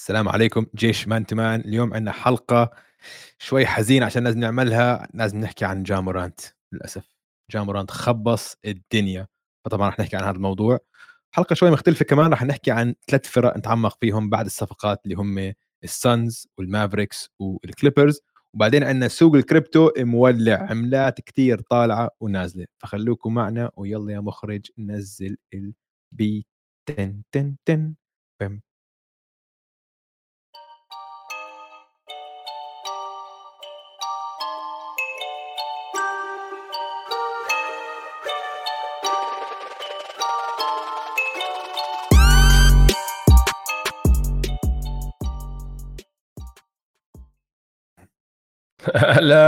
السلام عليكم. جيش man to man اليوم عندنا حلقة شوي حزين عشان لازم نعملها. لازم نحكي عن Ja Morant للأسف. Ja Morant خبص الدنيا. فطبعا رح نحكي عن هذا الموضوع. حلقة شوي مختلفة كمان. رح نحكي عن ثلاث فرق نتعمق فيهم بعد الصفقات اللي هم ال Suns وال Mavericks وال Clippers. وبعدين عندنا سوق الكريبتو مولع عملات كتير طالعة ونازلة. فخلوكم معنا ويلا يا مخرج نزل البي. تن تن تن. بم. هلا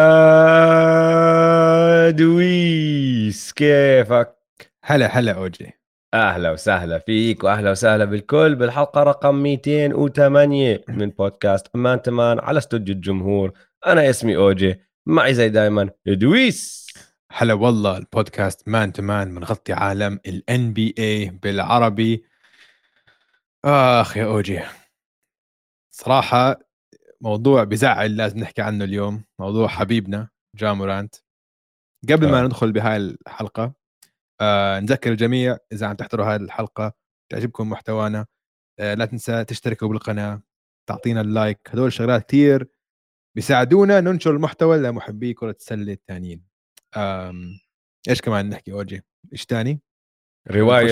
دويس كيفك؟ هلا هلا أوجي. أهلا وسهلا فيك وأهلا وسهلا بالكل بالحلقة رقم 208 من بودكاست man to man على استوديو الجمهور. أنا اسمي أوجي معي زي دايما دويس. هلا والله البودكاست man to man بنغطي عالم ال NBA بالعربي. آخ يا أوجي. صراحة موضوع بزعل لازم نحكي عنه اليوم موضوع حبيبنا جامورانت قبل ما آه. ندخل بهاي الحلقة آه نذكر الجميع إذا عم تحضروا هذه الحلقة تعجبكم محتوانا آه لا تنسى تشتركوا بالقناة تعطينا اللايك هدول الشغلات كثير بيساعدونا ننشر المحتوى لمحبي كرة السلة الثانيين إيش كمان نحكي أوجي إيش ثاني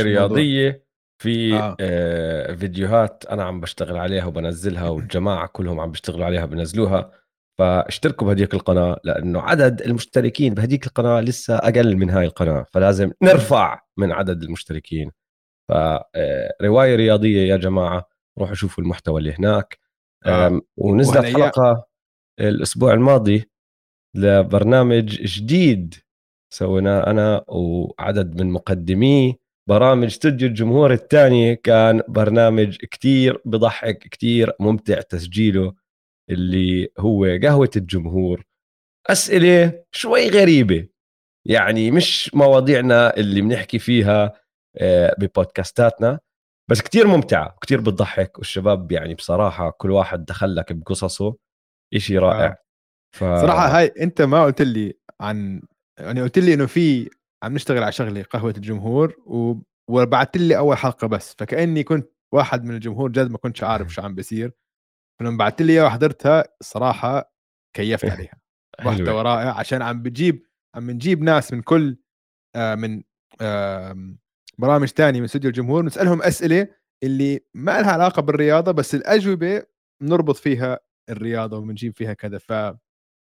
الموضوع. رياضية في آه. آه. فيديوهات أنا عم بشتغل عليها وبنزلها والجماعة كلهم عم بيشتغلوا عليها بنزلوها فاشتركوا بهديك القناة لأنه عدد المشتركين بهديك القناة لسه أقل من هاي القناة فلازم نرفع من عدد المشتركين فروايه رياضية يا جماعة روحوا شوفوا المحتوى اللي هناك آه. ونزلت حلقة الأسبوع الماضي لبرنامج جديد سويناه أنا وعدد من مقدميه برامج استوديو الجمهور الثاني كان برنامج كتير بضحك كتير ممتع تسجيله اللي هو قهوة الجمهور أسئلة شوي غريبة يعني مش مواضيعنا اللي بنحكي فيها آه، ببودكاستاتنا بس كتير ممتعة كتير بتضحك والشباب يعني بصراحة كل واحد دخلك بقصصه إشي رائع آه. ف... صراحة هاي أنت ما قلت لي عن يعني قلت لي إنه في عم نشتغل على شغلة قهوة الجمهور و... وبعثت لي أول حلقة بس فكأني كنت واحد من الجمهور جد ما كنتش عارف شو عم بيصير فلما بعثت لي إياها وحضرتها الصراحه كيفت عليها محتوى. رائع عشان عم بتجيب عم نجيب ناس من كل آه من آه برامج تانية من استوديو الجمهور نسألهم أسئلة اللي ما لها علاقة بالرياضة بس الأجوبة بنربط فيها الرياضة وبنجيب فيها كذا ف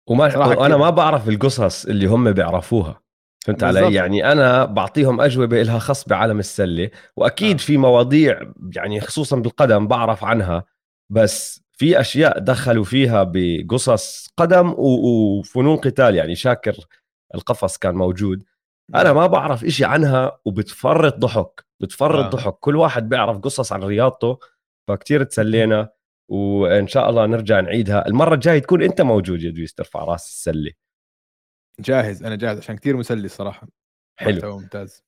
وما كتير. ما بعرف القصص اللي هم بيعرفوها فهمت. علي يعني أنا بعطيهم أجوبة لها خص بعالم السلة وأكيد آه. في مواضيع يعني خصوصا بالقدم بعرف عنها بس في أشياء دخلوا فيها بقصص قدم وفنون قتال يعني شاكر القفص كان موجود أنا ما بعرف إشي عنها وبتفرط ضحك بتفرط آه. آه. ضحك كل واحد بيعرف قصص عن رياضته فكتير تسلينا وإن شاء الله نرجع نعيدها المرة الجاية تكون أنت موجود يا دويس ترفع راس السلة جاهز أنا جاهز عشان كثير مسلي الصراحة حلو. ممتاز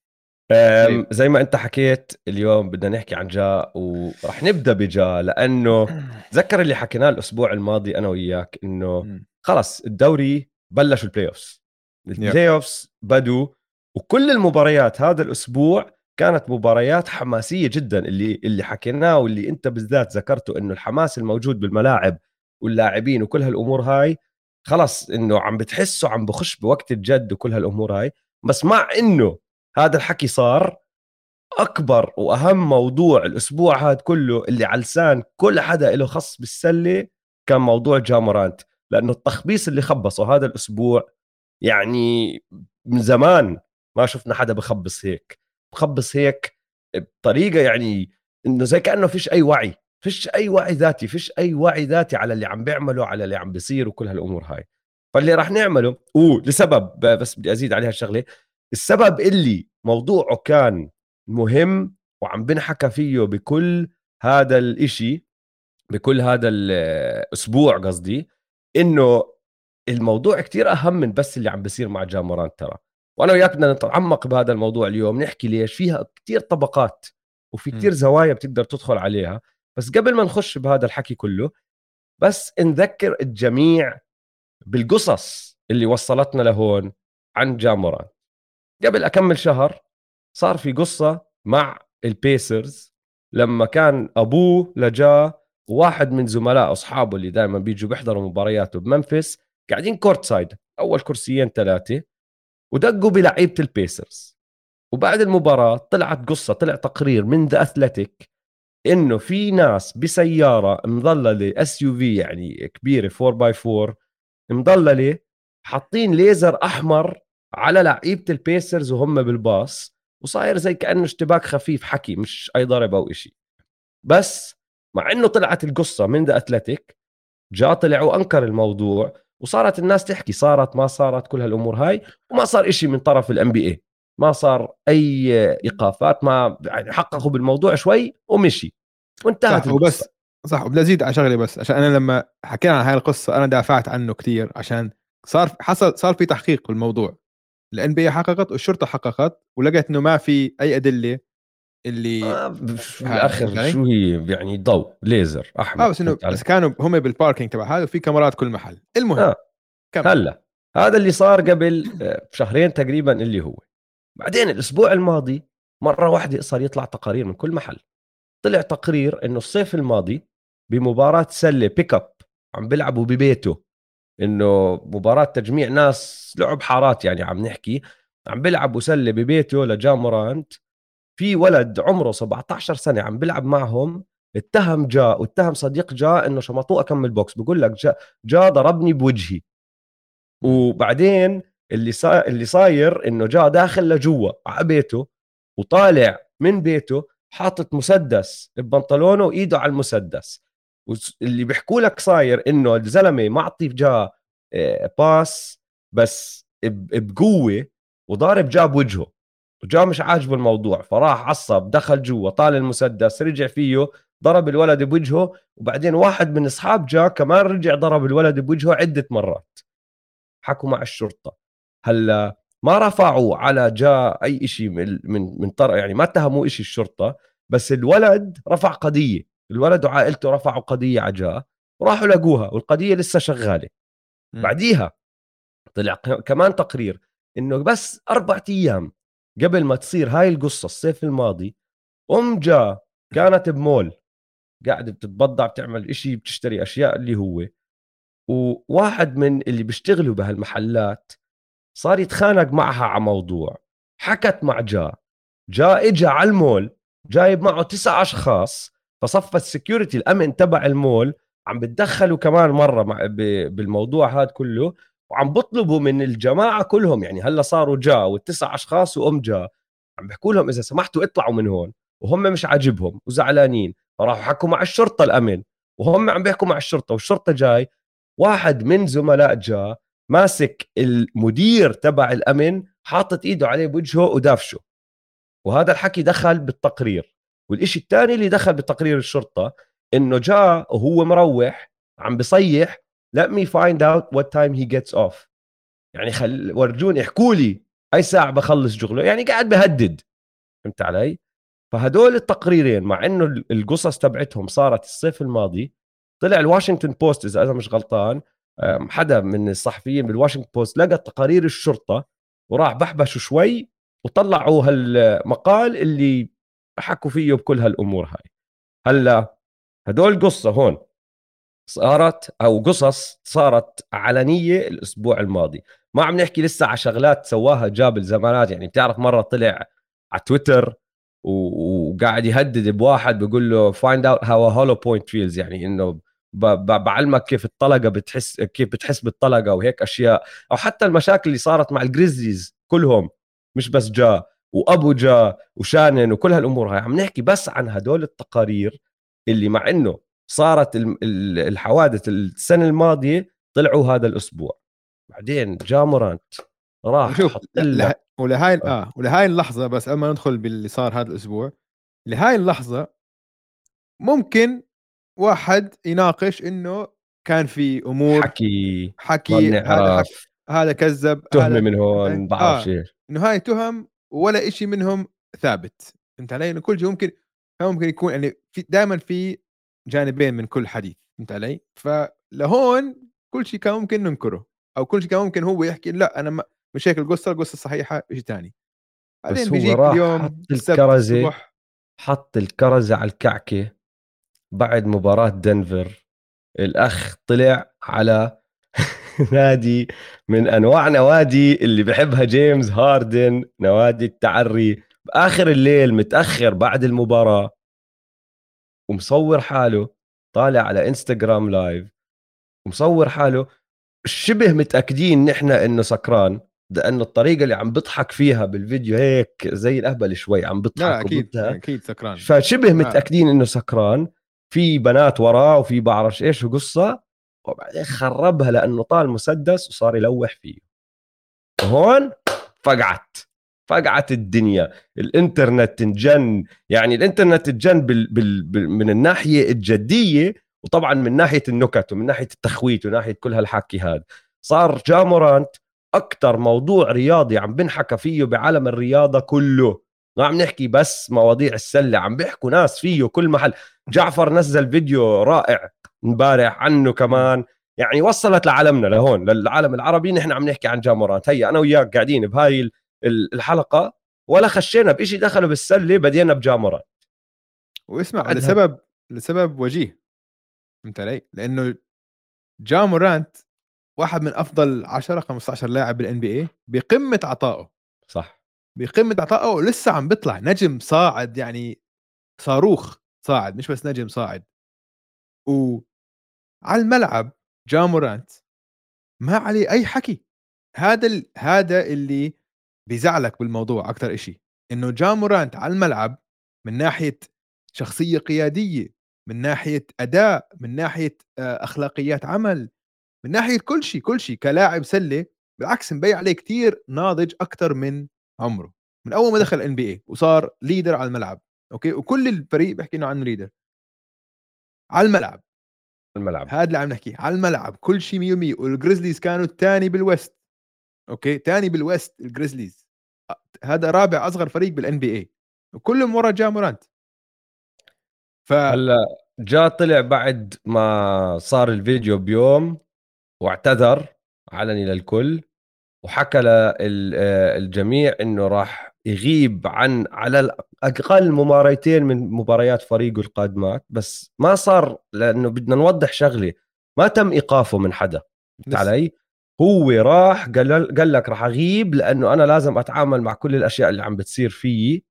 طيب. زي ما أنت حكيت اليوم بدنا نحكي عن Ja ورح نبدأ ب Ja لأنه تذكر اللي حكيناه الأسبوع الماضي أنا وياك إنه. خلص الدوري بلشوا ال playoffs ال playoffs بدوا وكل المباريات هذا الأسبوع كانت مباريات حماسية جدا اللي اللي حكيناه واللي أنت بالذات ذكرته إنه الحماس الموجود بالملاعب واللاعبين وكل هالأمور هاي خلص إنه عم بتحسه عم بخش بوقت الجد وكل هالأمور هاي بس مع إنه هذا الحكي صار أكبر وأهم موضوع الأسبوع هذا كله اللي على لسان كل حدا له خص بالسلة كان موضوع جامورانت لأنه التخبيص اللي خبصه هذا الأسبوع يعني من زمان ما شفنا حدا بخبص هيك بخبص هيك بطريقة يعني إنه زي كأنه فيش أي وعي. فيش أي وعي ذاتي فيش أي وعي ذاتي على اللي عم بيعمله على اللي عم بيصير وكل هالأمور هاي. فاللي راح نعمله ولسبب بس بدي أزيد عليها الشغلة. السبب اللي موضوعه كان مهم وعم بنحكى فيه بكل هذا الإشي بكل هذا الأسبوع قصدي إنه الموضوع كتير أهم من بس اللي عم بيصير مع جاموران ترى. وأنا وياك بدنا نتعمق بهذا الموضوع اليوم نحكي ليش فيها كتير طبقات وفي. كتير زوايا بتقدر تدخل عليها. بس قبل ما نخش بهذا الحكي كله بس نذكر الجميع بالقصص اللي وصلتنا لهون عن Ja Morant قبل أكم شهر صار في قصة مع ال Pacers لما كان أبوه ل Ja واحد من زملاء أصحابه اللي دائما بيجوا بيحضروا مبارياته ب Memphis قاعدين courtside أول كرسيين ثلاثة ودقوا بلعيبة ال Pacers. وبعد المباراة طلعت قصة طلع تقرير من The Athletic إنه في ناس بسيارة مظللة SUV يعني كبيرة 4 by 4 مظللة حاطين ليزر أحمر على لعيبة ال Pacers وهم بالباص وصاير زي كأنه اشتباك خفيف حكي مش أي ضرب أو إشي. بس مع إنه طلعت القصة من The Athletic Ja طلع وأنكر الموضوع وصارت الناس تحكي صارت ما صارت كل هالأمور هاي وما صار إشي من طرف ال NBA ما صار أي إيقافات ما يعني حققوا بالموضوع شوي ومشي. وانتهت صح وبس. صح وبدي أزيد على شغله بس عشان أنا لما حكينا عن هاي القصة أنا دافعت عنه كثير عشان صار حصل صار في تحقيق بالموضوع. ال NBA حققت والشرطة حققت ولقت إنه ما في أي أدلة اللي آه بالاخر؟ شو هي؟ يعني ضوء ليزر أحمر آه بس إنه بس كانوا هم بال parking تبع هذا وفي كاميرات كل محل. المهم آه. هلا هذا اللي صار قبل آه، شهرين تقريبا اللي هو. بعدين الأسبوع الماضي مرة واحدة صار يطلع تقارير من كل محل. طلع تقرير إنه الصيف الماضي بمباراة سلة pick up عم بيلعبوا ببيته. إنه مباراة تجميع ناس لعب حارات يعني عم نحكي عم بيلعبوا سلة ببيته ل Ja Morant في ولد عمره 17 سنة عم بيلعب معهم اتهم Ja واتهم صديق Ja إنه شمطوه أكم بوكس بقول لك Ja جا ضربني بوجهي. وبعدين اللي صا... اللي صاير إنه جاء داخل لجوا على بيته وطالع من بيته حاطط مسدس ببنطلونه وإيده على المسدس. واللي بيحكوا لك صاير إنه الزلمة معطي جا باس بس بقوة وضارب جاب وجهه. وجا مش عاجبه الموضوع فراح عصب دخل جوا طال المسدس رجع فيه ضرب الولد بوجهه. وبعدين واحد من أصحاب جا كمان رجع ضرب الولد بوجهه عدة مرات. حكوا مع الشرطة. هلا ما رفعوا على جا أي شيء من من من طر يعني ما اتهموا شيء الشرطة بس الولد رفع قضية الولد وعائلته رفعوا قضية على جا وراحوا لقوها والقضية لسه شغالة م. بعديها طلع كمان تقرير إنه بس أربع أيام قبل ما تصير هاي القصة الصيف الماضي أم جا كانت بمول قاعدة بتتبضع بتعمل إشي بتشتري أشياء اللي هو وواحد من اللي بيشتغلوا بهالمحلات صار يتخانق معها على موضوع. حكت مع جا. جا اجى على المول جايب معه تسع أشخاص فصفى السكيورتي الأمن تبع المول عم بتدخلوا كمان مرة مع بالموضوع هذا كله وعم بطلبوا من الجماعة كلهم يعني هلأ صاروا جا والتسع أشخاص وأم جا عم بيحكوا لهم إذا سمحتوا اطلعوا من هون. وهم مش عاجبهم وزعلانين فراحوا حكوا مع الشرطة الأمن وهم عم بيحكوا مع الشرطة والشرطة جاي واحد من زملاء جا ماسك المدير تبع الأمن حاطط إيده عليه بوجهه ودافشه. وهذا الحكي دخل بالتقرير. والإشي الثاني اللي دخل بتقرير الشرطة إنه جاء وهو مروح عم بصيح let me find out what time he gets off. يعني خل ورجوني احكوا لي أي ساعة بخلص شغله؟ يعني قاعد بهدد. فهمت علي؟ فهدول التقريرين مع إنه القصص تبعتهم صارت الصيف الماضي طلع الواشنطن بوست إذا أنا مش غلطان حدا من الصحفيين بالواشنطن بوست لقى تقارير الشرطة وراح بحبشه شوي وطلعوا هالمقال اللي حكوا فيه بكل هالأمور هاي. هلا هدول القصة هون صارت أو قصص صارت علنية الأسبوع الماضي. ما عم نحكي لسه على شغلات سواها Ja بالزمانات يعني بتعرف مرة طلع على تويتر وقاعد يهدد بواحد بيقول له find out how hollow point feels يعني إنه بعلمك كيف الطلقة بتحس كيف بتحس بالطلقة وهيك أشياء. أو حتى المشاكل اللي صارت مع ال Grizzlies كلهم مش بس Ja وأبو جا وشانن وكل هالأمور هاي. عم نحكي بس عن هدول التقارير اللي مع إنه صارت الحوادث السنة الماضية طلعوا هذا الأسبوع. بعدين جا مورانت راح شوف ولهاي آه, آه ولهاي اللحظة بس قبل ما ندخل باللي صار هذا الأسبوع لهاي اللحظة ممكن واحد يناقش إنه كان في أمور حكي حكي هذا حكي هذا كذب تهمه من هون بعرف آه. إنه هاي تهم ولا شيء منهم ثابت فهمت علي؟ إنه كل شيء ممكن ممكن يكون يعني في دائما في جانبين من كل حديث فهمت علي فلهون كل شيء كان ممكن ننكره أو كل شيء كان ممكن هو يحكي لا أنا ما مش هيك القصة القصة الصحيحه شيء ثاني بعدين بيجيك اليوم حط الكرزه حط الكرزه على الكعكة بعد مباراة دنفر الأخ طلع على نادي من أنواع نوادي اللي بحبها جيمس هاردن نوادي التعري بآخر الليل متأخر بعد المباراة ومصور حاله طالع على إنستغرام live ومصور حاله شبه متأكدين نحن إنه سكران لأنه الطريقة اللي عم بضحك فيها بالفيديو هيك زي الأهبل شوي عم بضحك لا أكيد أكيد سكران. فشبه متأكدين إنه سكران. في بنات وراه وفي بعرفش إيش وقصة وبعدين خربها لأنه طال مسدس وصار يلوح فيه. هون فقعت فقعت الدنيا. الإنترنت انجن يعني الإنترنت انجن بال... بال... بال... من الناحية الجدية وطبعا من ناحية النكت ومن ناحية التخويت وناحية كل هالحكي هذا صار جامورانت أكثر موضوع رياضي عم بنحكى فيه بعالم الرياضة كله. ما عم نحكي بس مواضيع السلة عم بيحكوا ناس فيه كل محل. جعفر نزل فيديو رائع امبارح عنه كمان. يعني وصلت لعالمنا لهون للعالم العربي. نحن عم نحكي عن جامورانت هيا أنا وياك قاعدين بهاي الحلقة ولا خشينا بشيء دخلوا بالسلة بدينا بجامورانت واسمع لسبب لسبب وجيه. فهمت علي؟ لأنه جامورانت واحد من أفضل 10 15 لاعب بالان بي اي بقمة عطائه. صح. بقمة عطائه ولسه عم بيطلع. نجم صاعد يعني صاروخ صاعد مش بس نجم صاعد. و على الملعب جامورانت ما عليه أي حكي. هذا ال... هذا اللي بيزعلك بالموضوع أكثر إشي إنه جامورانت على الملعب من ناحية شخصية قيادية من ناحية أداء من ناحية آه، أخلاقيات عمل من ناحية كل شيء كل شيء كلاعب سلة بالعكس مبين عليه كتير ناضج أكثر من عمره من أول ما دخل NBA وصار leader على الملعب okay؟ وكل الفريق بيحكي إنه عنه leader على الملعب. الملعب. هذا اللي عم نحكيه على الملعب كل شيء 100 وال Grizzlies كانوا الثاني بال West okay؟ ثاني بال West ال Grizzlies هذا رابع أصغر فريق بال NBA وكلهم ورا جا مورانت ف هلأ جاء طلع بعد ما صار الفيديو بيوم واعتذر علني للكل. وحكى للجميع إنه راح يغيب عن على الاقل مباريتين من مباريات فريقه القادمات. بس ما صار لأنه بدنا نوضح شغلة ما تم إيقافه من حدا. علي؟ هو راح قال قال لك راح أغيب لأنه أنا لازم أتعامل مع كل الأشياء اللي عم بتصير فيي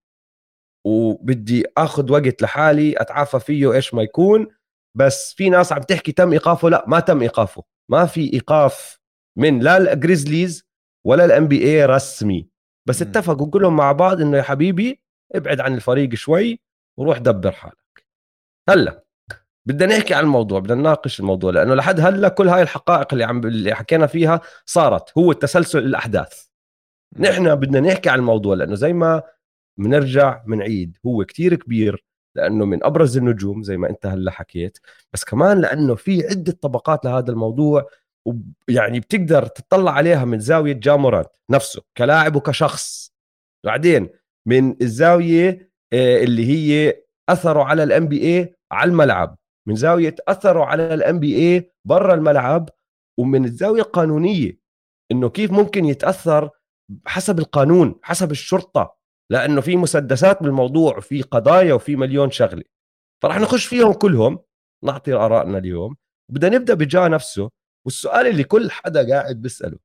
وبدي آخذ وقت لحالي أتعافى فيه إيش ما يكون. بس في ناس عم تحكي تم إيقافه لأ ما تم إيقافه. ما في إيقاف من لا ال Grizzlies ولا ال NBA رسمي. بس م. اتفقوا كلهم مع بعض إنه يا حبيبي ابعد عن الفريق شوي وروح دبر حالك. هلأ بدنا نحكي عن الموضوع بدنا نناقش الموضوع لأنه لحد هلأ كل هاي الحقائق اللي عم اللي حكينا فيها صارت هو تسلسل الأحداث. نحن بدنا نحكي عن الموضوع لأنه زي ما بنرجع بنعيد هو كتير كبير لأنه من أبرز النجوم زي ما أنت هلأ حكيت. بس كمان لأنه في عدة طبقات لهذا الموضوع ويعني بتقدر تطلع عليها من زاوية جا مورانت نفسه كلاعب وكشخص. بعدين من الزاوية آه، اللي هي أثره على ال NBA على الملعب. من زاوية أثره على ال NBA برا الملعب ومن الزاوية القانونية إنه كيف ممكن يتأثر حسب القانون حسب الشرطة. لأنه في مسدسات بالموضوع وفي قضايا وفي مليون شغلة. فراح نخش فيهم كلهم. نعطي آرائنا اليوم. بدنا نبدأ بجا نفسه. والسؤال اللي كل حدا قاعد بيسأله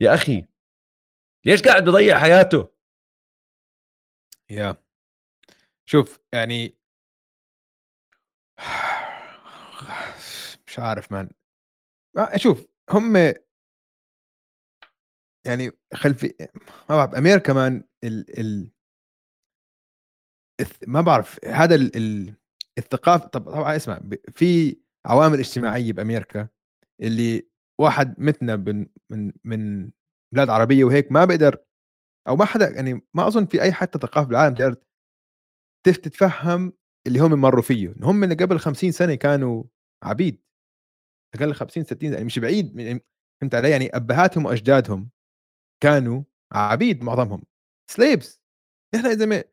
يا أخي ليش قاعد بضيع حياته؟ يا. شوف يعني مش عارف مان شوف هم يعني خلفي ما بعرف امير كمان ال ال ما بعرف هذا ال ال الثقافه طب طبعا اسمع في عوامل اجتماعية بأمريكا اللي واحد مثنا من من من بلاد عربية وهيك ما بقدر أو ما حدا يعني ما أظن في أي حتى ثقافة بالعالم تقدر تتفهم اللي هم مروا فيه هم اللي قبل 50 سنة كانوا عبيد. أقل 50 60 يعني مش بعيد يعني فهمت علي؟ يعني أبهاتهم وأجدادهم كانوا عبيد معظمهم سليبس إحنا اذا ما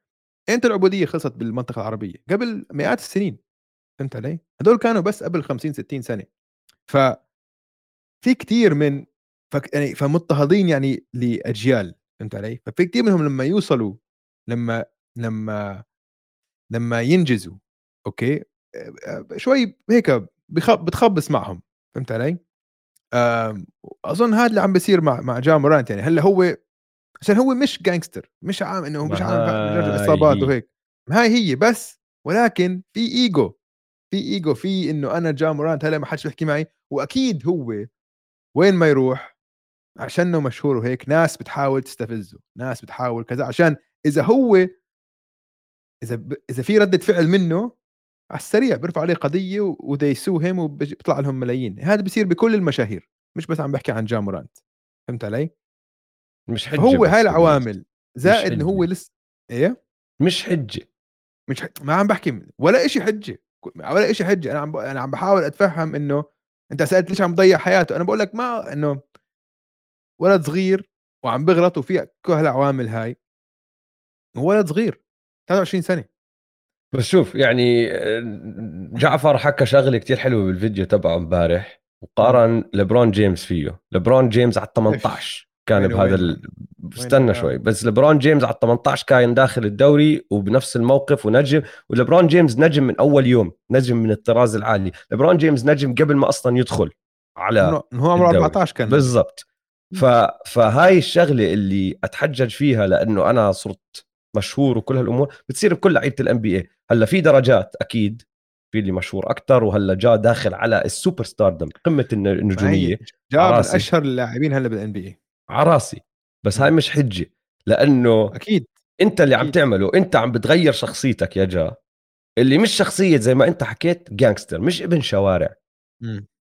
انت العبودية خلصت بالمنطقة العربية؟ قبل مئات السنين فهمت علي؟ هدول كانوا بس قبل 50 60 سنة. ف في كثير من فك يعني فمضطهدين يعني لأجيال فهمت علي؟ ففي كثير منهم لما يوصلوا لما لما لما ينجزوا okay؟ شوي هيك بتخبص معهم فهمت علي؟ أظن هذا اللي عم بيصير مع مع جا مورانت يعني. هلأ هو عشان هو مش gangster مش عام إنه مش عام اصابات وهيك. هاي هي بس ولكن في ايجو في ايجو في إنه أنا جا مورانت هلأ ما حدش بيحكي معي وأكيد هو وين ما يروح عشانه مشهور وهيك ناس بتحاول تستفزه ناس بتحاول كذا عشان إذا هو إذا ب... إذا في ردة فعل منه على السريع بيرفع عليه قضية وذي سوهم وبيطلع لهم ملايين. هذا بيصير بكل المشاهير مش بس عم بحكي عن جامورانت فهمت علي؟ مش حجة هو هاي العوامل زائد إنه هو لسه إيه؟ مش حجة. مش ح... ما عم بحكي ولا شيء حجة. ولا شيء حجة. أنا عم ب... أنا عم بحاول أتفهم إنه أنت سألت ليش عم تضيع حياته؟ أنا بقول لك ما إنه ولد صغير وعم بغلط وفي كل هالعوامل هاي ولد صغير 23 سنة. بس شوف يعني جعفر حكى شغلة كتير حلوة بالفيديو تبعه امبارح وقارن لبرون جيمس فيه. لبرون جيمس على 18 كان بهذا ال... استنى شوي. بس لبرون جيمس على 18 كان داخل الدوري وبنفس الموقف ونجم ولبرون جيمس نجم من أول يوم نجم من الطراز العالي. لبرون جيمس نجم قبل ما أصلا يدخل على هو عمره 14 كان؟ بالضبط. ف... فهاي الشغلة اللي أتحجج فيها لأنه أنا صرت مشهور وكل هالأمور. بتصير بكل لعيبة ال NBA هلأ في درجات أكيد في اللي مشهور أكثر وهلأ جاء داخل على ال superstardom قمة النجومية. جاء من أشهر اللاعبين هلأ بال NBA عراسي بس هاي مش حجة لأنه أكيد. أنت اللي أكيد. عم تعمله أنت عم بتغير شخصيتك يا جا. اللي مش شخصية زي ما أنت حكيت gangster مش ابن شوارع.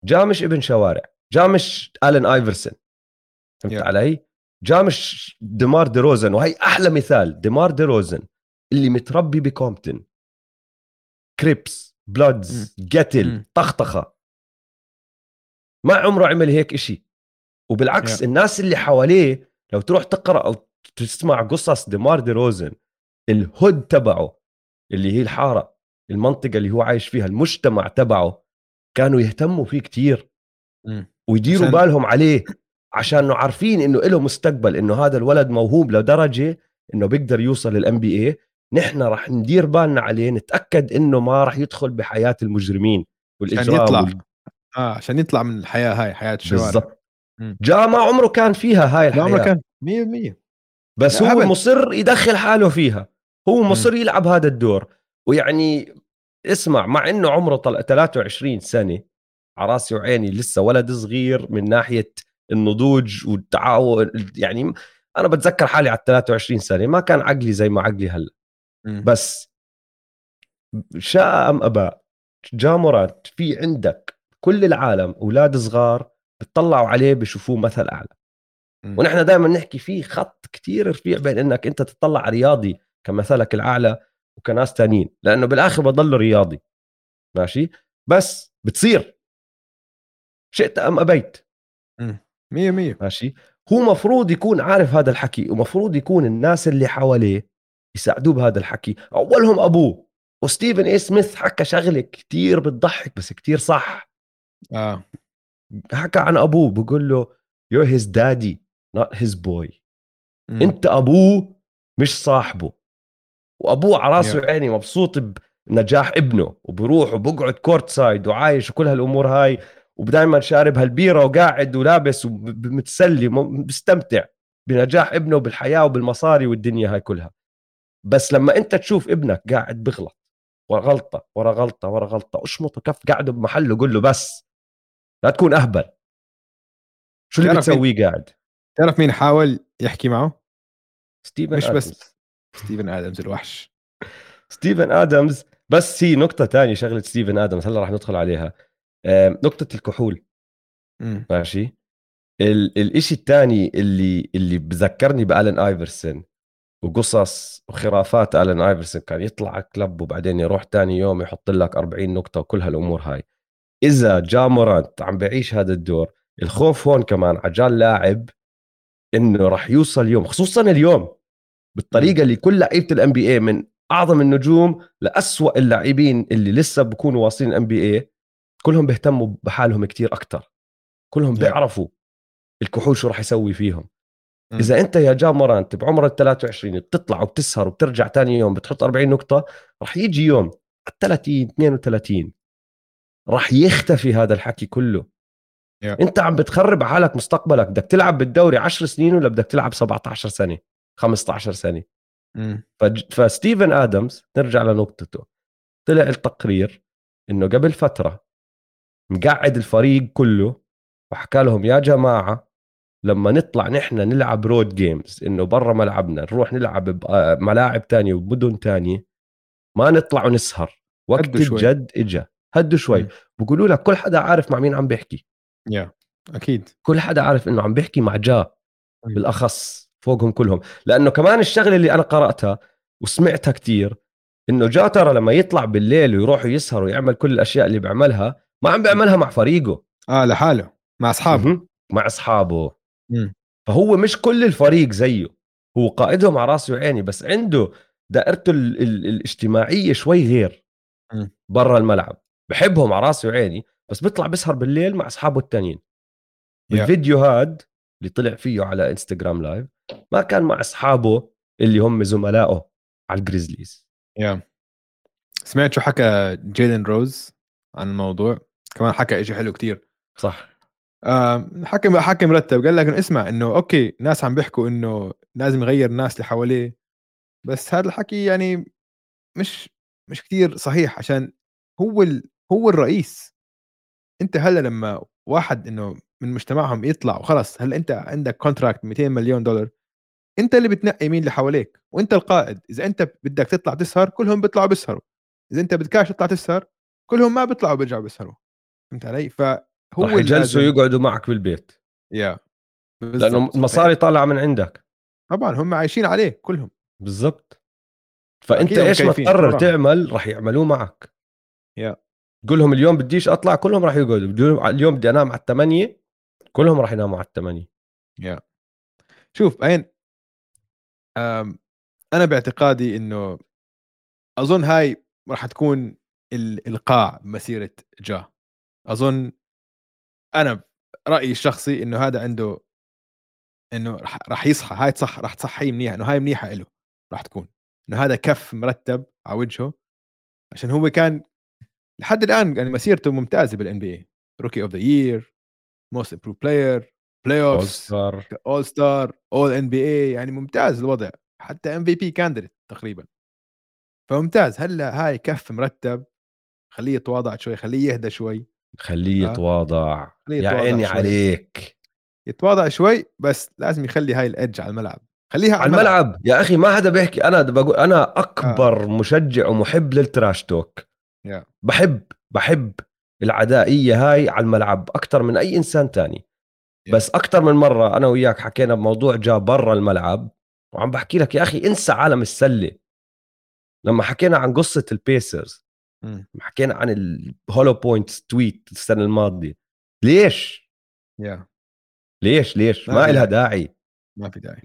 جا مش ابن شوارع جا مش ألين آيفرسون فهمت yeah. علي؟ جا مش ديمار دي روزن وهي أحلى مثال ديمار دي روزن اللي متربي بكومبتون. Crips Bloods قتل طخطخة. ما عمره عمل هيك إشي. وبالعكس yeah. الناس اللي حواليه لو تروح تقرأ أو تسمع قصص ديمار دي روزن الهود تبعه اللي هي الحارة المنطقة اللي هو عايش فيها المجتمع تبعه كانوا يهتموا فيه كتير ويديروا عشان... بالهم عليه عشان عارفين إنه له مستقبل إنه هذا الولد موهوب لدرجة إنه بيقدر يوصل للان بي اي نحن راح ندير بالنا عليه نتأكد إنه ما راح يدخل بحياة المجرمين والإجرام عشان يطلع. وال... آه عشان يطلع من الحياة هاي حياة الشوارع. بالضبط. جاء ما عمره كان فيها هاي الحياة ما عمره كان. 100% بس هو. مصر يدخل حاله فيها. هو مصر م. يلعب هذا الدور. ويعني اسمع مع إنه عمره 23 سنة على رأسي وعيني لسه ولد صغير من ناحية النضوج والتعاون. يعني أنا بتذكر حالي على 23 سنة. ما كان عقلي زي ما عقلي هلأ. بس شاء أم ابى جامورات في عندك كل العالم أولاد صغار بتطلعوا عليه بشوفوه مثل أعلى. ونحن دائما نحكي في خط كتير رفيع بين إنك أنت تطلع رياضي كمثلك الأعلى وكناس تانيين لأنه بالآخر بضل رياضي. ماشي؟ بس بتصير. شئت أم أبيت. مية مية. ماشي؟ هو مفروض يكون عارف هذا الحكي ومفروض يكون الناس اللي حواليه يساعدوه بهذا الحكي. أولهم أبوه. وستيفن اي سميث حكى شغلة كتير بتضحك بس كتير صح. آه. حكى عن أبوه بقول له you're his daddy not his boy. م. أنت أبوه مش صاحبه. وأبوه على راسه وعيني مبسوط بنجاح ابنه وبروح وبقعد courtside وعايش وكل هالأمور هاي ودائما شارب هالبيرة وقاعد ولابس ومتسلي مستمتع بنجاح ابنه وبالحياة وبالمصاري والدنيا هاي كلها. بس لما أنت تشوف ابنك قاعد بغلط ورا غلطة ورا غلطة ورا غلطة أشمطه كف قاعدة بمحله قول له بس. لا تكون أهبل. شو اللي بتسويه قاعد؟ تعرف مين حاول يحكي معه؟ ستيفن مش آدمز. بس ستيفن آدمز الوحش. ستيفن آدمز. بس هي نقطة تانية شغلة ستيفن آدمز هلا راح ندخل عليها. نقطة الكحول. م. ماشي. ال- الإشي الثاني اللي اللي بذكرني بألن آيفرسون وقصص وخرافات ألن آيفرسون كان يطلع club وبعدين يروح تاني يوم يحط لك 40 نقطة وكل هالامور هاي. إذا جا مورانت عم بعيش هذا الدور الخوف هون كمان عجال لاعب إنه راح يوصل يوم خصوصا اليوم بالطريقة اللي كل لعيبة ال NBA من أعظم النجوم لأسوأ اللاعبين اللي لسه بكونوا واصلين NBA كلهم بيهتموا بحالهم كتير أكثر كلهم. بيعرفوا الكحول شو راح يسوي فيهم مم. إذا أنت يا جاب مورانت بعمر ال 23 بتطلع وبتسهر وبترجع تاني يوم بتحط 40 نقطة راح يجي يوم على 30 32 راح يختفي هذا الحكي كله Yeah. انت عم بتخرب حالك مستقبلك بدك تلعب بالدوري 10 سنين ولا بدك تلعب 17 سنة 15 سنة. فج- فستيفن آدمز نرجع لنقطته طلع التقرير إنه قبل فترة مقعد الفريق كله وحكى لهم يا جماعة لما نطلع نحن نلعب رود جيمز إنه برا ملعبنا نروح نلعب بملاعب تانية وبمدن تانية ما نطلع ونسهر وقت. الجد إجا هدوا شوي. بقولوا لك كل حدا عارف مع مين عم بيحكي يا أكيد كل حدا عارف إنه عم بيحكي مع جا. بالأخص فوقهم كلهم لأنه كمان الشغلة اللي أنا قرأتها وسمعتها كتير إنه جا ترى لما يطلع بالليل ويروح يسهر ويعمل كل الأشياء اللي بيعملها ما عم بيعملها مع فريقه آه لحاله مع أصحابه مهم. مع أصحابه مم. فهو مش كل الفريق زيه هو قائدهم على راسي وعيني بس عنده دائرته ال- ال- الاجتماعية شوي غير. برا الملعب بحبهم على راسي وعيني بس بيطلع بيسهر بالليل مع أصحابه التانيين. بالفيديو هاد اللي طلع فيه على إنستغرام لايف ما كان مع أصحابه اللي هم زملائه على ال Grizzlies yeah. سمعت شو حكى جيلين روز عن الموضوع؟ كمان حكى إشي حلو كتير. صح. آه حكى حكى مرتب قال لك اسمع إنه okay ناس عم بيحكوا إنه لازم يغير الناس اللي حواليه بس هذا الحكي يعني مش مش كتير صحيح عشان هو ال... هو الرئيس. أنت هلأ لما واحد إنه من مجتمعهم يطلع وخلص هلأ أنت عندك كونتراكت 200 مليون دولار أنت اللي بتنقي مين اللي حواليك وأنت القائد. إذا أنت بدك تطلع تسهر كلهم بيطلعوا بيسهروا. إذا أنت بدكاش تطلع تسهر كلهم ما بيطلعوا بيرجعوا بيسهروا. فهمت علي؟ فهو رح يجلسوا لازم- يقعدوا معك بالبيت. يا. لأنه بالضبط. المصاري طالعة من عندك. طبعا هم عايشين عليه كلهم. بالضبط. فأنت إيش ما تقرر. تعمل رح يعملوه معك. يا. تقول لهم اليوم بديش أطلع كلهم رح يقعدوا. اليوم بدي أنام على الثمانية كلهم رح يناموا على الثمانية يا شوف أم، أنا باعتقادي إنه أظن هاي راح تكون ال- القاع مسيرة جا. أظن أنا رأيي الشخصي إنه هذا عنده إنه رح يصحى. هاي صح رح تصحيه منيح إنه هاي منيحة له راح تكون. إنه هذا كف مرتب على وجهه عشان هو كان لحد الآن يعني مسيرته ممتازة بال NBA rookie of the year most improved player playoffs star all star all NBA يعني ممتاز الوضع. حتى MVP candidate تقريبا. فممتاز. هلأ هاي كف مرتب. خليه يتواضع شوي خليه يهدى شوي. خليه آه. يتواضع. يا عيني. عليك. يتواضع شوي بس لازم يخلي هاي ال edge على الملعب. خليها على الملعب. يا أخي ما حدا بيحكي. أنا بقول أنا أكبر آه. مشجع ومحب لل trash talk. بحب بحب العدائية هاي على الملعب أكثر من أي إنسان تاني. بس أكثر من مرة أنا وياك حكينا بموضوع جا برا الملعب وعم بحكي لك يا أخي انسى عالم السلة. لما حكينا عن قصة ال Pacers حكينا عن ال hollow point tweet السنة الماضية ليش؟ yeah ليش؟ ليش؟ ما لها داعي. ما في داعي.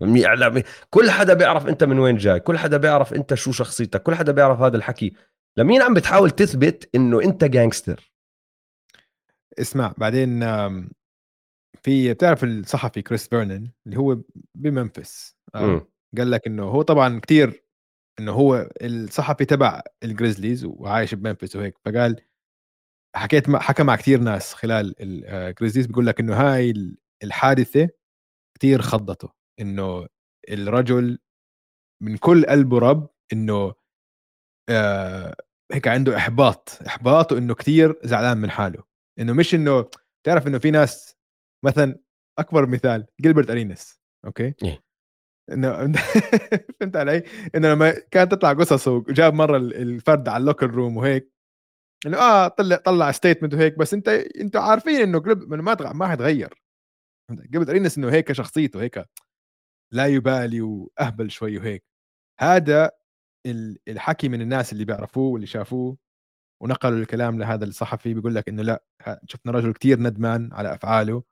كل حدا بيعرف أنت من وين جاي كل حدا بيعرف أنت شو شخصيتك كل حدا بيعرف هذا الحكي. لمين عم بتحاول تثبت إنه أنت gangster اسمع بعدين في بتعرف الصحفي كريس فيرنن اللي هو بممفيس آه،. قال لك إنه هو طبعا كتير إنه هو الصحفي تبع الجريزليز وعايش بممفيس وهيك فقال حكيت مع حكى مع كثير ناس خلال الجريزليز بيقول لك إنه هاي ال- الحادثة كثير خضته إنه الرجل من كل قلبه رب إنه آه هيك عنده إحباط احباط وانه كثير زعلان من حاله. إنه مش إنه تعرف إنه في ناس مثلا أكبر مثال جيلبرت أرينس أوكي؟ إيه. إنه فهمت علي؟ إنه لما كانت تطلع قصصه وجاب مرة ال- الفرد على ال locker room وهيك إنه آه طلع طلع statement وهيك بس أنت أنتوا عارفين إنه إنه ما ما حتغير جيلبرت أرينس إنه هيك شخصيته هيك لا يبالي وأهبل شوي وهيك. هذا الحكي من الناس اللي بيعرفوه واللي شافوه ونقلوا الكلام لهذا الصحفي بيقول لك إنه لأ شفنا رجل كتير ندمان على أفعاله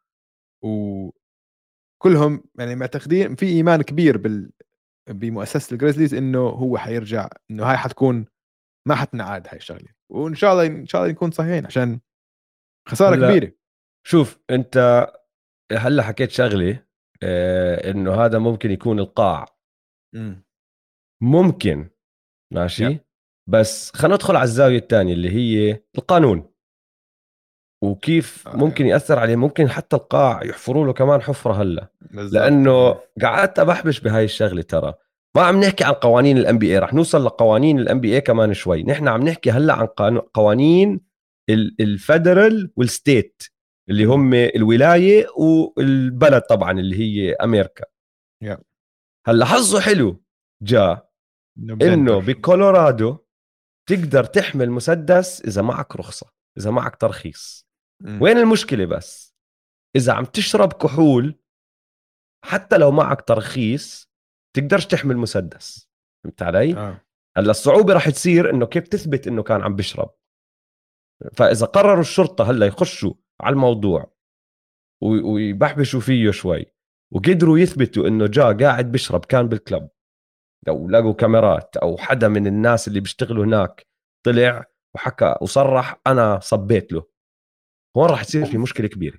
وكلهم يعني معتقدين في إيمان كبير بال بمؤسسة الجريزليز إنه هو حيرجع إنه هاي حتكون ما حتنعاد هاي الشغلة. وإن شاء الله إن شاء الله نكون صحيحين عشان خسارة هلأ كبيرة. شوف أنت هلأ حكيت شغلة آه إنه هذا ممكن يكون القاع. إمم. ممكن ماشي؟ يب. بس خلينا ندخل على الزاوية الثانية اللي هي القانون. وكيف آه. ممكن يأثر عليه؟ ممكن حتى القاع يحفروا له كمان حفرة هلأ. بالضبط. لأنه قعدت أبحبش بهاي الشغلة ترى. ما عم نحكي عن قوانين ال NBA رح نوصل لقوانين ال NBA كمان شوي. نحن عم نحكي هلأ عن قوانين ال- ال federal وال state اللي هم الولاية والبلد طبعا اللي هي أمريكا. yeah. هلأ حظه حلو جاء. إنه. بكولورادو تقدر تحمل مسدس إذا معك رخصة إذا معك ترخيص. مم. وين المشكلة بس؟ إذا عم تشرب كحول حتى لو معك ترخيص تقدرش تحمل مسدس. فهمت علي؟ آه. هلأ الصعوبة رح تصير إنه كيف تثبت إنه كان عم بيشرب فإذا قرروا الشرطة هلأ يخشوا على الموضوع ويبحبشوا فيه شوي وقدروا يثبتوا إنه جا قاعد بيشرب كان بالكلب. لو لقوا كاميرات أو حدا من الناس اللي بيشتغلوا هناك طلع وحكى وصرح أنا صبيت له. هون راح تصير في مشكلة كبيرة.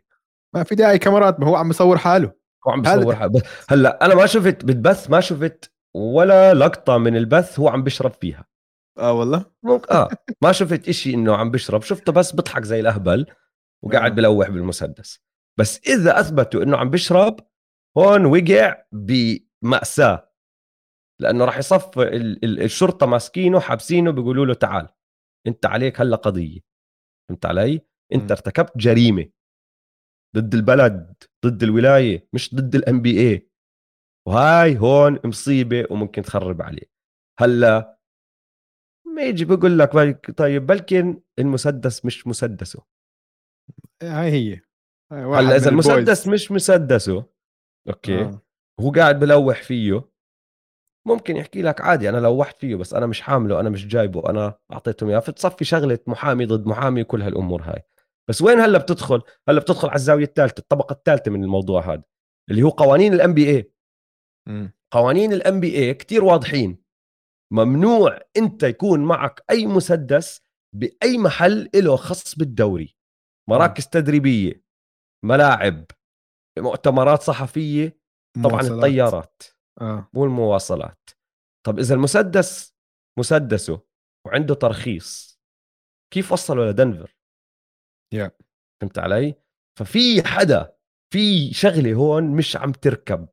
ما في داعي كاميرات ما هو عم يصور حاله. هو عم بيصور حاله. هلأ أنا ما شفت بالبث ما شفت ولا لقطة من البث هو عم بيشرب فيها. آه والله؟ ممكن آه. ما شفت إشي إنه عم بيشرب شفته بس بضحك زي الأهبل وقاعد آه. بلوح بالمسدس. بس إذا أثبتوا إنه عم بيشرب هون وقع بمأساة. لأنه راح يصف ال- ال- الشرطة ماسكينه حابسينه بيقولوا له تعال أنت عليك هلا قضية فهمت علي؟ أنت مم. ارتكبت جريمة ضد البلد ضد الولاية مش ضد ال NBA وهاي هون مصيبة وممكن تخرب عليه هلا ما يجي بقول لك طيب بلكن المسدس مش مسدسه هاي هي هلا إذا. المسدس مش مسدسه أوكي آه. وهو قاعد بلوح فيه ممكن يحكي لك عادي أنا لوحت فيه بس أنا مش حامله أنا مش جايبه أنا أعطيتهم إياه. فتصفي شغلة محامي ضد محامي وكل هالأمور هاي. بس وين هلأ بتدخل؟ هلأ بتدخل على الزاوية الثالثة الطبقة الثالثة من الموضوع هذا اللي هو قوانين ال NBA. قوانين ال NBA كثير واضحين. ممنوع أنت يكون معك أي مسدس بأي محل له خص بالدوري. مراكز تدريبية ملاعب مؤتمرات صحفية طبعا مواصلات. الطيارات. آه. والمواصلات. طب إذا المسدس مسدسه وعنده ترخيص كيف وصله لدنفر yeah. فهمت علي؟ ففي حدا في شغلة هون مش عم تركب.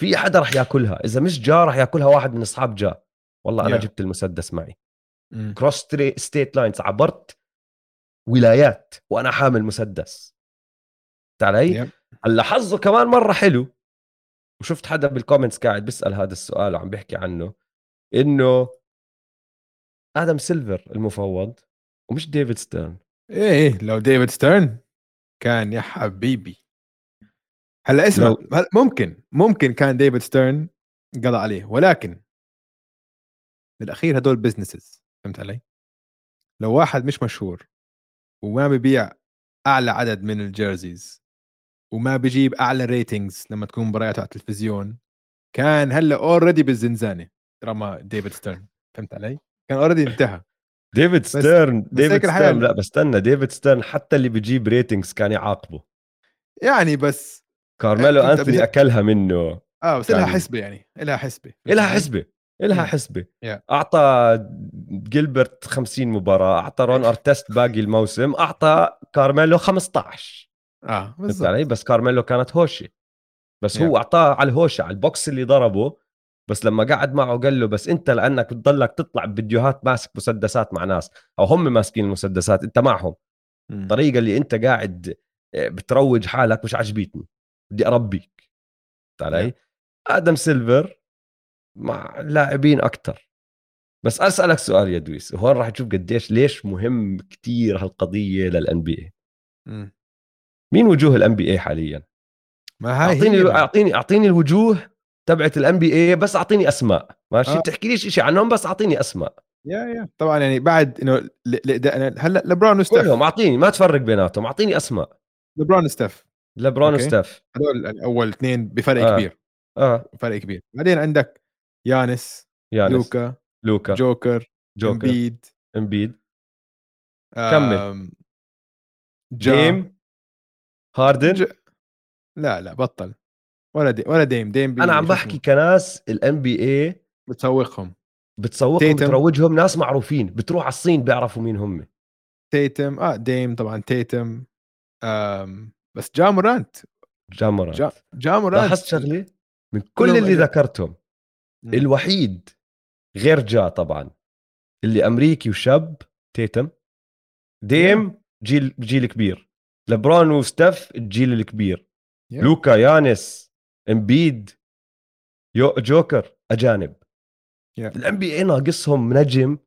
في حدا رح ياكلها. إذا مش جا رح ياكلها واحد من أصحاب جا. والله أنا yeah. جبت المسدس معي. cross state lines عبرت ولايات وأنا حامل مسدس. فهمت علي؟ yep. هلا حظه كمان مرة حلو. وشفت حدا بال comments قاعد بيسأل هذا السؤال وعم بيحكي عنه إنه آدم سيلفر المفوض ومش ديفيد ستيرن إيه إيه لو ديفيد ستيرن كان يا حبيبي هلا اسمع لو- هل- ممكن ممكن كان ديفيد ستيرن قضى عليه ولكن بالاخير هدول business فهمت علي؟ لو واحد مش مشهور وما ببيع أعلى عدد من ال jerseys وما بجيب أعلى ratings لما تكون مباريات على التلفزيون كان هلأ already بالزنزانة رمى ديفيد ستيرن فهمت علي؟ كان already انتهى ديفيد ستيرن ديفيد ستيرن. لا بستنى ديفيد ستيرن حتى اللي بيجيب ratings كان يعاقبه يعني بس كارميلو أنثوني أكلها منه آه بس لها حسبة يعني لها حسبة إلها حسبة إلها مم. حسبة Yeah. أعطى جيلبرت 50 مباراة أعطى رون أرتست باقي الموسم أعطى كارميلو 15 آه بالضبط. علي؟ بس كارميلو كانت هوشه بس Yeah. هو أعطاه على الهوشة على البوكس اللي ضربه بس لما قعد معه قال له بس أنت لأنك بتضلك تطلع بفيديوهات ماسك مسدسات مع ناس أو هم ماسكين المسدسات أنت معهم. مم. الطريقة اللي أنت قاعد آه، بتروج حالك مش عجبتني بدي أربيك. فهمت علي؟ آدم سيلفر مع لاعبين أكثر بس أسألك سؤال يا دويس وهون راح تشوف قديش ليش مهم كتير هالقضية لل NBA. مين وجوه ال NBA حاليا؟ ما هاي أعطيني هي اعطيني أعطيني الوجوه تبعت ال NBA بس أعطيني أسماء. ماشي؟ آه. آه. تحكي ليش شيء عنهم بس أعطيني أسماء. yeah yeah. طبعا يعني بعد إنه هلا لبرون وستيف. كلهم أعطيني ما تفرق بيناتهم أعطيني أسماء. لبرون وستيف. لبرون أوكي. وستيف. هدول اول اثنين بفرق آه. كبير. آه. فرق كبير. بعدين عندك يانس يانس. لوكا لوكا. جوكر جوكر. إمبيد. إمبيد. كمل. كمل. جيم. هاردن؟ ج... لا لا بطل. ولا دي ولا ديم ديم أنا عم بحكي؟ كناس ال NBA بتسوقهم. بتسوقهم تيتم. بتروجهم ناس معروفين بتروح على الصين بيعرفوا مين هم. تيتم. آه ديم طبعا تيتم. آم بس جامورانت جامورانت جا جامورانت لاحظت شغلة؟ من كل اللي ذكرتهم مم. الوحيد غير جا طبعا اللي أمريكي وشاب تيتم. ديم. جيل جيل كبير. لبرون وستيف الجيل الكبير Yeah. لوكا يانس امبيد يو جوكر اجانب Yeah. ال NBA ناقصهم نجم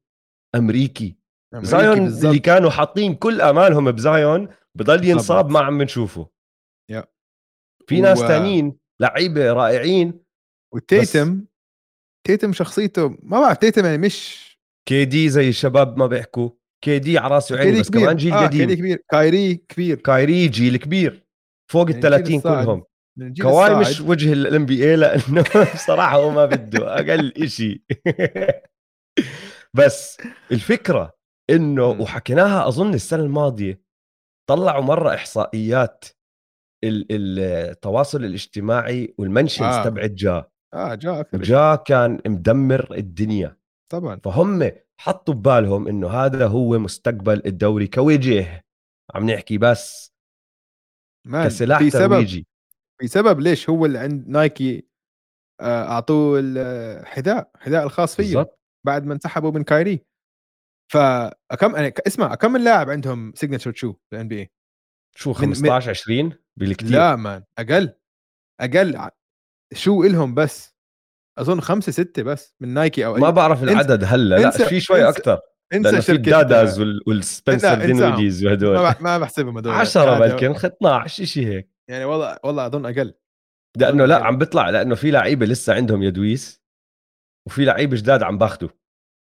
امريكي أمريكي زايون بالضبط. اللي كانوا حاطين كل آمالهم بزايون بضل ينصاب. ما عم نشوفه Yeah. في ناس و- تانيين لعيبة رائعين وتيتم تيتم شخصيته ما بعرف تيتم يعني مش KD زي الشباب ما بيحكوا KD على راسي وعيني بس كبير كمان جيل آه قديم كبير كايري كبير كايري جيل كبير فوق ال يعني الجيل 30 الصاعد. كلهم الجيل كواي. مش وجه ال NBA لأنه بصراحة هو ما بده أقل إشي بس الفكرة إنه. وحكيناها أظن السنة الماضية طلعوا مرة إحصائيات ال- التواصل الاجتماعي وال mentions آه. تبعت جا آه جاء أكثر شيء. جا كان مدمر الدنيا طبعا فهم حطوا ببالهم إنه هذا هو مستقبل الدوري كوجه عم نحكي بس كسلاح في سبب. ترويجي. في سبب ليش هو اللي عند نايكي آه، أعطوه الحذاء الحذاء الخاص فيه بالضبط. بعد ما انسحبوا من كايري. فكم يعني اسمع كم لاعب عندهم signature shoe في ال NBA شو من- 15 20 بالكثير لا man أقل أقل شو إلهم بس؟ أظن خمسة ستة بس من نايكي أو ما أي- بعرف إنسى- العدد هلا لا في شوي أكثر إنسى شركه الداداز وال- والسبنسر ما وهدول ما بحسبهم هدول. 10 هذا- بلكن 12 شيء هيك. يعني والله والله أظن أقل. لأنه لا. عم بيطلع لأنه في لعيبة لسه عندهم يدويس وفي لعيبة جداد عم باخذوا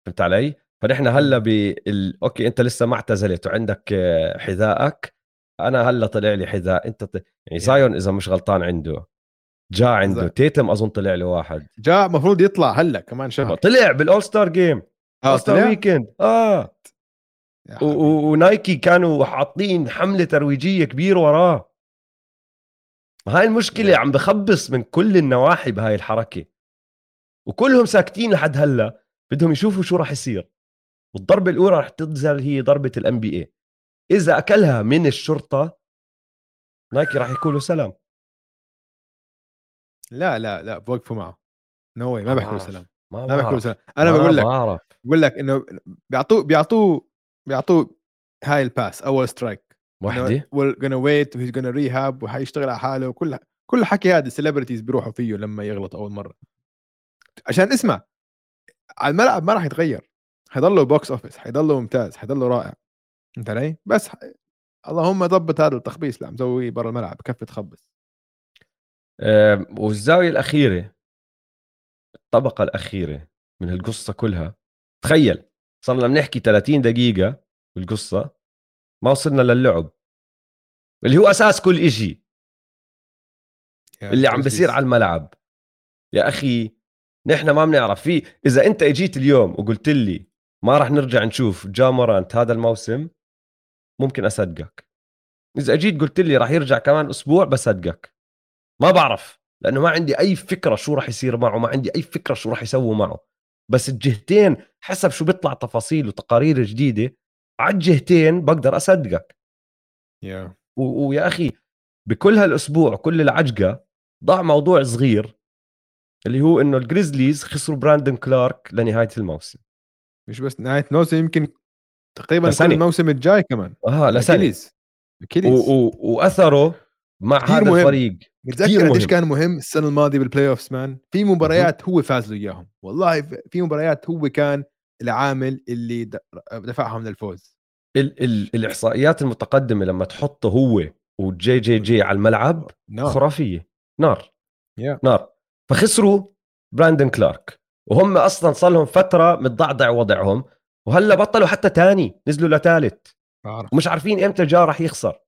فهمت علي؟ فنحن هلا بال أوكي أنت لسه ما اعتزلت وعندك آه، حذائك. أنا هلا طلع لي حذاء. أنت ط... يعني زايون إذا مش غلطان عنده. جا عنده. تيتم أظن طلع له واحد جاء المفروض يطلع هلأ كمان شهر. طلع بال All-Star Game آه. Star Weekend آه ونايكي كانوا حاطين حملة ترويجية كبيرة وراه. هاي المشكلة. عم بخبص من كل النواحي بهاي الحركة. وكلهم ساكتين لحد هلأ. بدهم يشوفوا شو راح يصير. والضربة الأولى راح تنزل هي ضربة ال NBA إذا أكلها من الشرطة نايكي راح يقولوا سلام. لا لا لا بوقفوا معه. no way ما بيحكوا. سلام. ما ما بيحكوا سلام. أنا ما بقول لك بعرف بقول لك إنه بيعطوه بيعطوه بيعطوه هاي ال pass أول strike وحده we're gonna wait و he's gonna rehab وحيشتغل على حاله وكل كل حكي هذا ال celebrities بيروحوا فيه لما يغلط أول مرة. عشان اسمع على الملعب ما راح يتغير. حيضله box office حيضله ممتاز حيضله رائع. أنت علي؟ بس ح... اللهم ضبط هذا التخبيص اللي عم مسويه برا الملعب كفي تخبص والزاوية الأخيرة الطبقة الأخيرة من القصة كلها تخيل صرنا بنحكي 30 دقيقة بالقصة ما وصلنا للعب. اللي هو أساس كل إشي. اللي عم بيصير على الملعب. يا أخي نحن ما بنعرف. في إذا أنت إجيت اليوم وقلت لي ما راح نرجع نشوف جامورانت هذا الموسم ممكن أصدقك. إذا إجيت قلت لي راح يرجع كمان أسبوع بصدقك. ما بعرف لأنه ما عندي أي فكرة شو راح يصير معه ما عندي أي فكرة شو راح يسووا معه بس الجهتين حسب شو بيطلع تفاصيل وتقارير جديدة على الجهتين بقدر أصدقك يا و- ويا أخي بكل هالأسبوع كل العجقة ضاع موضوع صغير اللي هو إنه ال Grizzlies خسروا براندن كلارك لنهاية الموسم مش بس نهاية موسم يمكن تقريبا لسنة. كل الموسم الجاي كمان آه لسنة Achilles. و-. و- وأثره مع هذا مهم. الفريق متذكر قديش مهم. كان مهم السنة الماضية بال playoffs man؟ في مباريات هو فاز له اياهم والله في مباريات هو كان العامل اللي دفعهم للفوز. ال- ال- الإحصائيات المتقدمة لما تحطه هو و JJJ على الملعب نعم خرافية. نار. Yeah. نار. فخسروا براندن كلارك. وهم أصلا صار لهم فترة متضعضع وضعهم وهلأ بطلوا حتى تاني نزلوا لثالث ومش عارفين إمتى جا راح يخسر.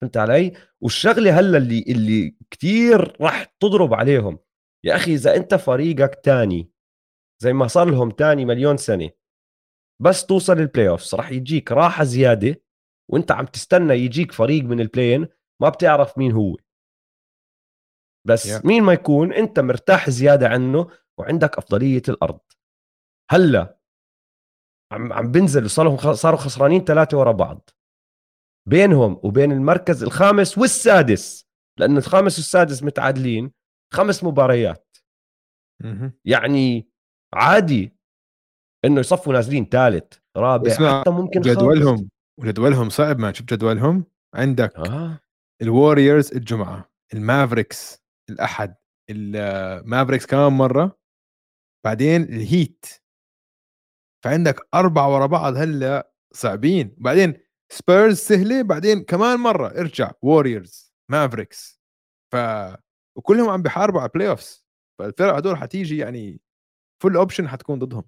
فهمت علي؟ والشغلة هلأ اللي اللي كتير راح تضرب عليهم. يا أخي إذا أنت فريقك تاني زي ما صار لهم تاني مليون سنة بس توصل ال playoffs راح يجيك راحة زيادة وأنت عم تستنى يجيك فريق من ال play-in ما بتعرف مين هو. بس Yeah. مين ما يكون أنت مرتاح زيادة عنه وعندك أفضلية الأرض. هلأ عم عم بنزل صاروا صاروا خسرانين ثلاثة ورا بعض. بينهم وبين المركز الخامس والسادس لأنه الخامس والسادس متعادلين خمس مباريات. يعني عادي إنه يصفوا نازلين ثالث رابع حتى ممكن جدولهم وجدولهم صعب ما شوف جدولهم؟ عندك. آه. ال Warriors الجمعة ال Mavericks الأحد ال Mavericks كمان مرة بعدين ال Heat. فعندك أربعة ورا بعض هلأ صعبين. بعدين سبيرز سهلة بعدين كمان مرة ارجع Warriors Mavericks ف وكلهم عم بيحاربوا على play-offs فالفرق هدول حتيجي يعني full option حتكون ضدهم.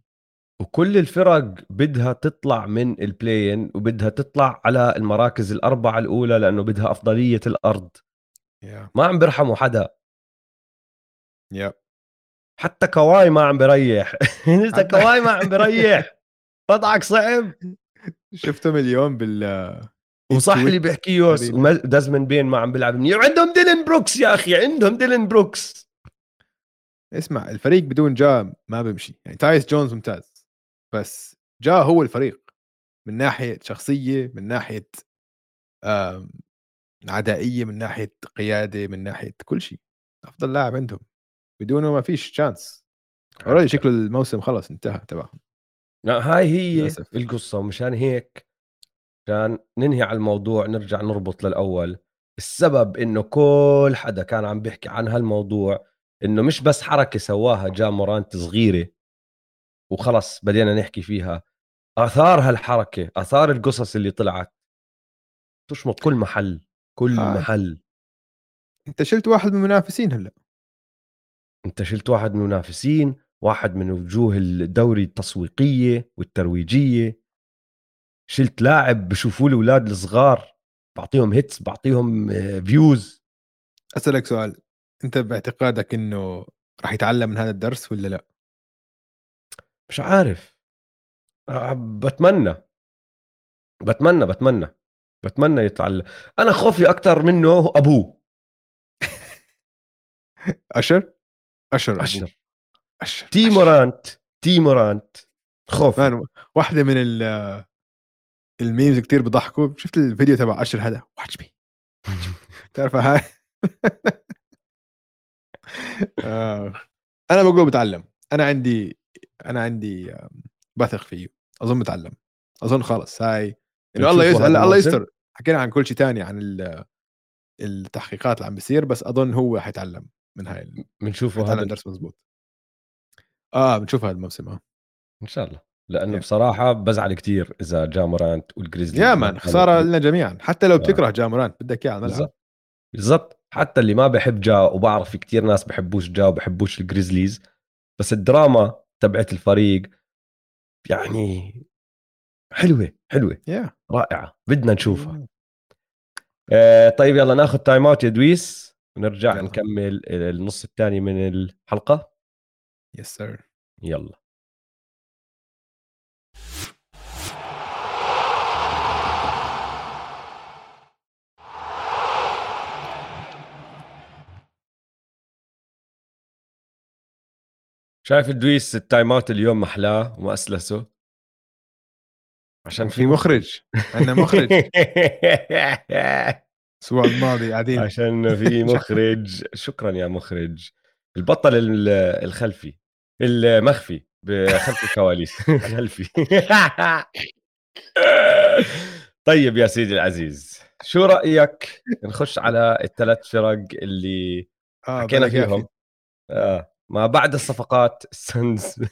وكل الفرق بدها تطلع من ال play-in وبدها تطلع على المراكز الأربعة الأولى لأنه بدها أفضلية الأرض. يا ما عم بيرحموا حدا. يا حتى كواي ما عم بريح. لسه كواي ما عم بريح. وضعك صعب. شفتهم اليوم بال وصح اللي غريبة. ديزموند بين ما عم بيلعب منيح. عندهم ديلين بروكس يا أخي عندهم ديلين بروكس. اسمع الفريق بدون جا ما بيمشي. يعني تايوس جونز ممتاز بس جا هو الفريق من ناحية شخصية من ناحية عدائية من ناحية قيادة من ناحية كل شيء. أفضل لاعب عندهم. بدونه ما فيش chance already شكله الموسم خلص انتهى تبعهم هاي هي للأسف. القصة ومشان هيك كان ننهي على الموضوع نرجع نربط للأول السبب إنه كل حدا كان عم بيحكي عن هالموضوع إنه مش بس حركة سواها جا مورانت صغيرة وخلص بدينا نحكي فيها آثار هالحركة آثار القصص اللي طلعت تشمط كل محل كل آه. محل أنت شلت واحد من المنافسين هلأ أنت شلت واحد من المنافسين واحد من وجوه الدوري التسويقية والترويجية. شلت لاعب بشوفوا له الاولاد الصغار بعطيهم hits بعطيهم views أسألك سؤال أنت باعتقادك إنه راح يتعلم من هذا الدرس ولا لا؟ مش عارف. آه، بتمنى. بتمنى بتمنى. بتمنى يتعلم. أنا خوفي أكثر منه أبوه. أشر؟ أشر. أشر. أشر. مورانت تي مورانت خوف. مان واحدة من ال الميمز كتير بضحكوا. شفت الفيديو تبع اشر هذا؟ واتش مي تعرف هاي؟ آه. أنا بقول بتعلم. أنا عندي أنا عندي بثق فيه. أظن بتعلم. أظن خلص. هاي. إنه الله يستر الله؟ يستر. حكينا عن كل شيء تاني عن ال- التحقيقات اللي عم بيصير بس أظن هو حيتعلم من هاي بنشوفه هذا. درس مزبوط. آه بنشوف هذا الموسم آه. إن شاء الله. لأنه Yeah. بصراحة بزعل كثير إذا جا مورانت والجريزليز يا man خسارة لنا جميعا. حتى لو آه. بتكره جا مورانت بدك إياه على الملعب. بالضبط. حتى اللي ما بحب جا وبعرف في كتير ناس بحبوش جا وبحبوش الجريزليز بس الدراما تبعت الفريق يعني حلوة حلوة. yeah. رائعة. بدنا نشوفها. آه طيب يلا ناخذ time out يا دويس ونرجع يلا. نكمل النص الثاني من الحلقة. yes sir يلا. شايف الدويس ال time out اليوم محلاه وما أسلسه؟ عشان في مخرج. عندنا مخرج. الأسبوع الماضي قاعدين. عشان في مخرج. شكرا يا مخرج. البطل ال- الخلفي المخفي بخلف الكواليس خلفي طيب يا سيدي العزيز شو رأيك نخش على الثلاث فرق اللي آه حكينا. فيهم آه. ما بعد الصفقات السنز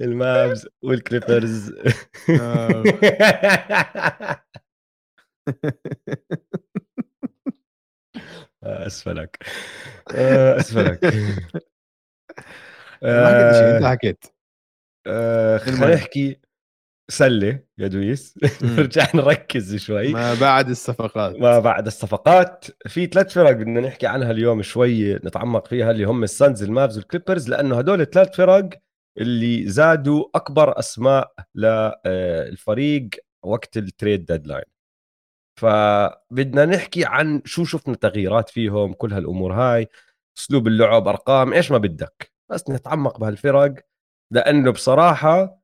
المابز والكليبرز آه. آه، أسفلك. آه، أسفلك. ما حكيت شيء أنت آه، حكيت. آه،. خلينا نحكي. سلة يا دويس. نرجع نركز شوي. ما بعد الصفقات. ما بعد الصفقات. في ثلاث فرق بدنا نحكي عنها اليوم شوي نتعمق فيها اللي هم السانز المافز والكليبرز لأنه هدول الثلاث فرق اللي زادوا أكبر أسماء للفريق وقت ال trade deadline فبدنا نحكي عن شو شفنا تغييرات فيهم كل هالأمور هاي أسلوب اللعب أرقام إيش ما بدك. بس نتعمق بهالفرق لأنه بصراحة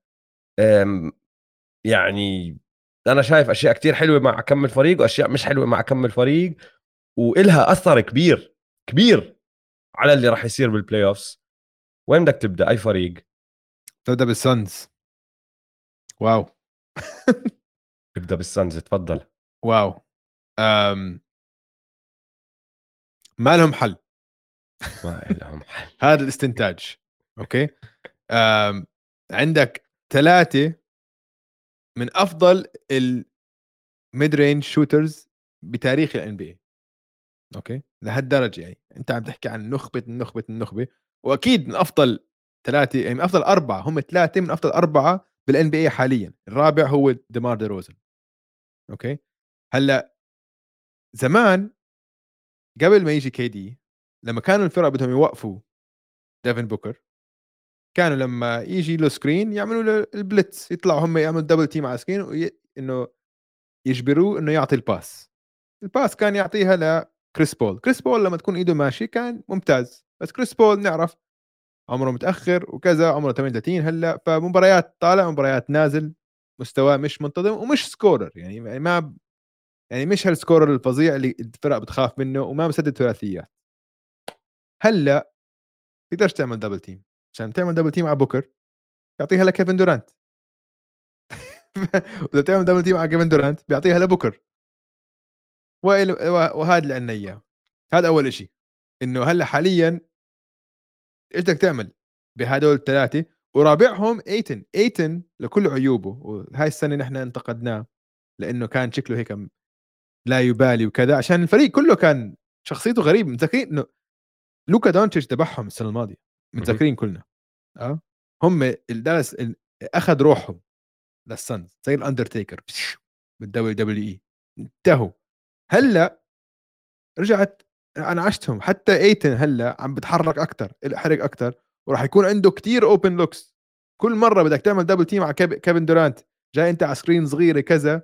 يعني أنا شايف أشياء كتير حلوة مع كم الفريق وأشياء مش حلوة مع كم الفريق وإلها أثر كبير كبير على اللي راح يصير بال play-offs وين بدك تبدأ؟ أي فريق؟ تبدأ بالسانز wow. ابدأ بالسانز تفضل. wow. أم... ما لهم حل. ما لهم حل. هذا الاستنتاج. أوكي؟ أم... عندك ثلاثة من أفضل ال mid-range shooters بتاريخ ال NBA okay؟ لهالدرجة يعني. أنت عم تحكي عن نخبة النخبه النخبه وأكيد من أفضل ثلاثة يعني من أفضل أربعة. هم ثلاثة من أفضل أربعة بال NBA حاليا. الرابع هو ديمار دي روزن okay؟ هلأ زمان قبل ما يجي كي دي لما كانوا الفرق بدهم يوقفوا ديفن بوكر كانوا لما يجي له screen يعملوا له ال blitz يطلعوا هم يعملوا double team على screen وي... إنه يجبروه إنه يعطي ال pass ال pass كان يعطيها لكريس بول كريس بول لما تكون إيده ماشي كان ممتاز. بس كريس بول نعرف عمره متأخر وكذا عمره 38 هلأ فمباريات طالع مباريات نازل مستواه مش منتظم ومش scorer يعني ما يعني مش هال scorer الفظيع اللي الفرق بتخاف منه وما مسدد ثلاثيات. هلأ تقدرش تعمل double team عشان تعمل double team على بوكر يعطيها لكيفن دورانت. وإذا تعمل double team على كيفن دورانت بيعطيها لبوكر. وهذا اللي عندنا إياه. هذا أول شيء إنه هلأ حاليا إيش بدك تعمل؟ بهدول الثلاثة. ورابعهم ايتن ايتن لكل عيوبه. وهاي السنة نحن انتقدناه لأنه كان شكله هيك لا يبالي وكذا عشان الفريق كله كان شخصيته غريبة. متذكرين إنه لوكا دونتش تبعهم السنة الماضية؟ متذكرين كلنا. آه؟ هم الدالاس أخذ روحهم لل Suns زي الاندرتيكر بال WWE. انتهوا. هلأ رجعت أنعشتهم حتى إيتن هلأ عم بتحرك أكثر حرق أكثر وراح يكون عنده كتير open looks كل مرة بدك تعمل double team على كيفن دورانت جاي أنت على screen صغيرة كذا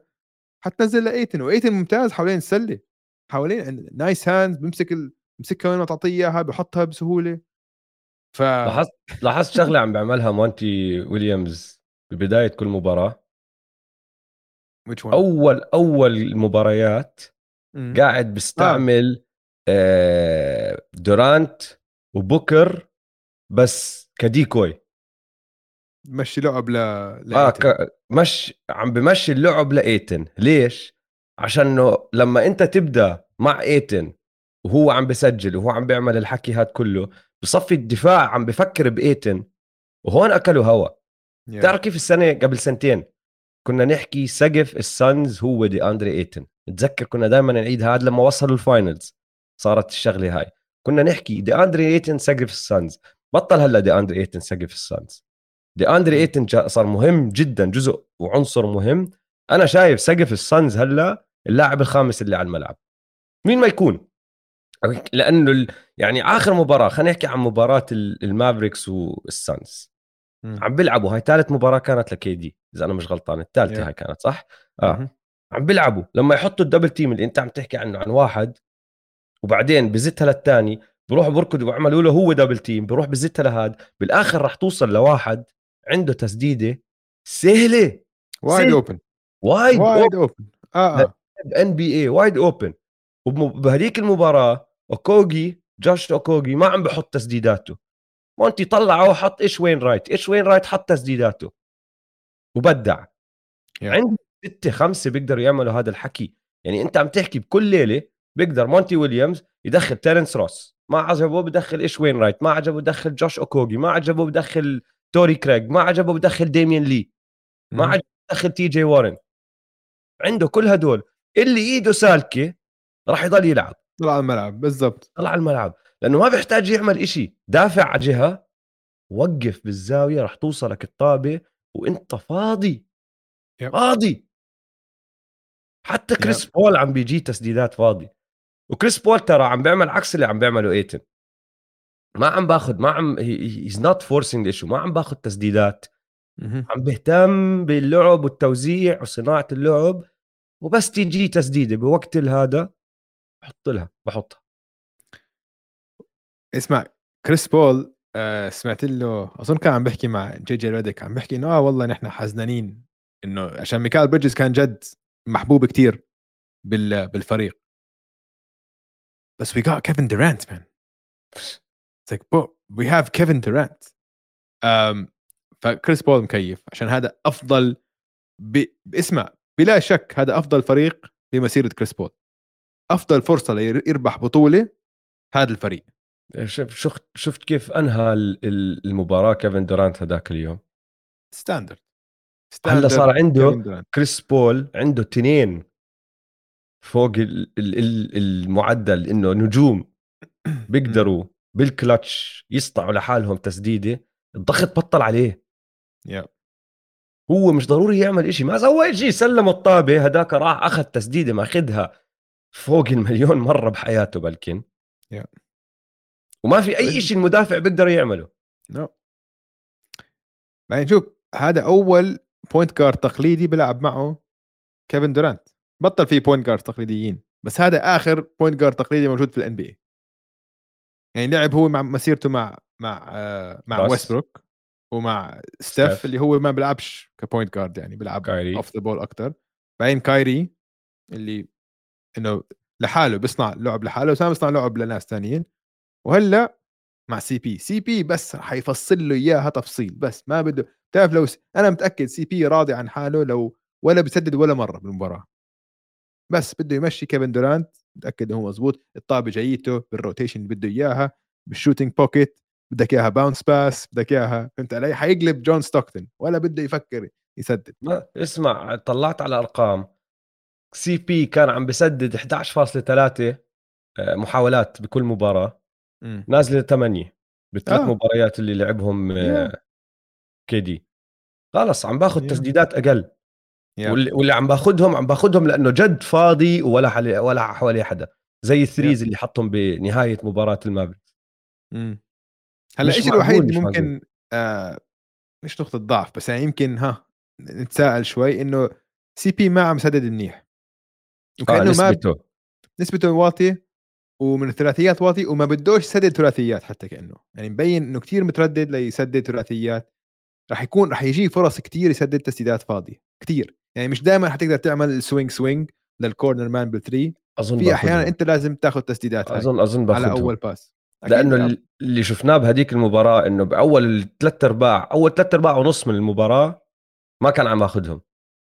حتنزل لايتن وايتن ممتاز حوالين السله حوالين nice hands بيمسك ال... بمسكها وين ما تعطيه إياها بحطها بسهولة. ف لاحظت لاحظت شغلة عم بيعملها مونتي ويليامز ببداية كل مباراة؟ أول أول المباريات قاعد بيستعمل آه. دورانت وبوكر بس كديكوي. مشي لعب ل آه ك... مش عم بمشي اللعب لإيتن. ليش؟ عشان لما أنت تبدأ مع إيتن وهو عم بسجل وهو عم بيعمل الحكي هاد كله بصفي الدفاع عم بفكر بإيتن وهون أكلوا هوا. Yeah. تعرف كيف السنة قبل سنتين؟ كنا نحكي سقف السانز هو دي أندري إيتن. تذكر كنا دائما نعيد هذا لما وصلوا ال finals. صارت الشغلة هاي. كنا نحكي دي أندري إيتن سقف السانز. بطل هلأ دي أندري إيتن سقف السانز. دي اندري إيتن صار مهم جدا جزء وعنصر مهم. أنا شايف سقف السانز هلأ اللاعب الخامس اللي على الملعب. مين ما يكون؟ لأنه يعني آخر مباراة خلينا نحكي عن مباراة المافريكس والسانز. عم بيلعبوا هاي ثالث مباراة كانت ل KD إذا أنا مش غلطان الثالثة yeah. هاي كانت صح؟ آه. عم بيلعبوا لما يحطوا ال double team اللي أنت عم تحكي عنه عن واحد وبعدين بزتها للثاني بروحوا بركضوا وعملوا له هو double team بروح بزتها لهاد بالآخر راح توصل لواحد. عنده تسديدة سهلة. wide open wide wide open آه NBA wide open وبهذيك المباراة اوكوجي جوش اوكوجي ما عم بحط تسديداته. مونتي طلعه وحط إيش واينرايت. إيش واينرايت حط تسديداته. وبدع. Yeah. عندي ستة خمسة بيقدروا يعملوا هذا الحكي. يعني أنت عم تحكي بكل ليلة بيقدر مونتي ويليامز يدخل تيرنس روس. ما عجبه بدخل إيش واينرايت. ما عجبه بدخل جوش اوكوجي ما عجبه بدخل توري كريج ما عجبه بدخل ديميان لي. ما عجبه بدخل تي جي وارن. عنده كل هدول. اللي إيده سالكة راح يضل يلعب. طلع على الملعب بالضبط. طلع على الملعب. لأنه ما بيحتاج يعمل إشي. دافع على جهة وقف بالزاوية راح توصلك الطابة وإنت فاضي. yep. فاضي. حتى كريس بول عم بيجي تسديدات فاضي. وكريس بول ترى عم بيعمل عكس اللي عم بيعمله إيتن. ما عم باخذ ما عم he's not forcing it شو ما عم باخذ تسديدات. عم بيهتم باللعب والتوزيع وصناعة اللعب وبس تيجي تسديدة بوقت هذا بحط لها بحطها. اسمع كريس بول آه سمعت له أظن كان عم بحكي مع جي جي ريديك عم بحكي إنه آه والله نحن حزنانين إنه عشان ميكال بريدجز كان جد محبوب كتير بال بالفريق. بس we got Kevin Durant man. It's like bro we have Kevin Durant. Um, فكريس بول مكيف. عشان هذا أفضل ب... اسمع بلا شك هذا أفضل فريق في مسيره كريس بول أفضل فرصة ليربح بطولة هذا الفريق. شوف شفت شفت كيف أنهى ال- ال- المباراة كيفن دورانت هذاك اليوم؟ standard هلا صار عنده. كريس بول عنده تنين فوق ال- ال- ال- المعدل إنه نجوم. بيقدروا بالكلتش يصنعوا لحالهم تسديدة الضغط بطل عليه. yeah. هو مش ضروري يعمل إشي. ما سوى شيء سلمه الطابة هداك راح أخذ تسديدة ماخذها فوق المليون مرة بحياته بلكن. يا. وما في أي شيء المدافع بيقدر يعمله. no بعدين شوف هذا أول point guard تقليدي بيلعب معه كيفن دورانت. بطل في point guard تقليديين بس هذا آخر point guard تقليدي موجود في ال NB يعني لعب هو مع مسيرته مع مع آه مع. ويستبروك ومع ستيف, ستيف. اللي هو ما بيلعبش ك point guard يعني بيلعب. off the ball أكثر بعدين كايري اللي إنه لحاله بيصنع لعب لحاله ما بيصنع لعب لناس ثانيين وهلأ مع CP CP بس حيفصل له إياها تفصيل بس ما بده بتعرف لو س... أنا متأكد CP راضي عن حاله لو ولا بيسدد ولا مرة بالمباراة بس بده يمشي كيفن دورانت متأكد إنه هو مزبوط الطابة جايته بال rotation اللي بده إياها بال shooting pocket بدك إياها bounce pass بدك إياها فهمت علي حيقلب جون ستوكتون ولا بده يفكر يسدد ما اسمع طلعت على أرقام CP كان عم بسدد 11.3 آه، محاولات بكل مباراة. نازلة 8 بالثلاث آه. مباريات اللي لعبهم آه، Yeah. KD خلص عم باخذ. تسديدات أقل Yeah. واللي, واللي عم باخذهم عم باخذهم لأنه جد فاضي ولا حلي ولا حواليه حدا زي ال threes اللي حطهم بنهاية مباراة المافريكس. هلأ الشيء الوحيد اللي ممكن آه مش نقطة ضعف؟ بس يعني يمكن ها نتساءل شوي إنه CP ما عم سدد منيح. وكأنه آه ما نسبته. نسبته واطية ومن الثلاثيات واطي وما بدوش يسدد ثلاثيات حتى كأنه. يعني مبين إنه كتير متردد ليسدد ثلاثيات. راح يكون راح يجيه فرص كتير يسدد تسديدات فاضية. كتير. يعني مش دائما حتقدر تعمل ال swing swing لل corner man بال three أظن في أحيانا. أنت لازم تاخذ تسديدات اظن أظن على أول pass. لأنه اللي شفناه بهديك المباراة إنه بأول ثلاث ارباع أول ثلاث أرباع ونص من المباراة ما كان عم ياخذهم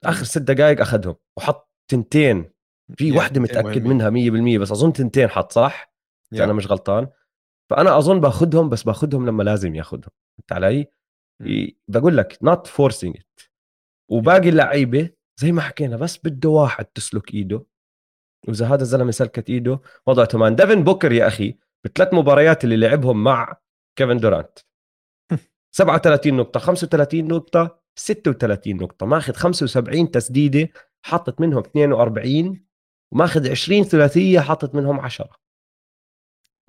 آخر ست دقائق أخذهم وحط تنتين في متأكد مهمين. منها 100% بس أظن تنتين حط صح؟ Yeah. أنا مش غلطان فأنا أظن باخذهم بس باخذهم لما لازم ياخذهم فهمت علي؟ بقول لك not forcing it وباقي اللعيبة زي ما حكينا بس بده واحد تسلك إيده. وإذا هذا الزلمة سلكت إيده وضعه تمام ديفن بوكر يا أخي بثلاث مباريات اللي لعبهم مع كيفن دورانت. 37 نقطة 35 نقطة 36 نقطة. ماخذ 75 تسديدة حطت منهم 42 وماخذ 20 ثلاثية حطت منهم 10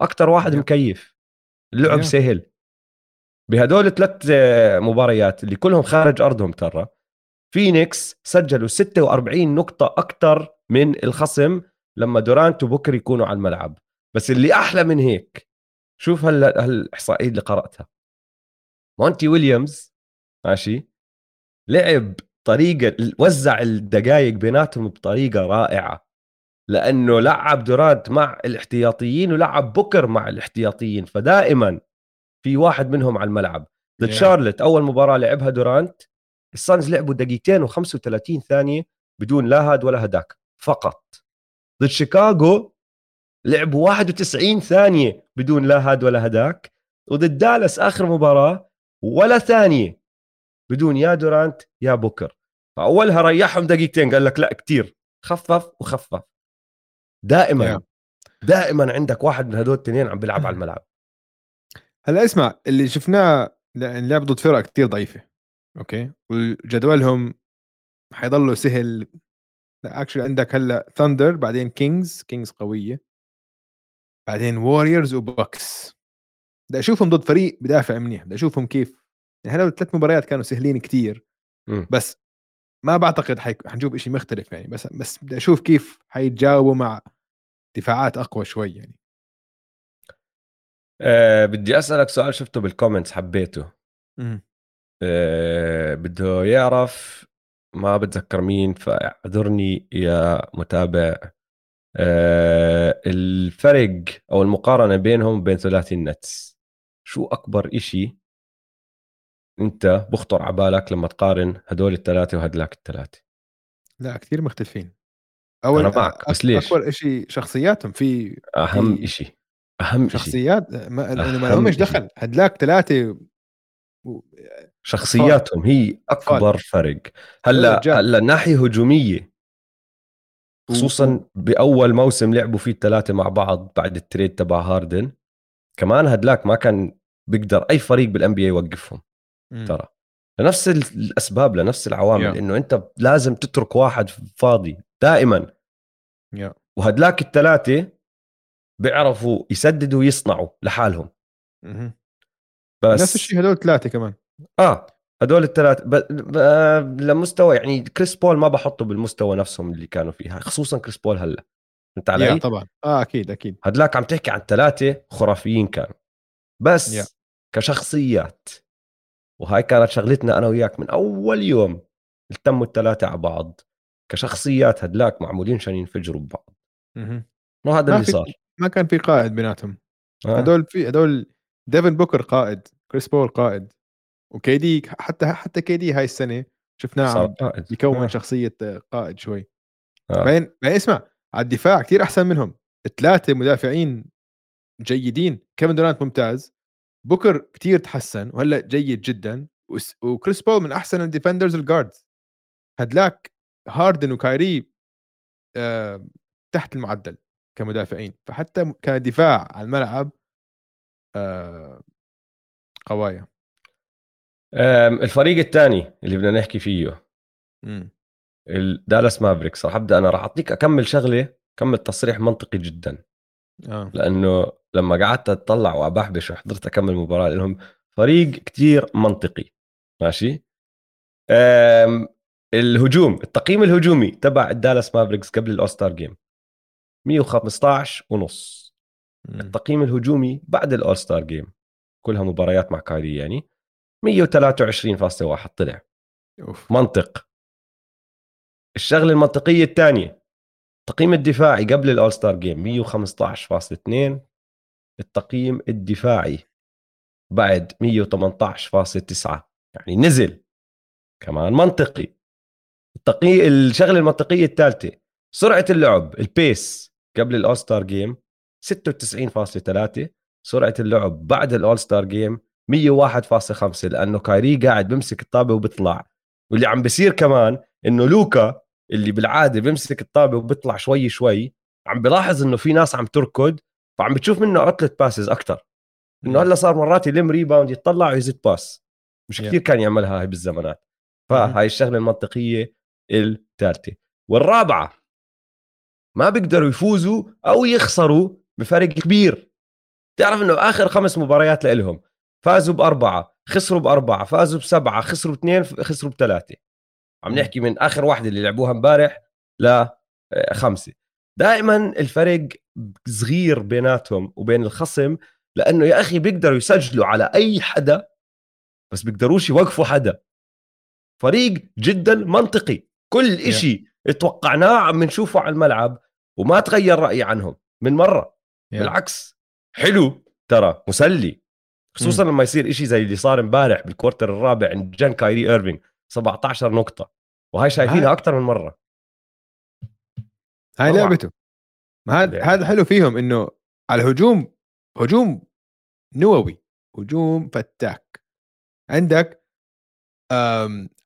أكتر واحد. مكيف. اللعب. سهل. بهدول الثلاث مباريات اللي كلهم خارج أرضهم ترى فينيكس سجلوا 46 نقطة أكتر من الخصم لما دورانت وبوكر يكونوا على الملعب. بس اللي أحلى من هيك شوف هلا هالإحصائية اللي قرأتها. مونتي ويليامز ماشي لعب طريقة وزع الدقائق بيناتهم بطريقة رائعة لأنه لعب دورانت مع الاحتياطيين ولعب بوكر مع الاحتياطيين فدائما في واحد منهم على الملعب. ضد Yeah. شارلت أول مباراة لعبها دورانت السانز لعبوا دقيقتين و35 ثانية بدون لا هاد ولا هداك فقط. ضد شيكاغو لعبوا 91 ثانية بدون لا هاد ولا هداك وضد دالاس آخر مباراة ولا ثانية بدون يا دورانت يا بوكر. فأولها ريحهم دقيقتين قال لك لا كتير. خفف وخفف. دائما Yeah. دائما عندك واحد من هدول التنين عم بيلعب على الملعب. هلا اسمع اللي شفناه لعب ضد فرق كتير ضعيفة. okay. وجدولهم حيضلوا سهل. لا actually عندك هلأ ثاندر بعدين كينجز كينجز قوية. بعدين ووريرز وبوكس بدي أشوفهم ضد فريق بدافع منيح. بدي أشوفهم كيف. يعني هلأ الثلاث مباريات كانوا سهلين كتير. بس ما بعتقد حنشوف شيء مختلف يعني. بس بس بدي أشوف كيف حيتجاوبوا مع دفاعات أقوى شوي يعني. أه بدي أسألك سؤال شفته بال comments حبيته. أه بده يعرف ما بتذكر مين فاعذرني يا متابع. أه الفرق أو المقارنة بينهم بين ثلاثي النتس شو أكبر إشي أنت بخطر على بالك لما تقارن هدول الثلاثة وهدلاك الثلاثة؟ لا كثير مختلفين. أول أنا معك بس ليش؟ أكبر شيء شخصياتهم في أهم شيء أهم شخصيات ما, ما لهمش دخل. هدلاك ثلاثة. شخصياتهم هي أكبر فرق. هلأ هلأ ناحية هجومية خصوصا بأول موسم لعبوا فيه الثلاثة مع بعض بعد ال trade تبع هاردن. كمان هدلاك ما كان بيقدر أي فريق بال NBA يوقفهم ترى. لنفس الأسباب لنفس العوامل yeah. إنه أنت لازم تترك واحد فاضي دائما. Yeah. وهدلاك الثلاثة بيعرفوا يسددوا ويصنعوا لحالهم. mm-hmm. بس نفس الشيء هدول ثلاثة كمان. آه هدول الثلاث ب... ب... لمستوى يعني كريس بول ما بحطه بالمستوى نفسهم اللي كانوا فيها خصوصا كريس بول هلأ. انت علي؟ طبعا. آه أكيد أكيد. هدلاك عم تحكي عن ثلاثة خرافيين كانوا. بس yeah. كشخصيات وهاي كانت شغلتنا أنا وياك من أول يوم التموا الثلاثة على بعض كشخصيات هدلاك معمولين عشان ينفجروا ببعض. وهذا اللي صار. ما كان في قائد بيناتهم. آه. هدول في هدول ديفن بوكر قائد كريس بول قائد وكيدي حتى حتى كيدي هاي السنة شفناه عم يكون آه. شخصية قائد شوي. آه. بعدين بعدين اسمع على الدفاع كثير أحسن منهم. ثلاثة مدافعين جيدين كيفن دورانت ممتاز بوكر كتير تحسن وهلأ جيد جدا وكريس بول من أحسن ال defenders ال guards هدلاك هاردن وكايري آه تحت المعدل كمدافعين. فحتى كدفاع على الملعب قوايا. الفريق الثاني اللي بدنا نحكي فيه الدالاس مافريكس راح ابدا أنا راح أعطيك أكمل شغلة كمل تصريح منطقي جدا. آه. لأنه لما قعدت أطلع وأبحبش وحضرت أكمل مباراة لهم فريق كتير منطقي. ماشي؟ الهجوم التقييم الهجومي تبع الدالاس مافريكس قبل ال All-Star Game 115 ونص. التقييم الهجومي بعد ال All-Star Game كلها مباريات مع كايري يعني. 123.1 طلع. أوف. منطق. الشغلة المنطقية الثانية التقييم الدفاعي قبل ال All-Star Game 115.2 التقييم الدفاعي بعد 118.9 يعني نزل. كمان منطقي. التقي الشغلة المنطقية الثالثة سرعة اللعب ال pace قبل ال All-Star Game 96.3 سرعة اللعب بعد ال All-Star Game 101.5 لأنه كايري قاعد بمسك الطابة وبيطلع. واللي عم بيصير كمان إنه لوكا اللي بالعادة بيمسك الطابة وبيطلع شوي شوي عم بلاحظ إنه في ناس عم تركض فعم بتشوف منه outlet passes أكثر إنه هلأ صار مرات يلم rebound يطلع ويزت pass مش كثير كان يعملها هاي بالزمانات. فهاي الشغلة المنطقية الثالثة. والرابعة ما بيقدروا يفوزوا أو يخسروا بفرق كبير. تعرف إنه آخر خمس مباريات لهم فازوا بأربعة خسروا بأربعة فازوا بسبعة خسروا باثنين خسروا بثلاثة. عم نحكي من آخر واحدة اللي لعبوها امبارح لخمسه دائما الفرق صغير بيناتهم وبين الخصم لأنه يا أخي بيقدروا يسجلوا على أي حدا بس بيقدروش يوقفوا حدا. فريق جدا منطقي. كل إشي yeah. توقعناه عم نشوفه على الملعب وما تغير رأيي عنهم من مرة. بالعكس حلو ترى مسلي. خصوصا mm. لما يصير إشي زي اللي صار امبارح بال quarter الرابع عند جان كايري ايرفينج 17 نقطة. وهي شايفينها أكثر من مرة. هاي لعبته. ما هذا هذا حلو فيهم إنه على الهجوم هجوم نووي هجوم فتاك. عندك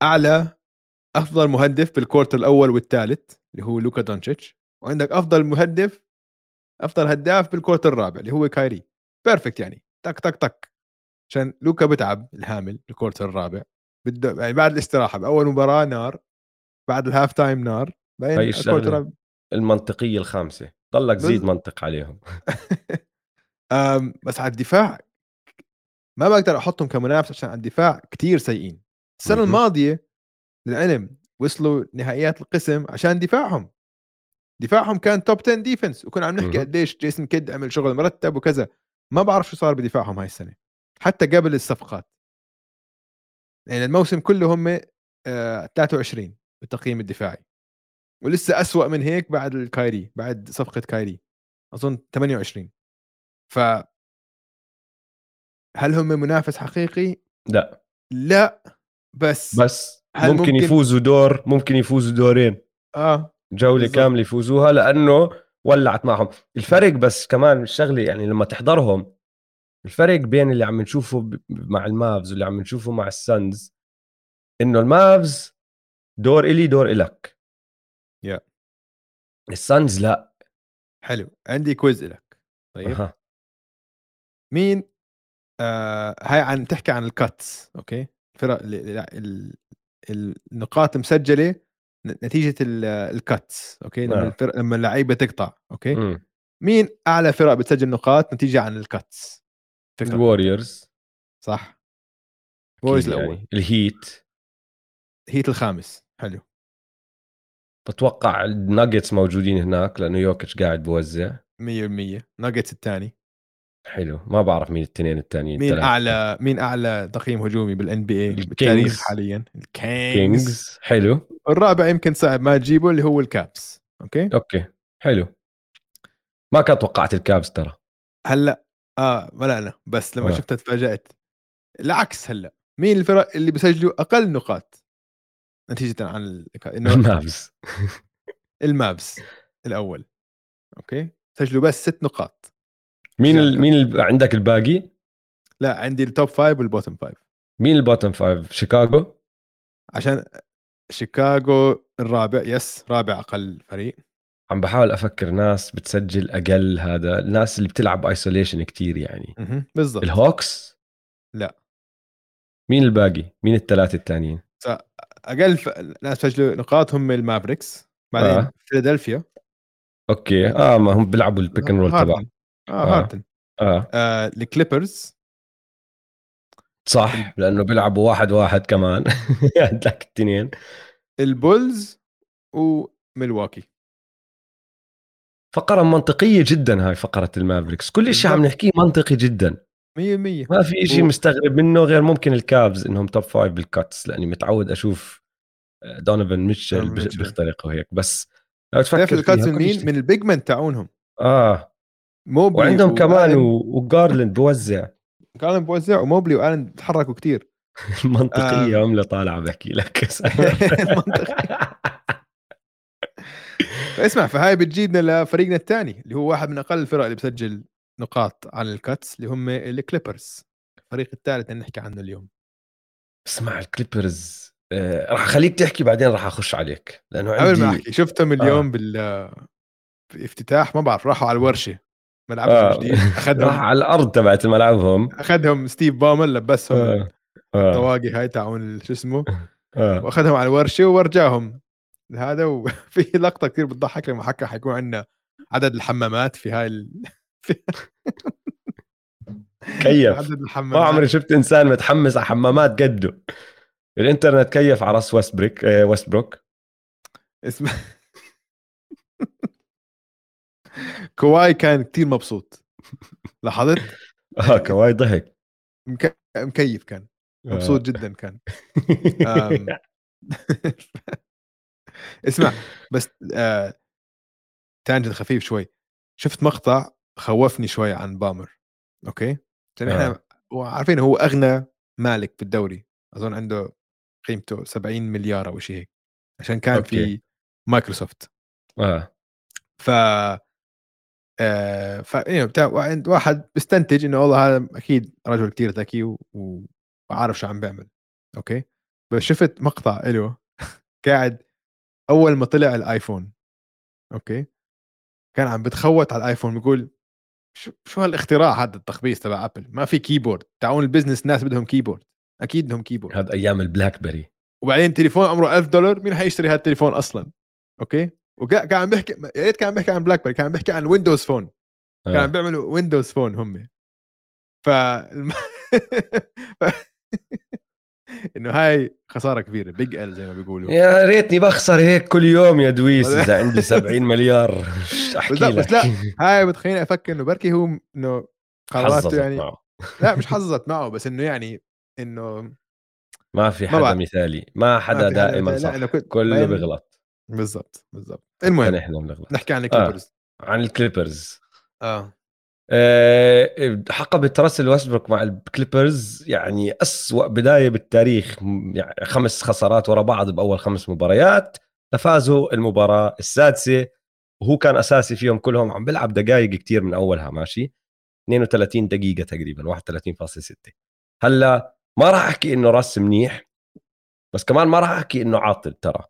أعلى أفضل مهدف بال quarter الأول والثالث اللي هو لوكا دونتشيتش. وعندك أفضل مهدف أفضل هداف بال quarter الرابع اللي هو كايري. perfect يعني. تك تك تك. عشان لوكا بتعب الهامل بال quarter الرابع. بده يعني بعد الاستراحة بأول مباراة نار. بعد ال half time نار. بعدين الشغلة المنطقية الخامسة. ضلك زيد بز- منطق عليهم. بس على الدفاع ما بقدر أحطهم كمنافس عشان على الدفاع كتير سيئين. السنة. الماضية للعلم وصلوا نهائيات القسم عشان دفاعهم. دفاعهم كان top 10 defense وكنا عم نحكي. قديش جيسون كيد عمل شغل مرتب وكذا. ما بعرف شو صار بدفاعهم هاي السنة. حتى قبل الصفقات. يعني الموسم كله هم آه 23 بالتقييم الدفاعي. ولسه أسوأ من هيك بعد الكايري بعد صفقة كايري. أظن 28 ف هل هم منافس حقيقي؟ لا. لا. بس, بس هل ممكن, ممكن- يفوزوا دور ممكن يفوزوا دورين. آه. جولة بالضبط. كاملة يفوزوها لأنه ولعت معهم. الفرق بس كمان الشغلة يعني لما تحضرهم الفرق بين اللي عم نشوفه مع المافز واللي عم نشوفه مع السانز إنه المافز دور إلي دور إلك. Yeah. السانز لا. حلو. عندي quiz لك طيب. أها. مين آه هاي عم تحكي عن ال cuts أوكي؟ فرق ال- ال- ال- النقاط المسجله نتيجة ال- ال cuts أوكي؟ لما آه. الفرق لما اللعيبة تقطع أوكي؟ مم. مين أعلى فرق بتسجل نقاط نتيجة عن ال cuts الووريورز صح. أكيد ووريورز الأول. يعني. الهيت هيت الخامس. حلو. بتوقع الناجتس موجودين هناك لأنه يوكيتش قاعد بوزع. 100% ناجتس الثاني. حلو. ما بعرف مين التنين الثانيين مين اعلى مين أعلى تقييم هجومي بال NBA. بالتاريخ حاليا؟ الكينجز. كينجز. حلو. الرابع يمكن صعب ما تجيبه اللي هو الكافز. أوكي؟ أوكي. حلو. ما كان توقعت الكافز ترى. هلأ. آه ولا أنا. بس لما آه. شفتها تفاجأت. العكس هلأ. مين الفرق اللي بيسجلوا أقل نقاط؟ نتيجة عن ال... إنه المافز المافز الأول. أوكي؟ سجلوا بس ست نقاط. مين ال... مين ال... عندك الباقي؟ لا عندي ال top five وال bottom five مين ال bottom five شيكاغو؟ عشان شيكاغو الرابع yes رابع أقل فريق. عم بحاول أفكر ناس بتسجل أقل هذا الناس اللي بتلعب isolation كتير يعني. بالضبط. الهوكس لا. مين الباقي؟ مين الثلاثه الثانيين أقل ف... ناس سجلوا نقاط هم المافريكس بعدين آه. فيلادلفيا. أوكي. آه ما هم بيلعبوا ال pick and roll تبع هاردن آه, آه. هاردن آه. آه الكليبرز صح لأنه بيلعبوا واحد واحد كمان. عندك الاثنين البولز وميلواكي فقرة منطقية جدا هاي فقرة المافريكس. كل شيء عم. نحكيه منطقي جدا. 100% ما في شيء مستغرب منه غير ممكن الكافز إنهم top five بال cuts لأني متعود أشوف دونيفن ميتشل دونيفن ميتشل. بيخترق وهيك بس لو تفكر تعرف ال cuts من مين؟ من ال big men تاعونهم. آه. موبلي وعندهم كمان وآلن- و- وجارلند بوزع. كان بوزع وموبلي وآلن تحركوا كتير. المنطقية آم. عملة طالعة بحكي لك. منطقي. اسمع فهاي بتجيبنا لفريقنا الثاني اللي هو واحد من أقل الفرق اللي بسجل نقاط على ال cuts اللي هم الكليبرز. الفريق الثالث اللي نحكي عنه اليوم. اسمع الكليبرز آه راح أخليك تحكي بعدين راح أخش عليك لأنه قبل عندي ما أحكي شفتهم اليوم بال بالافتتاح ما بعرف راحوا على الورشة. ملعبهم آه. راح أخذهم. على الأرض تبعت ملعبهم. أخذهم ستيف بامر لبسهم آه. آه. الطواقي هاي تاعون شو اسمه؟ آه. وأخذهم على الورشة ورجاهم هذا وفي لقطة كثير بتضحك لما حكى حيكون عندنا عدد الحمامات في هاي ال... في كيف؟ عدد ما الحمامات عمري شفت إنسان متحمس على حمامات قده. الإنترنت كيف على راس ويست بريك آه، ويست بروك اسمه كواي كان كتير مبسوط. لاحظت؟ آه كواي ضحك. مك... مكيف كان. مبسوط جدا كان. آم. اسمع بس آه... tangent خفيف شوي. شفت مقطع خوفني شوي عن بالمر أوكي؟ عشان إحنا آه. عارفين هو أغنى مالك في الدوري. أظن عنده قيمته 70 مليار أو شيء هيك. عشان كان أوكي. في مايكروسوفت. آه. ف آه ف بتاع واحد- بيستنتج إنه والله هذا أكيد رجل كتير ذكي و- وعارف شو عم بيعمل. أوكي؟ بس شفت مقطع له قاعد أول ما طلع الآيفون. أوكي؟ كان عم بتخوت على الآيفون بيقول شو شو هالاختراع هذا التخبيص تبع أبل؟ ما في keyboard تاعون ال business ناس بدهم keyboard أكيد بدهم keyboard هذا أيام البلاك بيري وبعدين تليفون عمره 1000 دولار مين حيشتري هذا التليفون أصلا؟ أوكي؟ وكان عم بيحكي يا ريت كان عم بيحكي عن بلاك بيري كان عم بيحكي عن ويندوز فون كان عم آه. بيعملوا ويندوز فون هم. ف إنه هاي خسارة كبيرة big L زي ما بيقولوا. يا ريتني بخسر هيك كل يوم يا دويس إذا عندي 70 مليار. أحكي بس لا- لك. بس لا، هاي بتخليني أفكر إنه بركي هو إنه قراراته يعني معه. لا مش حظت معه بس إنه يعني إنه ما في حدا. مثالي. ما حدا ما دائما. لا، صح. كنت- كله بيغلط بالضبط بالضبط. المهم بنغلط نحكي عن الكليبرز. عن الكليبرز. آه. آه، حقبة راسل ويستبروك مع الكليبرز يعني أسوأ بداية بالتاريخ يعني خمس خسارات ورا بعض بأول خمس مباريات. فازوا المباراة السادسة وهو كان أساسي فيهم كلهم عم بيلعب دقائق كتير من أولها ماشي؟ 32 دقيقة تقريبا 31.6 هلأ ما راح أحكي إنه راس منيح بس كمان ما راح أحكي إنه عاطل ترى.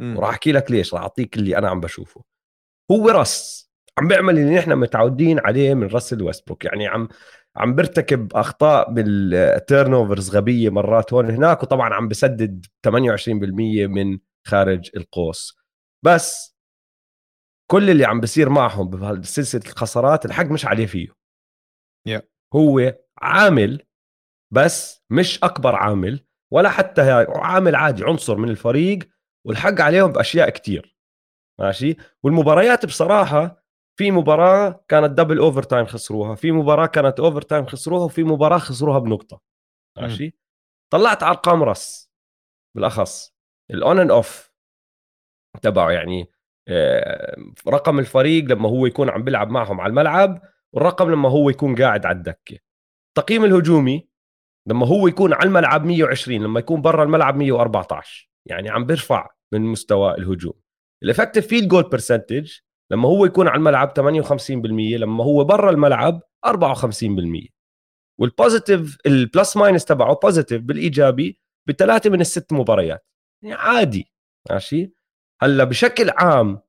وراح أحكي لك ليش راح أعطيك اللي أنا عم بشوفه. هو رس عم بيعمل اللي نحن متعودين عليه من راسل ويستبروك يعني عم عم بيرتكب أخطاء بال turnovers غبية مرات هون هناك وطبعا عم بسدد 28% من خارج القوس. بس كل اللي عم بصير معهم بسلسله الخسارات الحق مش عليه فيه. Yeah. هو عامل بس مش أكبر عامل ولا حتى عامل عادي عنصر من الفريق والحق عليهم بأشياء كتير ماشي؟ والمباريات بصراحة في مباراة كانت double overtime خسروها في مباراة كانت overtime خسروها وفي مباراة خسروها بنقطة ماشي؟ طلعت على ارقام رس بالأخص ال on and off تبعه يعني آه، رقم الفريق لما هو يكون عم بيلعب معهم على الملعب والرقم لما هو يكون قاعد على الدكة. التقييم الهجومي لما هو يكون على الملعب 120 لما يكون برا الملعب 114 يعني عم بيرفع من مستوى الهجوم. ال effective field goal percentage لما هو يكون على الملعب 58% لما هو برا الملعب 54% وال positive ال plus minus تبعه positive بالإيجابي بثلاثة من الست مباريات. يعني عادي ماشي؟ هلأ بشكل عام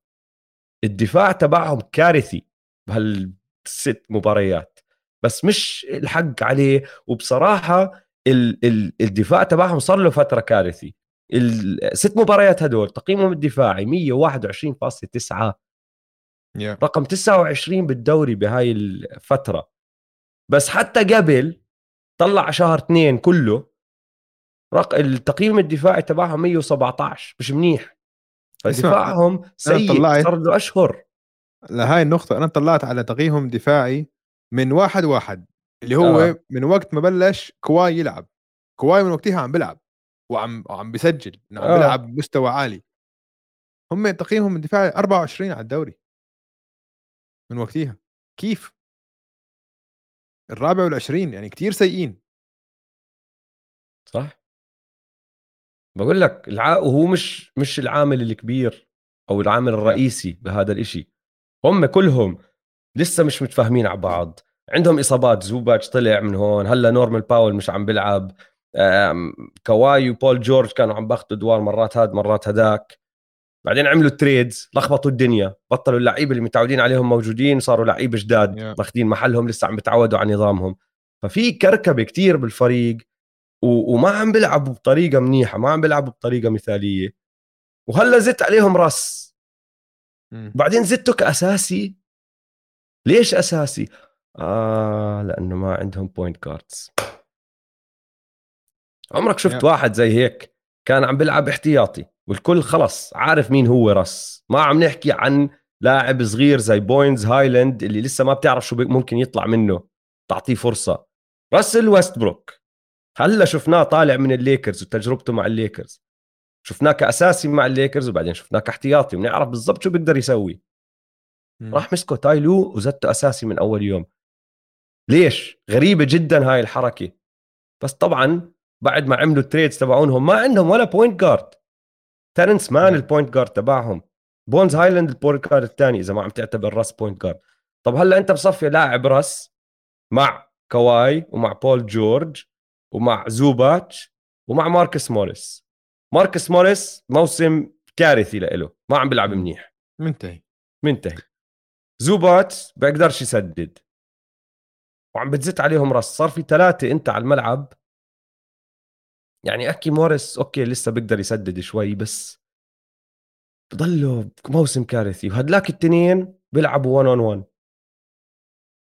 الدفاع تبعهم كارثي بهالست مباريات. بس مش الحق عليه وبصراحة ال ال الدفاع تبعهم صار له فترة كارثي. الست مباريات هدول تقييمهم الدفاعي 121.9 يا. رقم 29 بالدوري بهاي الفترة. بس حتى قبل طلع شهر اثنين كله رق... التقييم الدفاعي تبعهم 117 مش منيح. فدفاعهم سيء صار له أشهر. لهاي النقطة أنا طلعت على تقييمهم دفاعي من واحد واحد اللي هو آه. من وقت ما بلش كواي يلعب. كواي من وقتها عم بيلعب وعم وعم بيسجل إنه عم آه. بيلعب بمستوى عالي. هم تقييمهم الدفاعي 24 على الدوري. من وقتها كيف؟ الرابع والعشرين يعني كتير سيئين. صح. بقول لك الع... وهو مش مش العامل الكبير أو العامل الرئيسي بهذا الإشي. هم كلهم لسه مش متفاهمين على بعض. عندهم إصابات زوباتش طلع من هون هلا نورمان باول مش عم بيلعب. كواي وبول جورج كانوا عم باخذوا ادوار مرات هاد مرات هداك. بعدين عملوا trades لخبطوا الدنيا. بطلوا اللعيبة اللي متعودين عليهم موجودين صاروا لعيبة جداد Yeah. ماخذين محلهم لسه عم بتعودوا على نظامهم. ففي كركبة كتير بالفريق و... وما عم بيلعبوا بطريقة منيحة ما عم بيلعبوا بطريقة مثالية. وهلا زدت عليهم راس مم. بعدين زته كأساسي. ليش أساسي؟ آه لأنه ما عندهم point guards عمرك شفت Yeah. واحد زي هيك؟ كان عم بيلعب احتياطي والكل خلص عارف مين هو راس ما عم نحكي عن لاعب صغير زي بونز هايلاند اللي لسه ما بتعرف شو ممكن يطلع منه. تعطيه فرصة. راسل ويستبروك. هلا شفناه طالع من الليكرز وتجربته مع الليكرز. شفناه كأساسي مع الليكرز وبعدين شفناه كاحتياطي بنعرف بالضبط شو بيقدر يسوي. مم. راح مسكه تايلو وزته أساسي من أول يوم. ليش؟ غريبة جدا هاي الحركة. بس طبعا بعد ما عملوا ال trades تبعونهم ما عندهم ولا point guard تيرنس مان. ال point guard تبعهم. بونز هايلاند ال point guard الثاني إذا ما عم تعتبر راس point guard طب هلأ أنت بصفي لاعب راس مع كواي ومع بول جورج ومع زوباتش ومع ماركس موريس ماركس موريس موسم كارثي لإله ما عم بيلعب. منيح. منتهي. منتهي. زوباتش بيقدرش يسدد. وعم بتزت عليهم راس. صار في ثلاثة أنت على الملعب يعني okay موريس okay لسه بيقدر يسدد شوي بس بضله موسم كارثي. وهدلاك التنين بيلعبوا 1 on 1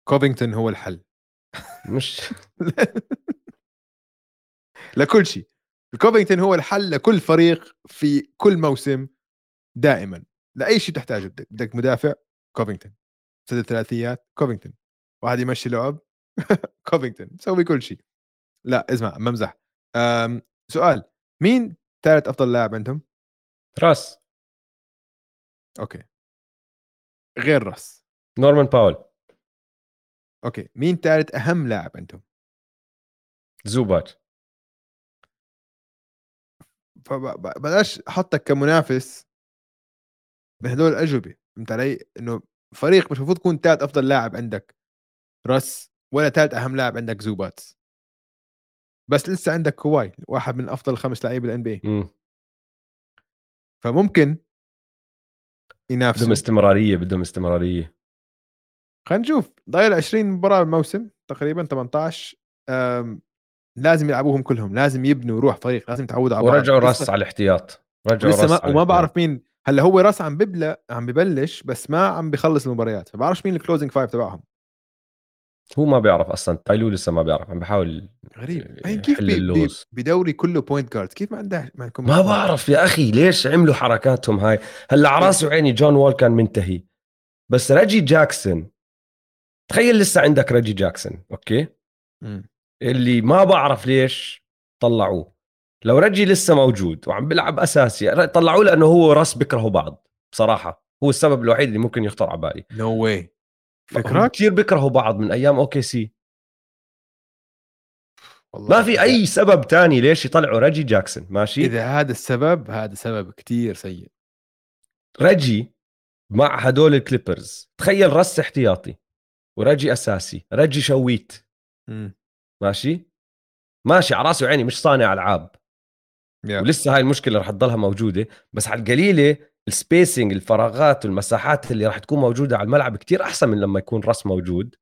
كوفينغتون هو الحل. مش لكل شيء. كوفينغتون هو الحل لكل فريق في كل موسم دائما. لأي شيء تحتاجه. بدك بدك مدافع كوفينغتون. مسدد ثلاثيات كوفينغتون. واحد يمشي لعب كوفينغتون. يسوي كل شيء. لا اسمع بمزح سؤال مين ثالث أفضل لاعب عندهم؟ راس. Okay. غير راس. نورمان باول. okay مين ثالث أهم لاعب عندهم؟ زوباتش فبلاش أحطك كمنافس بهدول الأجوبة. فهمت علي؟ إنه فريق مش المفروض تكون ثالث أفضل لاعب عندك راس ولا ثالث أهم لاعب عندك زوباتش بس لسه عندك كواي واحد من أفضل خمس لعيبة ال N BA فممكن ينافسوا. بدهم استمرارية بدهم استمرارية. خلينا نشوف. ضايل 20 مباراة بالموسم تقريبا 18 لازم يلعبوهم كلهم لازم يبنوا روح فريق لازم يتعودوا على ورجعوا راس على الاحتياط. رجعوا لسه ما وما بعرف مين. هلأ هو راس عم ببلع عم ببلش بس ما عم بخلص المباريات. فما بعرفش مين ال closing five تبعهم. هو ما بيعرف أصلا تايلو لسه ما بيعرف عم بحاول غريب. يعني كيف بي بدوري كله point guard كيف ما عنده ما ما بعرف يا أخي ليش عملوا حركاتهم هاي؟ هلأ على راسي وعيني جون وول كان منتهي. بس ريجي جاكسون تخيل لسه عندك ريجي جاكسون okay؟ م. اللي ما بعرف ليش طلعوه. لو رجي لسه موجود وعم بيلعب أساسي طلعوه لأنه هو وراس بيكرهوا بعض بصراحة. هو السبب الوحيد اللي ممكن يخطر على بالي. نو no واي فكرك؟ كثير بيكرهوا بعض من أيام OKC. ما في أي سبب تاني ليش يطلعوا رجي جاكسون ماشي؟ إذا هذا السبب هذا سبب كتير سيء. رجي مع هدول الكليبرز تخيل رس احتياطي ورجي أساسي رجي shooter. م. ماشي؟ ماشي على راسي وعيني مش صانع ألعاب. Yeah. ولسه هاي المشكلة رح تضلها موجودة بس على القليلة ال spacing الفراغات والمساحات اللي راح تكون موجودة على الملعب كتير أحسن من لما يكون راس موجود.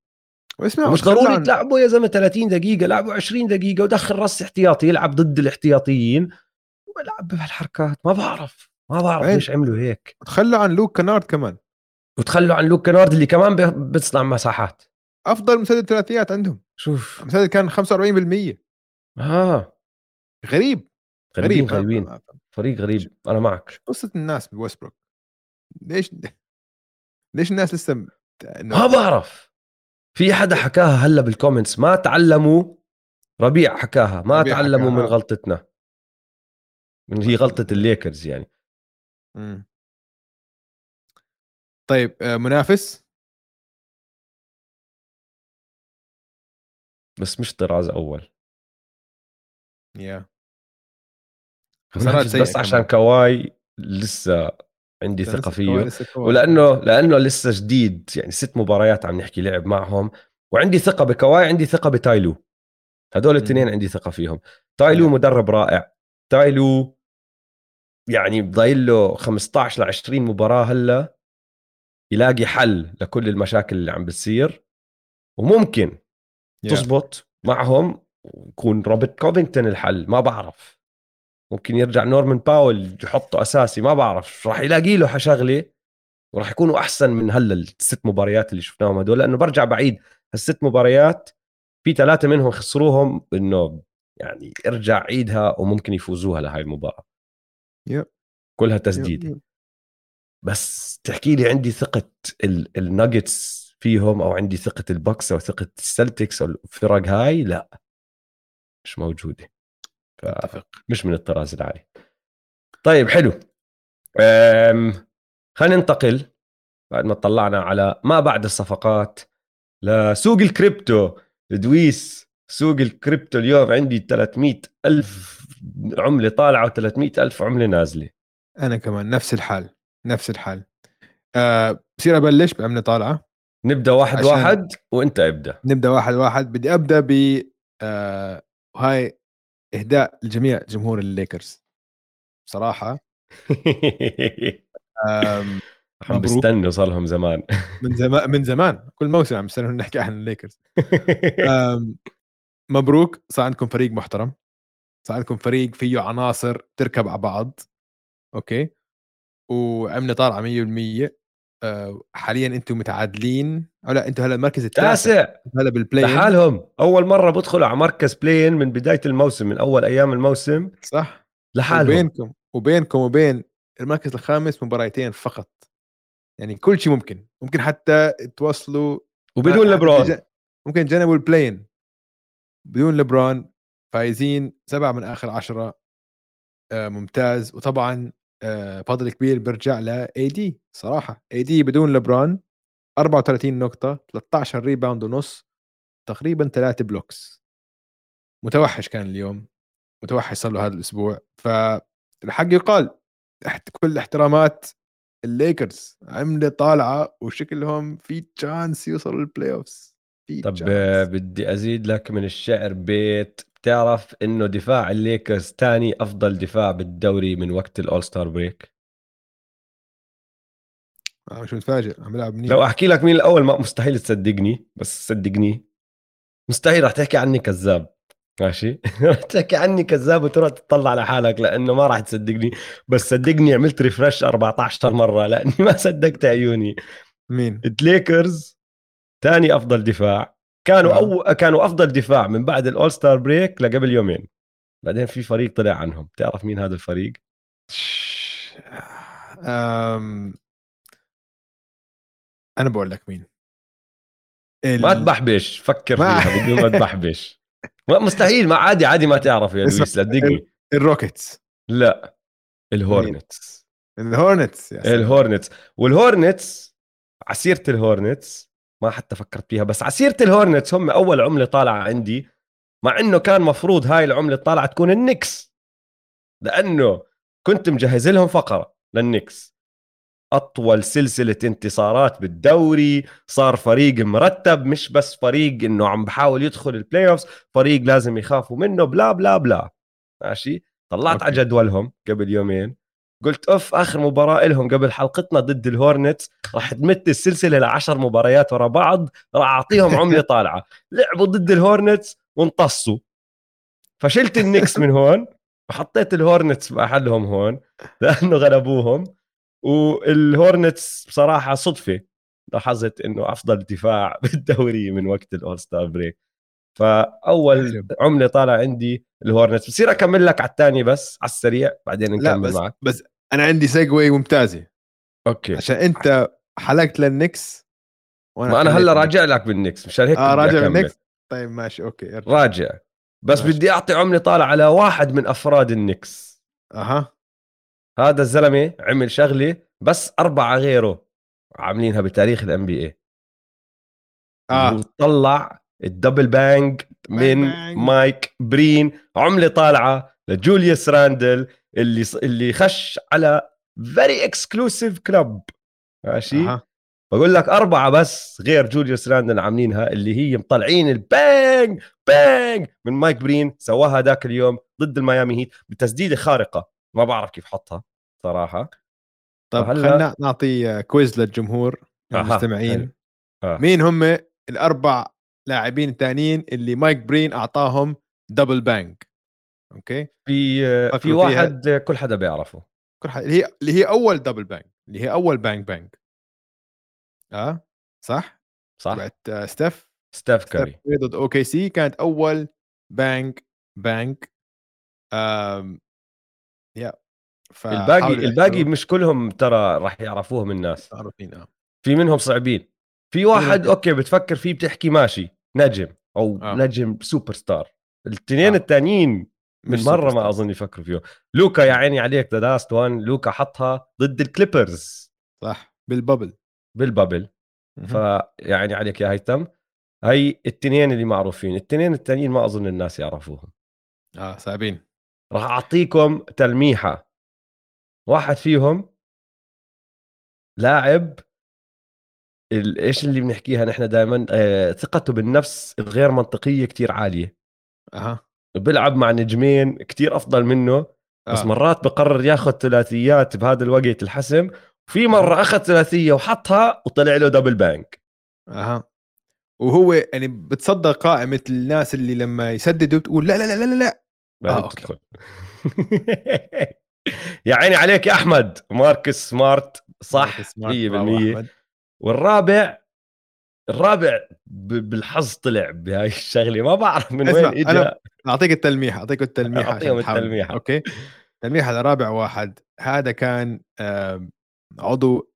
واسمع مش ضروري عن... تلعبه يا زلمة 30 دقيقة لعبه 20 دقيقة ودخل راس احتياطي يلعب ضد الاحتياطيين. ويلعب بهالحركات ما بعرف ما بعرف ليش عملوا هيك. تخلوا عن لوك كنارد كمان. وتخلوا عن لوك كنارد اللي كمان بيصنع مساحات. أفضل مسدد ثلاثيات عندهم. شوف. مسدد كان 45% آه. غريب. غريبين غريبين. فريق غريب. أنا معك. قصة الناس بويستبروك؟ ليش ليش الناس لسه ما بعرف. في حدا حكاها هلأ بال comments ما تعلموا ربيع حكاها ما ربيع تعلموا حكاها. من غلطتنا. من هي غلطة الليكرز يعني. مم. طيب آه، منافس؟ بس مش طراز أول. يا خسارات بس عشان كواي لسه عندي ثقة فيه ولأنه لأنه لسه جديد يعني ست مباريات عم نحكي لعب معهم. وعندي ثقة بكواي عندي ثقة بتايلو. هدول الاثنين عندي ثقة فيهم. تايلو مدرب رائع. تايلو يعني ضايل له 15 ل 20 مباراة هلأ يلاقي حل لكل المشاكل اللي عم بتصير. وممكن yeah. تزبط معهم ويكون روبرت كوفينغتون الحل. ما بعرف. ممكن يرجع نورمان باول يحطه أساسي ما بعرف راح يلاقي له شغله وراح يكونوا أحسن من هلا الست مباريات اللي شفناهم هدول لأنه برجع بعيد الست مباريات في ثلاثة منهم خسروهم إنه يعني ارجع عيدها وممكن يفوزوها لهي المباراة. yep. كلها تسديده yep. بس تحكي لي عندي ثقة الناجتس فيهم أو عندي ثقة البكس أو ثقة السلتكس أو الفرق هاي؟ لا. مش موجودة. مش من الطراز العالي. طيب حلو. خلينا ننتقل بعد ما طلعنا على ما بعد الصفقات لسوق الكريبتو. لويس سوق الكريبتو اليوم عندي 300 ألف عملة طالعة و300 ألف عملة نازلة. أنا كمان نفس الحال نفس الحال. أه بصير أبلش بعملة طالعة. نبدأ واحد واحد وأنت ابدأ. نبدأ واحد واحد. بدي أبدأ ب آه هاي إهداء لجميع جمهور الليكرز. صراحة. عم بستنوا صار لهم زمان. من زمان من زمان. كل موسم عم بستنوا نحكي عن الليكرز. مبروك. صار عندكم فريق محترم. صار عندكم فريق فيه عناصر تركب على بعض. okay؟ وعملنا طالعه 100% آه، حاليا أنتم متعادلين. أو لا أنتم هلأ المركز التاسع. تاسع. هلأ بال play-in لحالهم. أول مرة بدخلوا على مركز play-in من بداية الموسم من أول أيام الموسم. صح. لحالهم. وبينكم وبينكم وبين المركز الخامس مباراتين فقط. يعني كل شيء ممكن. ممكن حتى توصلوا وبدون ما- لبرون ممكن تجنبوا ال play-in بدون لبرون فايزين سبعة من آخر عشرة. آه ممتاز. وطبعا آه فضل كبير بيرجع ل AD صراحة. AD بدون لبرون 34 نقطة 13 rebound ونص تقريبا ثلاثة blocks متوحش كان اليوم. متوحش صار له هذا الأسبوع. فالحق يقال تحت كل الاحترامات الليكرز عملة طالعة وشكلهم في chance يوصلوا لل playoffs طب بدي أزيد لك من الشعر بيت بتعرف إنه دفاع الليكرز تاني أفضل دفاع بالدوري من وقت ال All-Star break؟ أنا مش متفاجئ عم بلعب منيح. لو أحكي لك مين الأول ما مستحيل تصدقني بس صدقني. مستحيل رح تحكي عني كذاب ماشي؟ رح تحكي عني كذاب وتروح تطلع لحالك لأنه ما راح تصدقني. بس صدقني عملت refresh 14 مرة لأني ما صدقت عيوني. مين؟ الليكرز ثاني أفضل دفاع. كانوا آه. أو كانوا أفضل دفاع من بعد ال All-Star break لقبل يومين. بعدين في فريق طلع عنهم. تعرف مين هذا الفريق؟ أم... أنا بقول لك مين. ما ال- تبحبش فكر ما- فيها. بدون ما تبحبش ما مستحيل. ما عادي عادي ما تعرف يا لويس. صدقني الروكيتس لا. الهورنتس الهورنتس يا. الهورنتس والهورنتس على سيرة الهورنتس ما حتى فكرت فيها بس على سيرة الهورنتس هم أول عملة طالعة عندي مع إنه كان مفروض هاي العملة الطالعة تكون النكس لأنه كنت مجهز لهم فقرة للنكس أطول سلسلة انتصارات بالدوري صار فريق مرتب مش بس فريق إنه عم بحاول يدخل ال playoffs فريق لازم يخافوا منه بلا بلا بلا. ماشي؟ طلعت okay. على جدولهم قبل يومين. قلت أوف آخر مباراة لهم قبل حلقتنا ضد الهورنتس راح تمت السلسلة لعشر مباريات ورا بعض. راح أعطيهم عمله طالعة. لعبوا ضد الهورنتس وانتصوا. فشلت النكس من هون وحطيت الهورنتس محلهم هون لأنه غلبوهم. والهورنتس بصراحة صدفة. لاحظت إنه أفضل دفاع بالدوري من وقت ال All-Star break فأول. عملة طالع عندي الهورنتس بصير أكمل لك على الثاني بس على السريع بعدين لا نكمل بس معك. بس أنا عندي segue ممتازة. okay. عشان أنت حلقت للنكس وأنا ما أنا هلأ. راجع لك بالنكس مشان هيك آه راجع. للنكس؟ طيب ماشي okay ارجع راجع. بس ماشي. بدي أعطي عملة طالع على واحد من أفراد النكس. أها. هذا الزلمة عمل شغلة بس أربعة غيره عاملينها بتاريخ ال NBA آه. طلع ال double bang من bang. مايك برين عملة طالعة لجوليوس راندل اللي اللي خش على very exclusive club ماشي؟ بقول لك أربعة بس غير جوليوس راندل عاملينها اللي هي مطلعين ال bang bang من مايك برين سواها ذاك اليوم ضد الميامي هيت بتسديدة خارقة. ما بعرف كيف حطها صراحة. طب فهلا- خلينا نعطي quiz للجمهور المستمعين آه. مين هم الأربع لاعبين الثانيين اللي مايك برين أعطاهم double bang okay؟ في في فكروا فيها. واحد كل حدا بيعرفه. كل حد اللي هي اللي هي أول double bang اللي هي أول bang bang آه صح؟ صح. تبعت آه، ستيف؟ ستيف كاري. ضد OKC كانت أول bang bang آم يا الباقي الباقي. مش كلهم ترى راح يعرفوهم الناس. معروفين آه. في منهم صعبين. في واحد okay بتفكر فيه بتحكي ماشي نجم أو آه. نجم سوبر ستار الاثنين آه. الثانيين من مرة ما. أظن يفكروا فيه. لوكا يا عيني عليك the last one لوكا حطها ضد الكليبرز صح بال bubble بال bubble مهم. فيعني عليك يا هيثم. هي التنين اللي معروفين. التنين التانيين ما أظن الناس يعرفوهم. آه صعبين. راح أعطيكم تلميحة. واحد فيهم لاعب إيش اللي بنحكيها نحن دائما آه، ثقته بالنفس الغير منطقية كتير عالية. أها. بيلعب مع نجمين كتير أفضل منه بس آه. مرات بقرر ياخذ ثلاثيات بهذا الوقت الحسم في مرة أخذ ثلاثية وحطها وطلع له دبل بانك أها. وهو يعني بتصدق قائمة الناس اللي لما يسددوا بتقول لا لا لا لا لا آه تدخل. يا عيني عليك يا أحمد. ماركوس سمارت. صح 100% والرابع الرابع بالحظ طلع بهاي الشغلة. ما بعرف من وين اجى أنا أعطيك التلميح أعطيك التلميح أعطيهم التلميح. okay؟ التلميح على رابع واحد. هذا كان عضو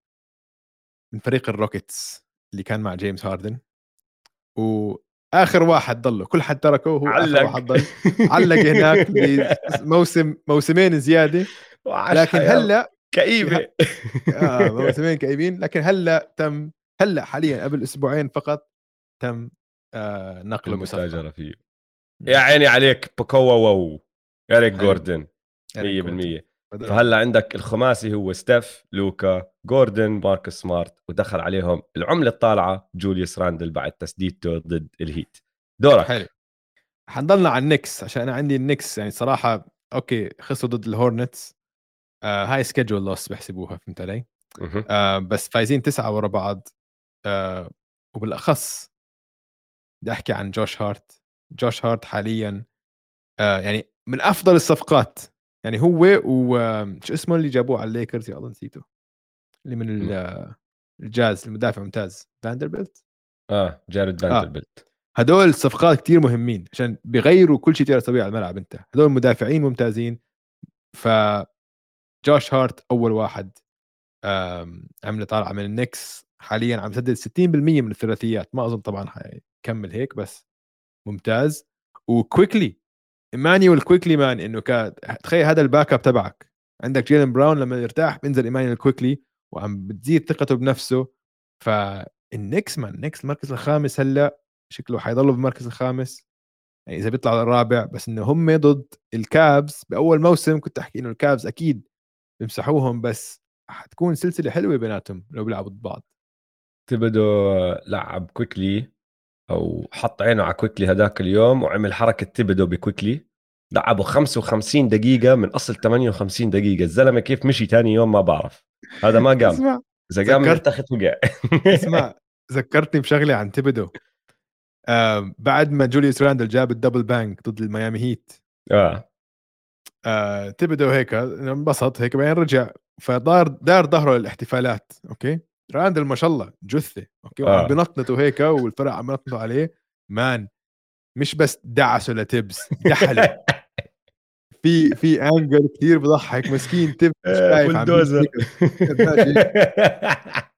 من فريق الروكيتس اللي كان مع جيمس هاردن. وآخر واحد ضله كل حد تركه هو علق. اخر واحد ضل. علق هناك لموسم موسمين زيادة. لكن هلأ كئيبة. آه موسمين كئيبين. لكن هلأ تم هلأ حاليا قبل أسبوعين فقط تم آه نقله المستاجره فيه. يا عيني عليك بكوا واو اريك جوردن 100% فهلأ عندك الخماسي هو ستيف لوكا جوردن ماركوس سمارت ودخل عليهم العملة الطالعة جوليوس راندل بعد تسديدته ضد الهيت. دورك. حلو. حنضلنا على النكس عشان أنا عندي النكس يعني صراحة okay خسروا ضد الهورنتس. آه هاي schedule loss بحسبوها فهمت علي؟ آه بس فايزين تسعة ورا بعض آه وبالأخص بدي أحكي عن جوش هارت. جوش هارت حاليا آه يعني من أفضل الصفقات. يعني هو وش اسمه اللي جابوه على الليكرز؟ يا الله نسيته. اللي من الجاز المدافع ممتاز. فاندربيلت؟ آه جارد فاندربيلت. آه. هدول صفقات كتير مهمين عشان بيغيروا كل شيء تقدر تسويه على الملعب أنت. هدول مدافعين ممتازين. ف جوش هارت أول واحد عملة طالعة من النكس حاليا عم يسدد 60% من الثلاثيات ما أظن طبعا حيكمل هيك بس ممتاز. وكويكلي ايمانويل كويكلي man إنه كان تخيل هذا ال backup تبعك. عندك جيلن برانسون لما يرتاح بينزل ايمانويل كويكلي وعم بتزيد ثقته بنفسه. فالنكس man النكس المركز الخامس هلأ شكله حيضلوا بالمركز الخامس. يعني إذا بيطلعوا الرابع بس إنه هم ضد الكابز بأول موسم كنت أحكي إنه الكابز أكيد بيمسحوهم بس حتكون سلسلة حلوة بيناتهم لو بيلعبوا ضد بعض. تيبودو لعب كويكلي أو حط عينه على كويكلي هذاك اليوم وعمل حركة تيبودو بكويكلي لعبه 55 دقيقة من أصل 58 دقيقة. الزلمة كيف مشي تاني يوم ما بعرف. هذا ما قام اسمع إذا قام ارتخت وقع اسمع ذكرتني بشغلة عن تيبودو آه بعد ما جوليوس راندل جاب ال double bang ضد الميامي هيت. آه, آه تبدو هيك انبسط هيك بعدين رجع فدار دار ظهره للاحتفالات أوكي؟ راندل ما شاء الله جثة أوكي؟ آه. بنطنطوا هيك والفرق عم بنطنطوا عليه. مان مش بس دعسوا لتبس دحله في في انجل كثير بضحك مسكين تب مش آه، بولدوزر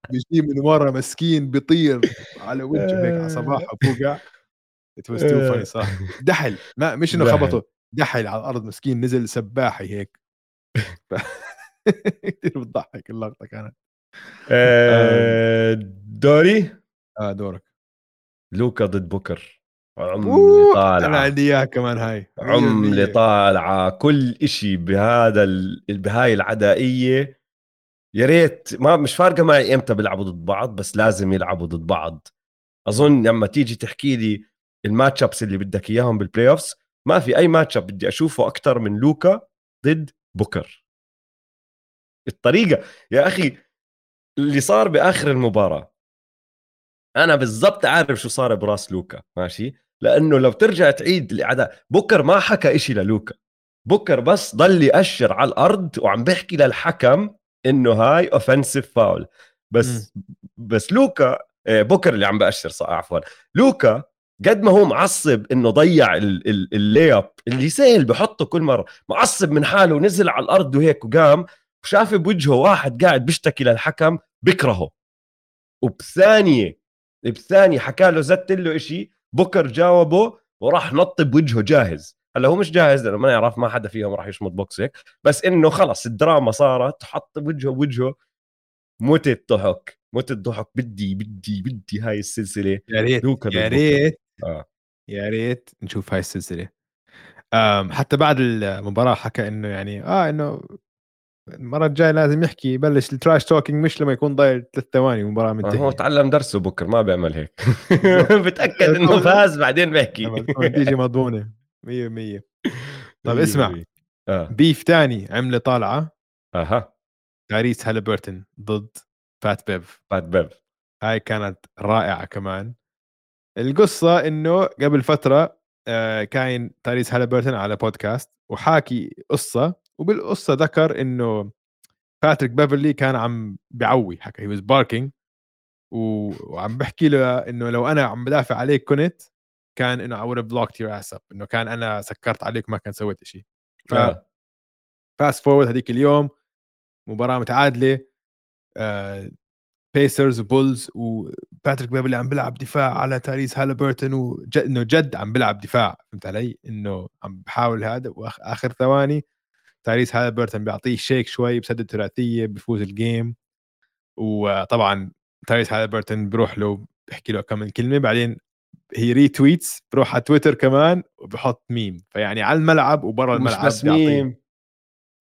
بيجي من ورا مسكين بيطير على وجهه هيك على صباحه بوقع it was too funny صح. دحل ما مش إنه خبطه. دحل على الأرض مسكين نزل سباحي هيك. كثير بتضحك اللقطة كانت. آه، دوري؟ آه دورك. لوكا ضد بوكر. عملة طالعة. أنا عندي إياها كمان هاي. عملة طالعة. كل إشي بهذا ال... بهاي العدائية. يا ريت ما مش فارقة معي إمتى بيلعبوا ضد بعض بس لازم يلعبوا ضد بعض. أظن لما تيجي تحكي لي ال matchups اللي بدك إياهم بال playoffs ما في أي ماتش بدي أشوفه أكثر من لوكا ضد بوكر. الطريقة يا أخي اللي صار بآخر المباراة. أنا بالضبط عارف شو صار براس لوكا ماشي؟ لأنه لو ترجع تعيد الإعادة بوكر ما حكى إشي للوكا. بوكر بس ضل يأشر على الأرض وعم بيحكي للحكم إنه هاي offensive foul بس م. بس لوكا آه، بوكر اللي عم بأشر صح عفوا. لوكا قد ما هو معصب إنه ضيع ال layup اللي سهل بحطه كل مرة. معصب من حاله ونزل على الأرض وهيك وقام وشاف بوجهه واحد قاعد بيشتكي للحكم بكرهه. وبثانية بثانية حكى له زت له إشي بوكر جاوبه وراح نط بوجهه جاهز. هلأ هو مش جاهز لأنه ما يعرف ما حدا فيهم راح يشمط بوكس هيك. بس إنه خلص الدراما صارت حط بوجهه بوجهه. متت ضحك متت ضحك بدي بدي بدي هاي السلسلة. يا ريت يا ريت. آه. يا ريت نشوف هاي السلسلة. حتى بعد المباراة حكى إنه يعني آه إنه المرة الجاية لازم يحكي يبلش ال trash talking مش لما يكون ضايل ثلاث ثواني مباراه منتهية. هو تعلم درسه بكر ما بيعمل هيك. بتأكد إنه فاز بعدين بيحكي. نتيجه مضمونة. 100% طيب اسمع. آه. beef تاني عملة طالعة. أها. تايريس هالبرتون ضد بات بيف. بات بيف. هاي كانت رائعة كمان. القصة إنه قبل فترة آه، كاين تايريس هالبرتون على بودكاست وحاكي قصة وبالقصة ذكر إنه باتريك بيفرلي كان عم بيعوي حكى he was barking وعم بحكي له إنه لو أنا عم بدافع عليك كنت كان إنه I would your ass up إنه كان أنا سكرت عليك ما كان سويت شيء ف fast forward هذيك اليوم مباراة متعادلة بيسرز وبولز وباتريك بيفرلي عم بيلعب دفاع على تايريس هالبرتون وجد إنه جد عم بيلعب دفاع فهمت علي؟ إنه عم بحاول هذا واخر ثواني تايريس هالبرتون بيعطيه shake شوي بسدد ثلاثية بفوز ال game وطبعا تايريس هالبرتون بروح له بحكي له كم من كلمة بعدين he retweets بروح على تويتر كمان وبحط ميم فيعني على الملعب وبرا الملعب مش بس ميم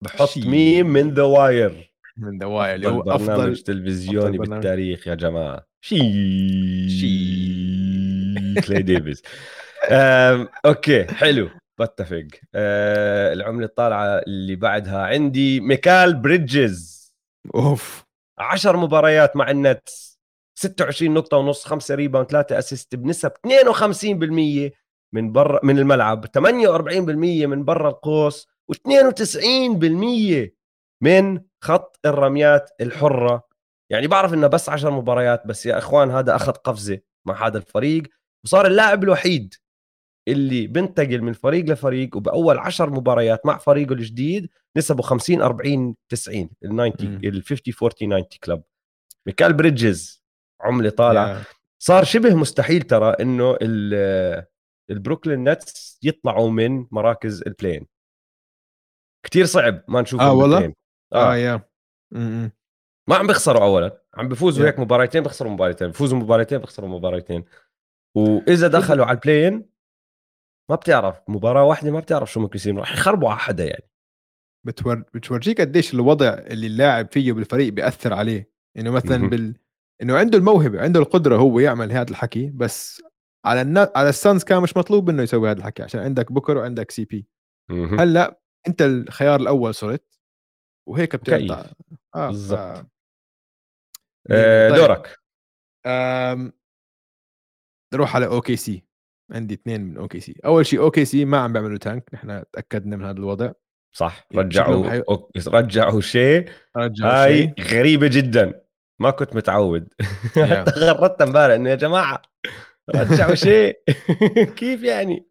بحط ميم من ذا واير من واير اللي هو أفضل برنامج تلفزيوني أفضل بالتاريخ يا جماعة. شي شي كلاي ديفيس okay حلو. بتفق. أه العملة الطالعة اللي بعدها عندي ميكال بريدجز. أوف. 10 مباريات مع النتس. 26 نقطة ونص 5 rebound 3 assist بنسب 52% من برا من الملعب. 48% من برا القوس و92% من خط الرميات الحرة. يعني بعرف إنه بس 10 مباريات بس يا إخوان هذا أخذ قفزة مع هذا الفريق. وصار اللاعب الوحيد اللي بنتقل من فريق لفريق وبأول 10 مباريات مع فريقه الجديد نسبه 50 40 90 ال 90 ال 50 40 90 club. ميكال بريدجز عملة طالعة. yeah. صار شبه مستحيل ترى إنه البروكلين نتس يطلعوا من مراكز ال play-in كتير صعب ما نشوف آه والله. آه, آه yeah. ما عم بيخسروا اولا عم بيفوزوا هيك مباريتين بيخسروا مباريتين بيفوزوا مباريتين بيخسروا مباريتين وإذا دخلوا على ال play-in ما بتعرف مباراة واحدة ما بتعرف شو ممكن يصير رح يخربوا على حدا يعني. بتور... بتورجيك قديش الوضع اللي اللاعب فيه بالفريق بيأثر عليه. إنه مثلا بال إنه عنده الموهبة عنده القدرة هو يعمل هذا الحكي بس على النا... على السانز كان مش مطلوب منه يسوي هذا الحكي عشان عندك بوكر وعندك CP هلأ أنت الخيار الأول صرت وهيك بتقطع آه بالضبط. آه طيب. دورك. آم... نروح على أوكي سي عندي اثنين من أوكي سي أول شيء أوكي سي ما عم بيعملوا tank نحن تأكدنا من هذا الوضع. صح. رجعوا حي... رجعوا شاي. هاي شي. غريبة جدا. ما كنت متعود. حتى غردت امبارح إنه يا جماعة رجعوا شاي. كيف يعني؟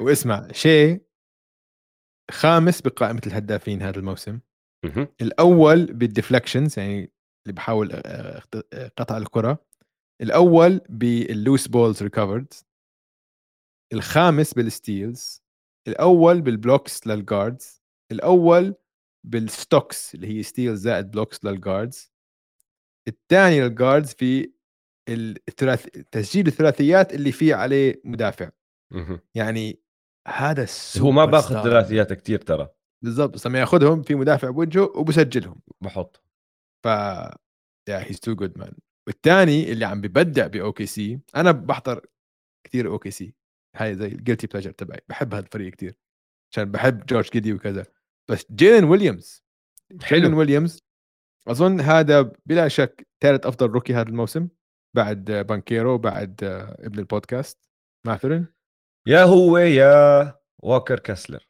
واسمع شاي خامس بقائمة الهدافين هذا الموسم. الأول بال deflections يعني اللي بحاول قطع الكرة. الأول بال loose balls recovered الخامس بال steals الأول بال blocks لل guards الأول بال stocks اللي هي steals زائد blocks لل guards الثاني لل guards في الثلاث تسجيل الثلاثيات اللي فيه عليه مدافع. يعني هذا هو ما بأخذ ثلاثيات كثير ترى. بالضبط بس لما ياخذهم في مدافع بوجهه وبسجلهم. بحط ف yeah he's too good man والثاني اللي عم ببدع باوكي سي أنا بحضر كثير أوكي سي هاي زي ال guilty pleasure تبعي. بحب هذا الفريق كثير عشان بحب جوش جيدي وكذا. بس جيلن ويليامز جيلن ويليامز أظن هذا بلا شك ثالث أفضل rookie هذا الموسم بعد بانكيرو بعد ابن البودكاست. ماثرن؟ يا هو يا ووكر كسلر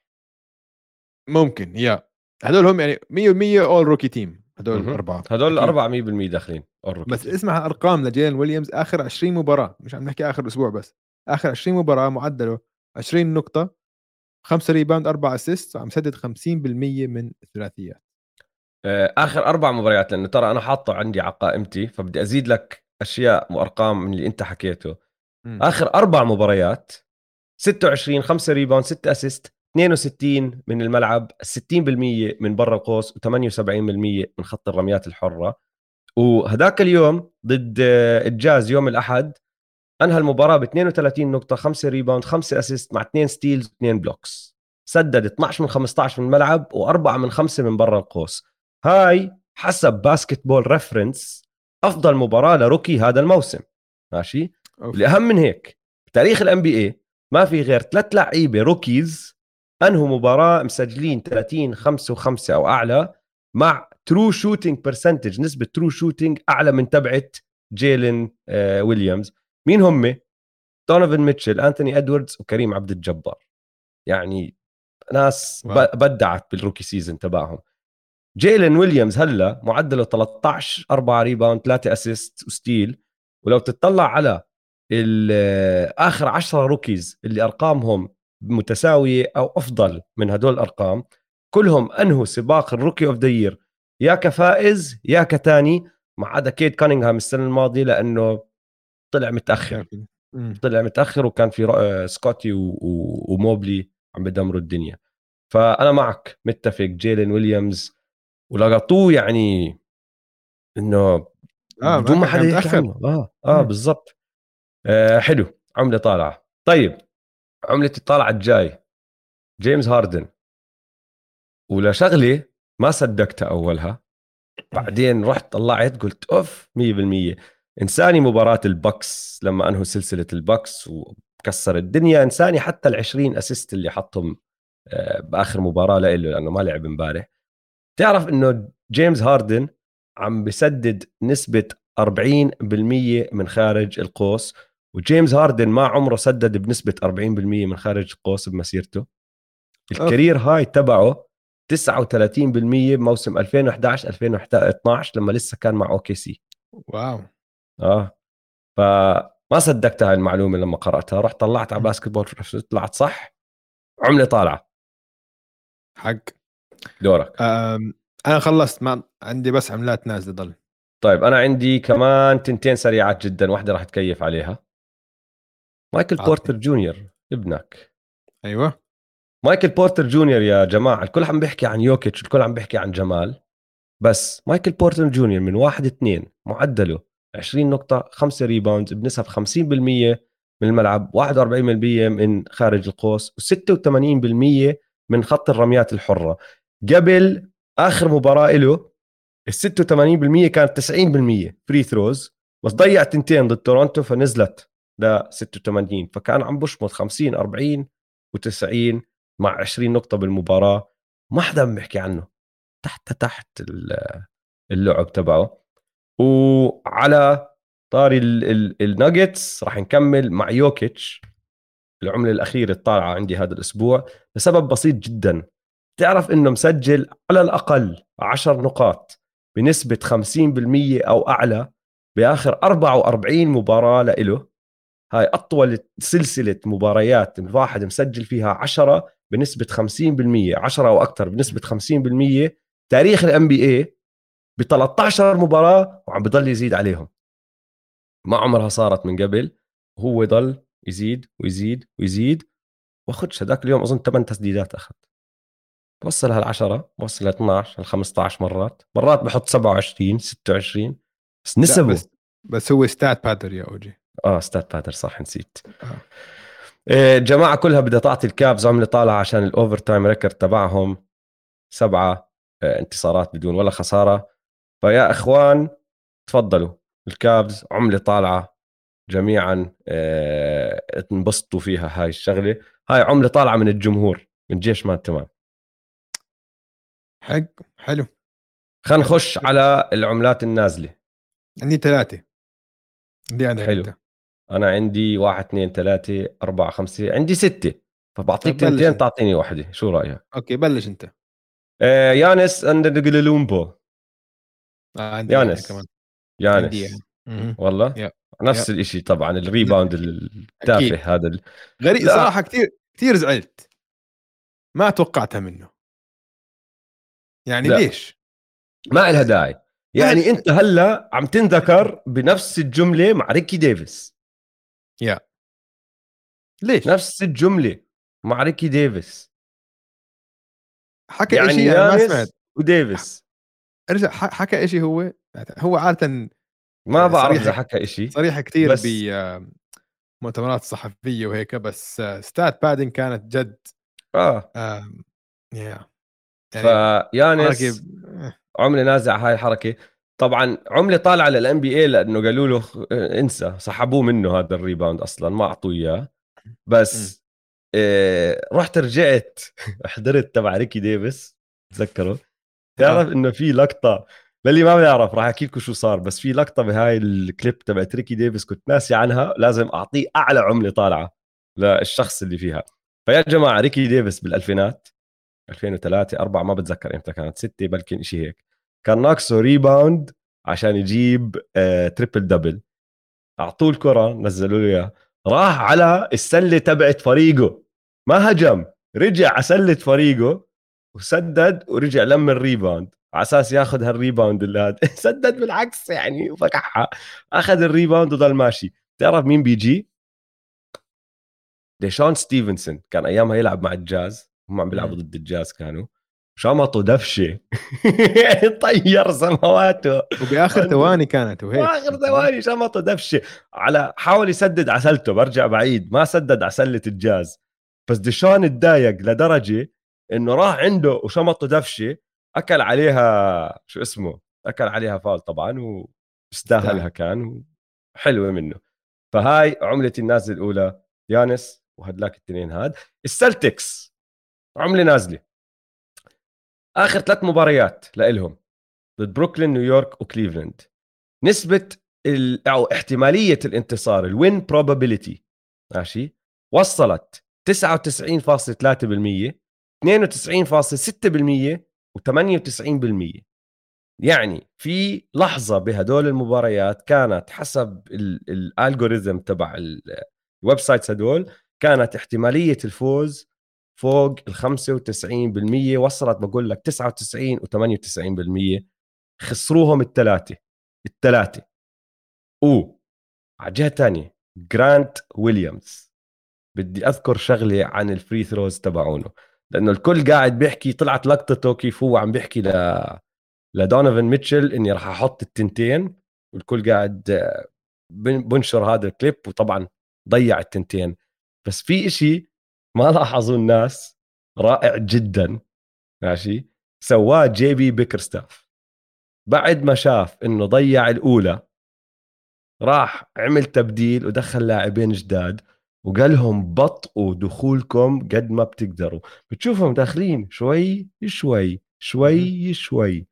ممكن yeah. هذول هم يعني 100% اول rookie team هذول الاربعه هذول الاربعه 100% داخلين بس اسمع أرقام لجيلن ويليامز آخر 20 مباراة مش عم نحكي آخر أسبوع بس آخر 20 مباراة معدله 20 نقطة 5 rebound 4 assist عم سدد 50% من الثلاثيات. آه، آخر أربع مباريات لأنه ترى أنا حاطه عندي على قائمتي فبدي أزيد لك أشياء وأرقام من اللي أنت حكيته. م. آخر أربع مباريات 26 5 rebound 6 assist 62 من الملعب 60% من برا القوس و78% من خط الرميات الحرة. وهذاك اليوم ضد آه، الجاز يوم الأحد أنهى المباراة ب 32 نقطة 5 rebound 5 assist مع 2 steals 2 blocks سدد 12 من 15 من الملعب وأربعة من خمسة من برا القوس. هاي حسب باسكت بول ريفرنس أفضل مباراة ل rookie هذا الموسم. ماشي؟ الأهم من هيك بتاريخ ال NBA ما في غير ثلاث لعيبة rookies انهوا مباراة مسجلين 30 5 و5 أو أعلى مع true shooting percentage نسبة true shooting أعلى من تبعت جيلين آه ويليامز. مين هم؟ دونيفن ميتشل أنتوني إدواردز وكريم عبد الجبار يعني ناس. بدعت بال rookie season تبعهم. جيلن ويليامز هلا معدله 13 4 rebound 3 assist و steal. ولو تطلع على آخر 10 rookies اللي أرقامهم متساوية أو أفضل من هدول الأرقام كلهم أنهوا سباق ال rookie of the year يا كفائز يا كتاني ما عدا كيد كانينغهام السنة الماضية لأنه طلع متأخر. طلع متأخر وكان في سكوتي وموبلي عم بدمروا الدنيا. فأنا معك متفق. جيلين ويليامز ولقطوه يعني إنه آه بدون ما حدا يحكي عنه. آه آه بالضبط. آه حلو. عملة طالعة. طيب. عمله الطالعه الجاي. جيمس هاردن. ولشغله ما صدقتها أولها. بعدين رحت طلعت قلت أوف 100% إنساني مباراة البكس لما أنهوا سلسلة البكس وكسر الدنيا إنساني حتى ال20 assist اللي حطهم آه، بآخر مباراة له لأنه ما لعب امبارح. تعرف إنه جيمس هاردن عم بسدد نسبة 40% من خارج القوس. وجيمس هاردن ما عمره سدد بنسبة 40% من خارج القوس بمسيرته. ال career high تبعه 39% بموسم 2011 2012 لما لسه كان مع OKC. wow. آه. فما صدقت هاي المعلومة لما قرأتها. رحت طلعت على basketball طلعت صح عملة طالعة. حق. دورك. أنا خلصت ما عندي بس عملات نازلة ضل. طيب أنا عندي كمان تنتين سريعات جدا واحدة راح تكيف عليها. مايكل بورتر جونيور ابنك. أيوه. مايكل بورتر جونيور يا جماعة الكل عم بيحكي عن يوكيتش الكل عم بيحكي عن جمال. بس مايكل بورتر جونيور من واحد اثنين معدله 20 نقطة 5 rebound بنسب 50% من الملعب 41% من خارج القوس و86% من خط الرميات الحرة. قبل آخر مباراة له ال 86% كانت 90% فري ثروز بس ضيع تنتين ضد تورونتو فنزلت ل 86 فكان عم بشمط 50 40 و90 مع 20 نقطة بالمباراة. ما حدا عم بيحكي عنه. تحت تحت اللعب تبعه. وعلى طاري الناجتس راح نكمل مع يوكيتش. العملة الأخيرة الطالعة عندي هذا الأسبوع لسبب بسيط جدا. تعرف إنه مسجل على الأقل 10 نقاط بنسبة 50% أو أعلى بآخر 44 مباراة لإله. هاي أطول سلسلة مباريات الواحد مسجل فيها 10 بنسبة 50% 10 أو أكثر بنسبة 50% تاريخ ال NBA ب 13 مباراة وعم بضل يزيد عليهم. ما عمرها صارت من قبل وهو ضل يزيد ويزيد ويزيد. واخدش هذاك اليوم أظن 8 تسديدات أخذ. وصل هال10 وصل ل 12 ل 15 مرات. مرات بحط 27 26 بس نسبه. بس, بس هو stat padder يا OG آه stat padder صح نسيت. آه. الجماعه إيه، كلها بدها تعطي الكافز عمله طالعه عشان ال overtime record تبعهم. سبعة آه، انتصارات بدون ولا خسارة. فيا إخوان تفضلوا. الكابز عملة طالعة جميعا آه، انبسطوا فيها هاي الشغلة. هاي عملة طالعة من الجمهور من جيش مان تمام. حق حلو. خلينا نخش على العملات النازلة. عندي ثلاثة. عندي عندك حلو. انت. أنا عندي واحد اثنين ثلاثة أربعة خمسة عندي ستة. فبعطيك تنتين تعطيني واحدة شو رأيك؟ okay بلش أنت. آه يانس اندرجلومبو آه عندي يانس. كمان. يانس. والله؟ yeah. نفس الشيء طبعا ال rebound التافه هذا ال... غريب لا. صراحة كثير كثير زعلت. ما توقعتها منه. يعني لا. ليش؟ ما لها داعي. يعني أنت هلأ عم تنذكر بنفس الجملة مع ريكي ديفيس. yeah. ليش؟ نفس الجملة مع ريكي ديفيس. حكى يعني شيء أنا ما سمعت. وديفيس ارجع حكى شيء هو هو عاده ما بعرف إذا حكى شيء صريح كثير بس... بمؤتمرات صحفية وهيك بس stat padding كانت جد آه, آه... yeah. يعني فيانس عمله نازلة هاي الحركة. طبعا عملة طالعة لل NBA لأنه قالوا له انسى سحبوه منه هذا ال rebound أصلا ما أعطوه إياه. بس إيه رحت رجعت حضرت تبع ريكي ديفيس تذكروا تعرف إنه في لقطة للي ما بيعرف راح أحكي لكم شو صار بس في لقطة بهاي الكليب تبعت ريكي ديفيس كنت ناسي عنها لازم أعطيه أعلى عملة طالعة للشخص اللي فيها. فيا جماعة ريكي ديفيس بالألفينات 2003 4 ما بتذكر إمتى كانت 6 بلكن شيء هيك. كان ناقصه rebound عشان يجيب آه triple double أعطوه الكرة نزلوا له إياه. راح على السلة تبعت فريقه. ما هجم. رجع على سلة فريقه وسدد ورجع لم ال rebound على أساس ياخذ هال rebound اللي هذا. سدد بالعكس يعني وفكحها أخذ ال rebound وضل ماشي. تعرف مين بيجي؟ ديشون ستيفنسون كان أيامها يلعب مع الجاز. هم عم بيلعبوا ضد الجاز كانوا. شمطوا دفشه طير سماواته وبآخر ثواني كانت وهيك. باخر ثواني شمطوا دفشه على حاول يسدد على سلته برجع بعيد. ما سدد على سله الجاز. بس ديشون تضايق لدرجة إنه راح عنده وشمطه دفشه أكل عليها شو اسمه؟ أكل عليها فال طبعا واستاهلها كان حلوة منه. فهاي عملة النازلة الأولى. يانس وهدلاك الاثنين هاد. السلتكس عملة نازلة. آخر ثلاث مباريات لإلهم ضد بروكلين نيويورك وكليفلاند نسبة ال... أو احتمالية الانتصار ال win probability ماشي وصلت 99.3% 92.6% و98% يعني في لحظة بهدول المباريات كانت حسب ال algorithm تبع ال websites هدول كانت احتمالية الفوز فوق ال 95% وصلت بقول لك 99 و98% خسروهم الثلاثة الثلاثة. و على جهة ثانية جرانت ويليامز. بدي أذكر شغلة عن ال free throws تبعونه. لأنه الكل قاعد بيحكي طلعت لقطته كيف هو عم بيحكي ل لدونوفان ميتشل إني راح أحط التنتين. والكل قاعد بنشر هذا الكليب وطبعا ضيع التنتين. بس في إشي ما لاحظوا الناس؟ رائع جدا. ماشي. سواه جي بي بيكرستاف. بعد ما شاف إنه ضيع الأولى راح عمل تبديل ودخل لاعبين جداد وقال لهم بطئوا دخولكم قد ما بتقدروا. بتشوفهم داخلين شوي شوي شوي شوي.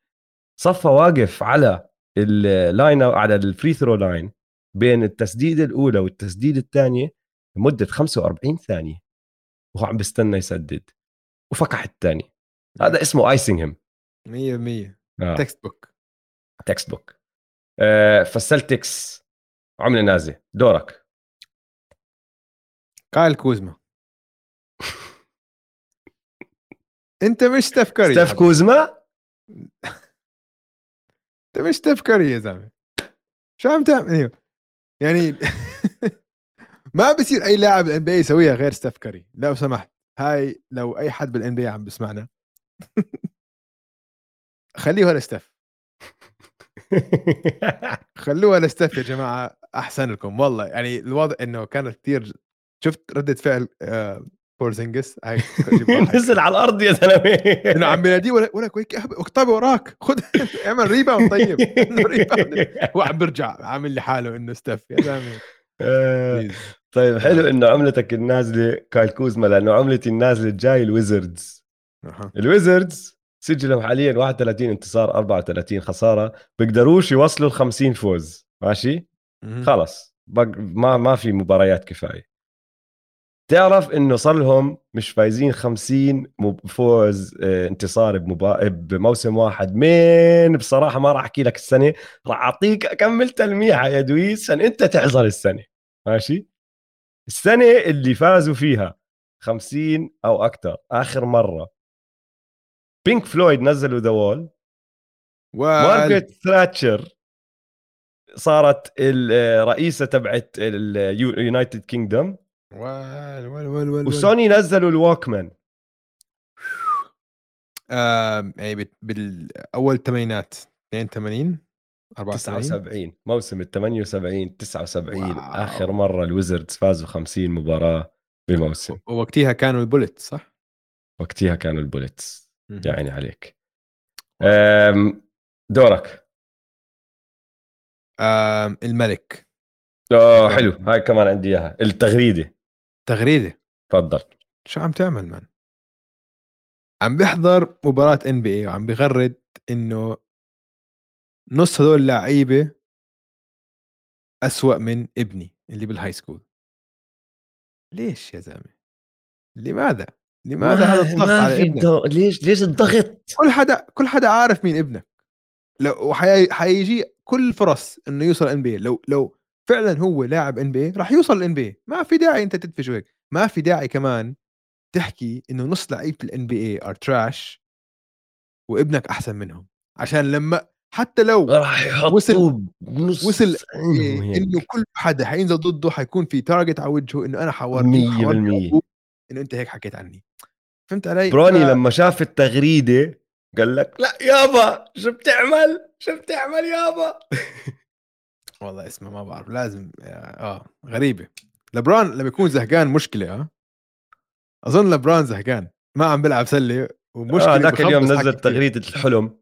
صفى واقف على ال line على ال free throw line بين التسديده الأولى والتسديده الثانية لمدة 45 ثانية. وهو عم بيستنى يسدد. وفكح الثاني هذا اسمه icing him 100% تكست book textbook آه فالسلتكس عملة نازلة. دورك. كايل كوزما. انت مش تفكري ستيف كوزما؟ انت مش تفكري يا زلمة. شو عم تعمل؟ إيوه. يعني ما بصير أي لاعب بالان بي يسويها غير ستيف كاري لو سمحت. هاي لو أي حد بالان بي عم بسمعنا. خليه ولا ستيف خلوها لستيف يا جماعة. أحسن لكم. والله يعني الوضع إنه كانت كثير شفت ردة فعل آه بورزنجس هاي نزل على الأرض يا زلمة. إنه عم بيناديه ولا كويك. اكتبي وراك. خذ اعمل ريباوند طيب. ريباوند هو عم برجع عامل لي حاله إنه ستيف يا زلمة. آه، طيب حلو إنه عملتك النازلة كايل كوزما لأنه عملتي النازلة الجاي الويزردز. الويزردز سجلوا حاليا 31 انتصار 34 خسارة. بيقدروش يوصلوا ل 50 فوز. ماشي؟ خلص. ما ما في مباريات كفاية. تعرف إنه صار لهم مش فايزين 50 فوز آه انتصار بمبا... بموسم واحد. مين؟ بصراحة ما راح أحكي لك السنة. راح أعطيك أكمل تلميحة يا دويس عشان أنت تحضر السنة. ماشي؟ السنة اللي فازوا فيها 50 أو أكثر آخر مرة. بينك فلويد نزلوا The Wall مارغريت ثاتشر صارت الرئيسه تبعت ال United وال وسوني نزلوا ال Walkman آه يعني بالاول الثمانينات 82 74 79 موسم ال 78 79 واو. آخر مرة الويزردز فازوا 50 مباراة بموسم. ووقتها كانوا البوليتس صح؟ وقتها كانوا ال Bullets. يا عيني عليك. دورك. الملك. آه. حلو. هاي كمان عندي إياها. التغريدة. تغريدة؟ تفضل. شو عم تعمل man عم بيحضر مباراة NBA وعم بغرد إنه نص هدول اللعيبة أسوأ من ابني اللي بال high school ليش يا زلمة؟ لماذا؟ لماذا هذا الضغط على ابنك؟ الضغط ليش ليش الضغط؟ كل حدا كل حدا عارف مين ابنك. لو وحي- حيجي كل فرص إنه يوصل NBA لو لو فعلا هو لاعب NBA راح يوصل ال NBA ما في داعي أنت تدفش هيك. ما في داعي كمان تحكي إنه نص لعيبة ال NBA are trash وابنك أحسن منهم. عشان لما حتى لو راح يحطوه وصل- بنص وصل إيه. إنه كل حدا حينزل ضده حيكون في تارجت على وجهه إنه أنا بالمية. أبوه إنه أنت هيك حكيت عني فهمت علي؟ بروني لما شاف التغريدة قال لك لا يابا شو بتعمل شو بتعمل يابا والله اسمه ما بعرف لازم آه غريبة لبران لما يكون زهقان مشكلة آه أظن لبران زهقان ما عم بيلعب سلة ومشكلة آه ذاك اليوم بخبص حكي نزل. تغريدة الحلم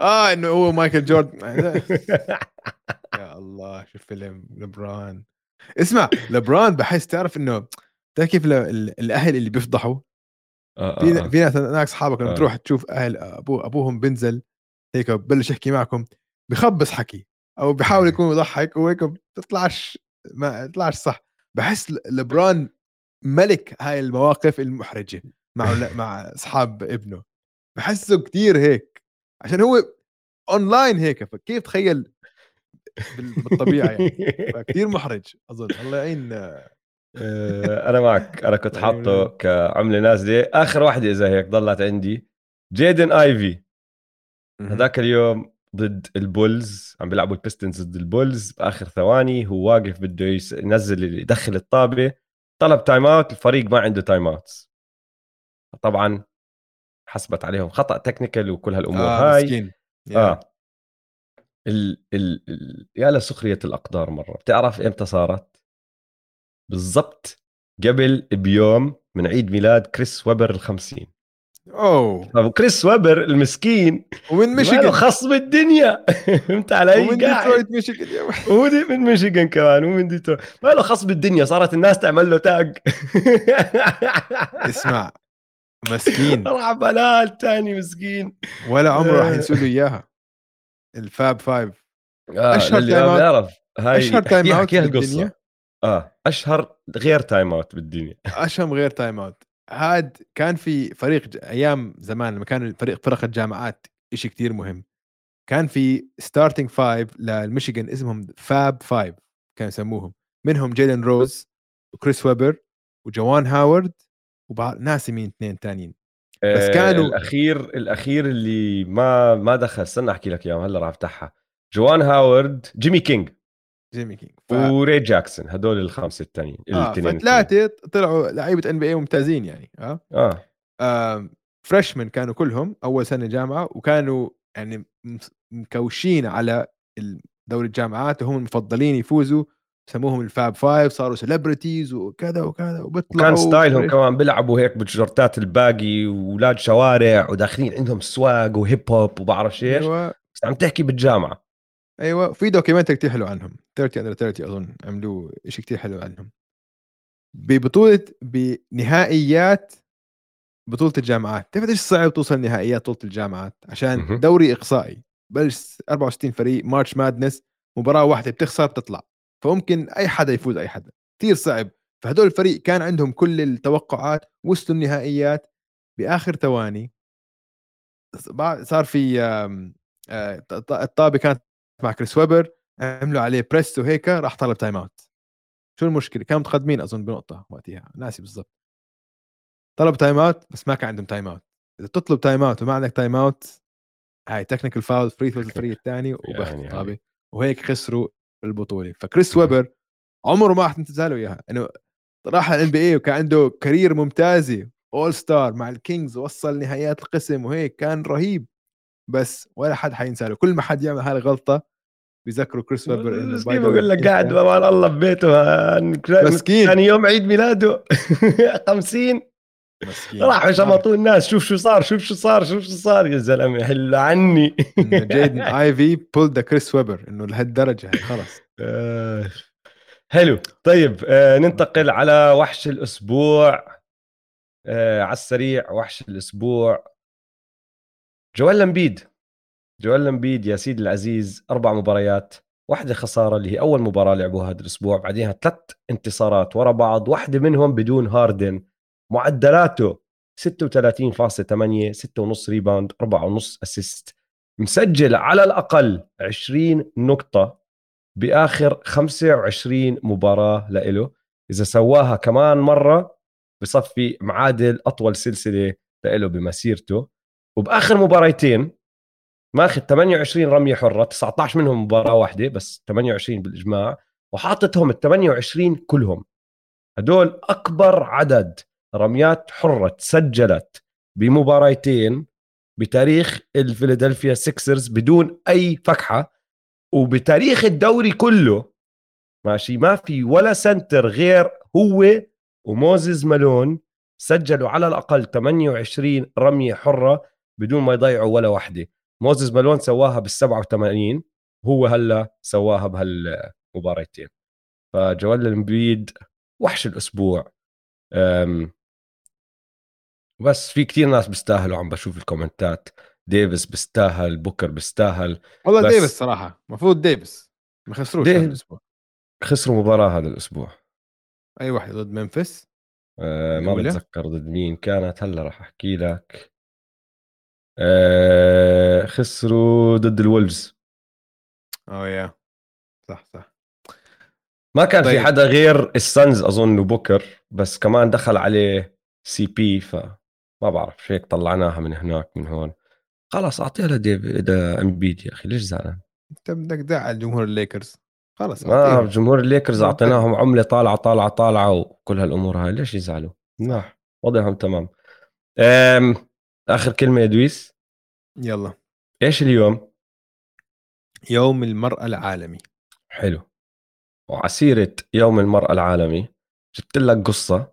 آه إنه هو مايكل جوردن يا الله شو فيلم لبران اسمع لبران بحس تعرف إنه تعرف كيف ال- ال- الأهل اللي بيفضحوا؟ آه، في آه،. في ناس هناك اصحابك لما آه. تروح تشوف أهل ابوه أبوهم بنزل هيك ببلش يحكي معكم بخبص حكي أو بحاول يكون يضحك وهيك بتطلعش ما بتطلعش صح. بحس لبرون ملك هاي المواقف المحرجة مع مع أصحاب ابنه. بحسه كتير هيك. عشان هو أونلاين هيك فكيف تخيل بال- بالطبيعة يعني؟ فكتير محرج أظن. الله يعين آه، أنا معك. أنا كنت حاطه. كعملة نازلة. آخر واحدة إذا هيك ضلت عندي. جيدن ايفي هذاك اليوم ضد البولز عم بيلعبوا البيستونز ضد البولز بآخر ثواني. هو واقف بده ينزل يدخل الطابة. طلب timeout الفريق ما عنده timeouts طبعا حسبت عليهم خطأ technical وكل هالأمور آه هاي. مسكين. آه. ال ال ال يا لسخرية الأقدار مرة. بتعرف إمتى صارت؟ بالضبط قبل بيوم من عيد ميلاد كريس ويبر الخمسين. أوه. طب كريس ويبر المسكين ومن ميشيغان. خص بالدنيا؟ فهمت علي؟ ومن ديترويت ميشيغان. يا من ميشيغان كمان ومن ديترويت. ما له خص بالدنيا؟ صارت الناس تعمل له tag اسمع. مسكين. راح بلال تاني مسكين. ولا عمره راح ينسوا له إياها. الفاب فايف. آه أشهر للي تايم بيعرف هاي أشهر تايم اوت القصة. آه أشهر غير تايم اوت بالدنيا. أشهم غير تايم اوت هاد كان في فريق ج- أيام زمان لما كان الفريق فرق الجامعات شيء كتير مهم. كان في ستارتنج فايف للميشيغان اسمهم فاب فايف كانوا يسموهم. منهم جيلن روز وكريس ويبر وجوان هاورد وبعض ناسي مين اثنين تانيين. بس آه، كانوا- الأخير الأخير اللي ما ما دخل استنى أحكي لك اياه هلأ راح أفتحها. جوان هاورد جيمي كينج جيمي كينج ف... وراي جاكسون هدول الخمسة الثانيين آه فثلاثه طلعوا لعيبة NBA ممتازين يعني آه. آه. آم، freshmen كانوا كلهم أول سنة جامعة وكانوا يعني مكوشين على دوري الجامعات وهم المفضلين يفوزوا. سموهم ال Fab Five صاروا celebrities وكذا وكذا وبيطلعوا كان style هم. كمان بيلعبوا هيك بالشورتات ال baggy واولاد شوارع وداخلين عندهم swag و hip hop وبعرف إيش. أيوه. بس عم تحكي بالجامعة. أيوه. في documentary كثير حلو عنهم. 30 under 30 أظن عملوه شيء كثير حلو عنهم. ببطولة بنهائيات بطولة الجامعات. تعرف إيش صعب توصل نهائيات بطولة الجامعات؟ عشان. دوري إقصائي. بلش 64 فريق March Madness مباراة واحدة بتخسر بتطلع. فممكن أي حدا يفوز أي حدا. كثير صعب. فهدول الفريق كان عندهم كل التوقعات وصلوا النهائيات بآخر ثواني. صار في آه، الطابة كانت مع كريس ويبر عملوا عليه press وهيك راح طلب time out شو المشكلة؟ كانوا متقدمين أظن بنقطة وقتها ناسي بالضبط. طلب time out بس ما كان عندهم time out إذا تطلب time out وما عندك time out هاي technical foul free throws الفريق الثاني وباخذ يعني. الطابة. وهيك خسروا البطولة. فكريس. ويبر عمره ما راح له إياها. انه راح ال NBA وكان عنده career ممتازة all star مع ال Kings وصل نهائيات القسم وهيك كان رهيب. بس ولا حد حينسى له. كل ما حد يعمل هاي الغلطة بيذكروا كريس ويبر إنه way بقول لك قاعد بامان الله ببيته مسكين. ثاني يوم عيد ميلاده. 50 مسكين. راحوا شمطوا الناس. شوف شو صار شوف شو صار شوف شو صار. يا زلمة حل عني. جيدن ايفي pulled a كريس ويبر إنه لهالدرجة خلص. آه، حلو. طيب آه، ننتقل على وحش الأسبوع. آه، على السريع وحش الأسبوع. جوال امبيد جوال امبيد يا سيدي العزيز أربع مباريات واحدة خسارة اللي هي أول مباراة لعبوها هذا الأسبوع بعديها ثلاث انتصارات ورا بعض واحدة منهم بدون هاردن. معدلاته 36.8 6.5 rebound 4.5 assist مسجل على الأقل 20 نقطة بآخر 25 مباراة لإله. إذا سواها كمان مرة بصفي معادل أطول سلسلة لإله بمسيرته. وبآخر مباريتين ماخذ 28 رمية حرة 19 منهم مباراة واحدة بس 28 بالإجماع وحاططهم ال 28 كلهم. هدول أكبر عدد رميات حره تسجلت بمباريتين بتاريخ ال Philadelphia Sixers بدون أي فكحة وبتاريخ الدوري كله. ماشي ما في ولا center غير هو وموزيز مالون سجلوا على الأقل 28 رمية حرة بدون ما يضيعوا ولا واحدة موزيس مالون سواها بال 87 هو هلا سواها بهالمباريتين. فجوال الامبيد وحش الأسبوع. بس في كتير ناس بيستاهلوا عم بشوف الكومنتات. ديفيس بيستاهل بوكر بيستاهل والله بس ديفيس صراحة المفروض ديفيس. ما خسروش هذا الأسبوع. خسروا مباراة هذا الأسبوع. أي واحد ضد ممفيس آه ما بتذكر ضد مين كانت هلأ راح أحكي لك. آه خسروا ضد ال Wolves. oh yeah. صح صح. ما كان طيب. في حدا غير ال Suns أظن وبوكر بس كمان دخل عليه CP فما بعرف هيك طلعناها من هناك من هون. خلاص أعطيها لديف اذا امبيد يا أخي ليش زعلان؟ أنت بدك تزعل جمهور الليكرز. خلص ما جمهور الليكرز أعطيناهم عملة طالعة طالعة طالعة وكل هالأمور هاي. ليش يزعلوا؟ مناح وضعهم تمام. آخر كلمة يا دويس. يلا. إيش اليوم؟ يوم المرأة العالمي. حلو. وعسيرة يوم المرأة العالمي. جبت لك قصة.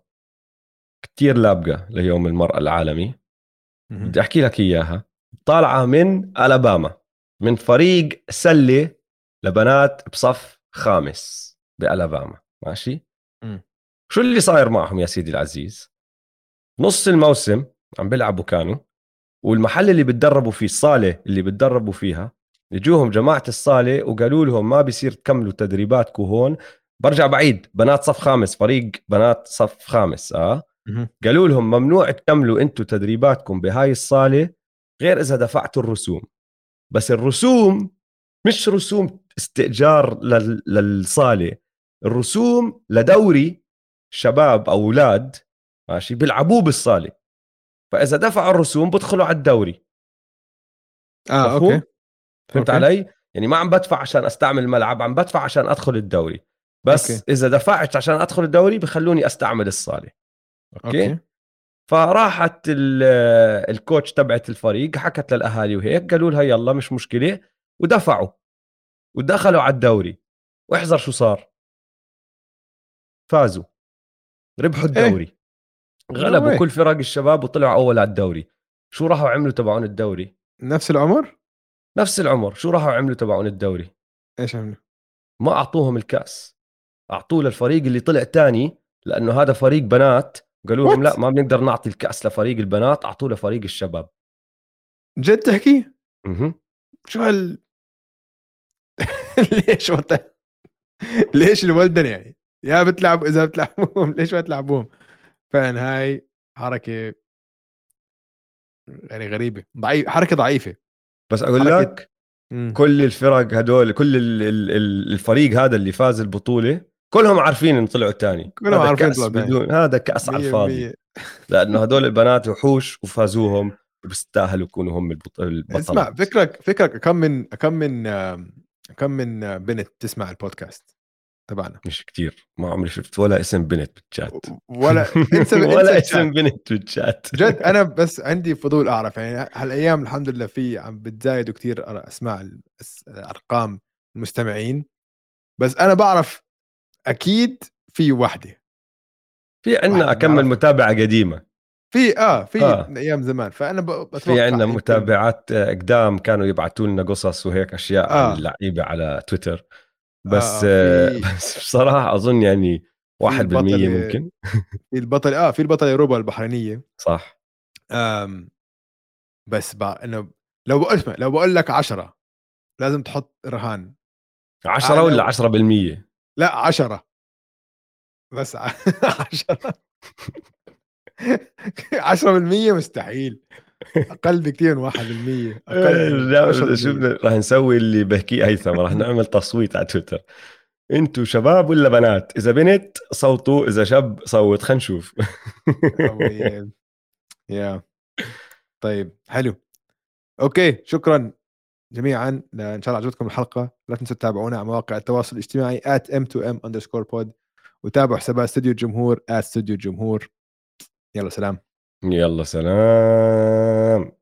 كتير لابقة ليوم المرأة العالمي. بدي أحكي لك إياها. طالعة من ألاباما من فريق سلة لبنات بصف خامس بألاباما ماشي؟ م. شو اللي صاير معهم يا سيدي العزيز؟ نص الموسم عم بيلعبوا كانوا والمحل اللي بتدربوا فيه الصالة اللي بتدربوا فيها يجوهم جماعة الصالة وقالوا لهم ما بيصير تكملوا تدريباتكم هون. برجع بعيد بنات صف خامس فريق بنات صف خامس آه؟ قالوا لهم ممنوع تكملوا أنتم تدريباتكم بهاي الصالة غير إذا دفعتوا الرسوم بس الرسوم مش رسوم استئجار للصالة الرسوم لدوري شباب أو أولاد ماشي بيلعبوه بالصالة فإذا دفعوا الرسوم بدخلوا على الدوري آه مفهوم؟ أوكي فهمت okay. علي؟ يعني ما عم بدفع عشان أستعمل الملعب عم بدفع عشان أدخل الدوري بس okay. إذا دفعت عشان أدخل الدوري بخلوني أستعمل الصالة okay, okay. فراحت ال coach تبعت الفريق حكت للأهالي وهيك قالوا لها يلا مش مشكلة ودفعوا ودخلوا على الدوري. واحذر شو صار؟ فازوا. ربحوا إيه. الدوري. إيه؟ غلبوا كل فرق الشباب وطلعوا أول على الدوري. شو راحوا عملوا تبعون الدوري؟ نفس العمر؟ نفس العمر. شو راحوا عملوا تبعون الدوري؟ إيش عملوا؟ ما أعطوهم الكأس. أعطوه للفريق اللي طلع تاني لأنه هذا فريق بنات قالوا لهم لا ما بنقدر نعطي الكأس لفريق البنات أعطوه لفريق الشباب. جد تحكي؟ أها. شو هال ليش وط... ليش الولدن يعني؟ يا بتلعب إذا بتلعبوهم ليش ما تلعبوهم؟ فعلا هاي حركة يعني غريبة. ضعيف حركة ضعيفة. بس أقول حركة... لك مم. كل الفرق هدول كل الفريق هذا اللي فاز البطولة كلهم عارفين إن طلعوا تاني كلهم عارفين طلعوا بدون هذا كأس على الفاضي. لأنه هدول البنات وحوش وفازوهم وبيستاهلوا يكونوا هم البطل اسمع فكرك فكرك كم من كم من كم من بنت تسمع البودكاست تبعنا؟ مش كتير. ما عمري شفت ولا اسم بنت بالشات ولا انسى ولا اسم بنت بالشات جد أنا بس عندي فضول أعرف. يعني هالأيام الحمد لله في عم بتزايدوا كثير أسماء ارقام المستمعين. بس أنا بعرف أكيد في وحدة. في عندنا اكمل متابعه قديمة. في آه في آه. أيام زمان. فأنا بتوقع في عندنا متابعات قدام كانوا يبعثوا لنا قصص وهيك أشياء آه. عن اللعيبة على تويتر. بس آه في... بس بصراحة أظن يعني 1% ممكن. في البطل آه في البطلة روبا البحرينية. صح. آم بس بقى إنه لو بقول اسمع لو بقول لك 10 لازم تحط رهان. 10 ولا 10% لا 10 بس 10 10% مستحيل. أقل بكثير من 1% أقل شو رح نسوي اللي بحكيه هيثم رح نعمل تصويت على تويتر. أنتوا شباب ولا بنات؟ إذا بنت صوتوا إذا شاب صوت. خلينا نشوف. يا طيب حلو. أوكي شكرا جميعا. إن شاء الله عجبتكم الحلقة. لا تنسوا تتابعونا على مواقع التواصل الاجتماعي at m2m underscore pod وتابعوا حسابات استوديو الجمهور at استوديو الجمهور. يلا سلام. يلا سلام.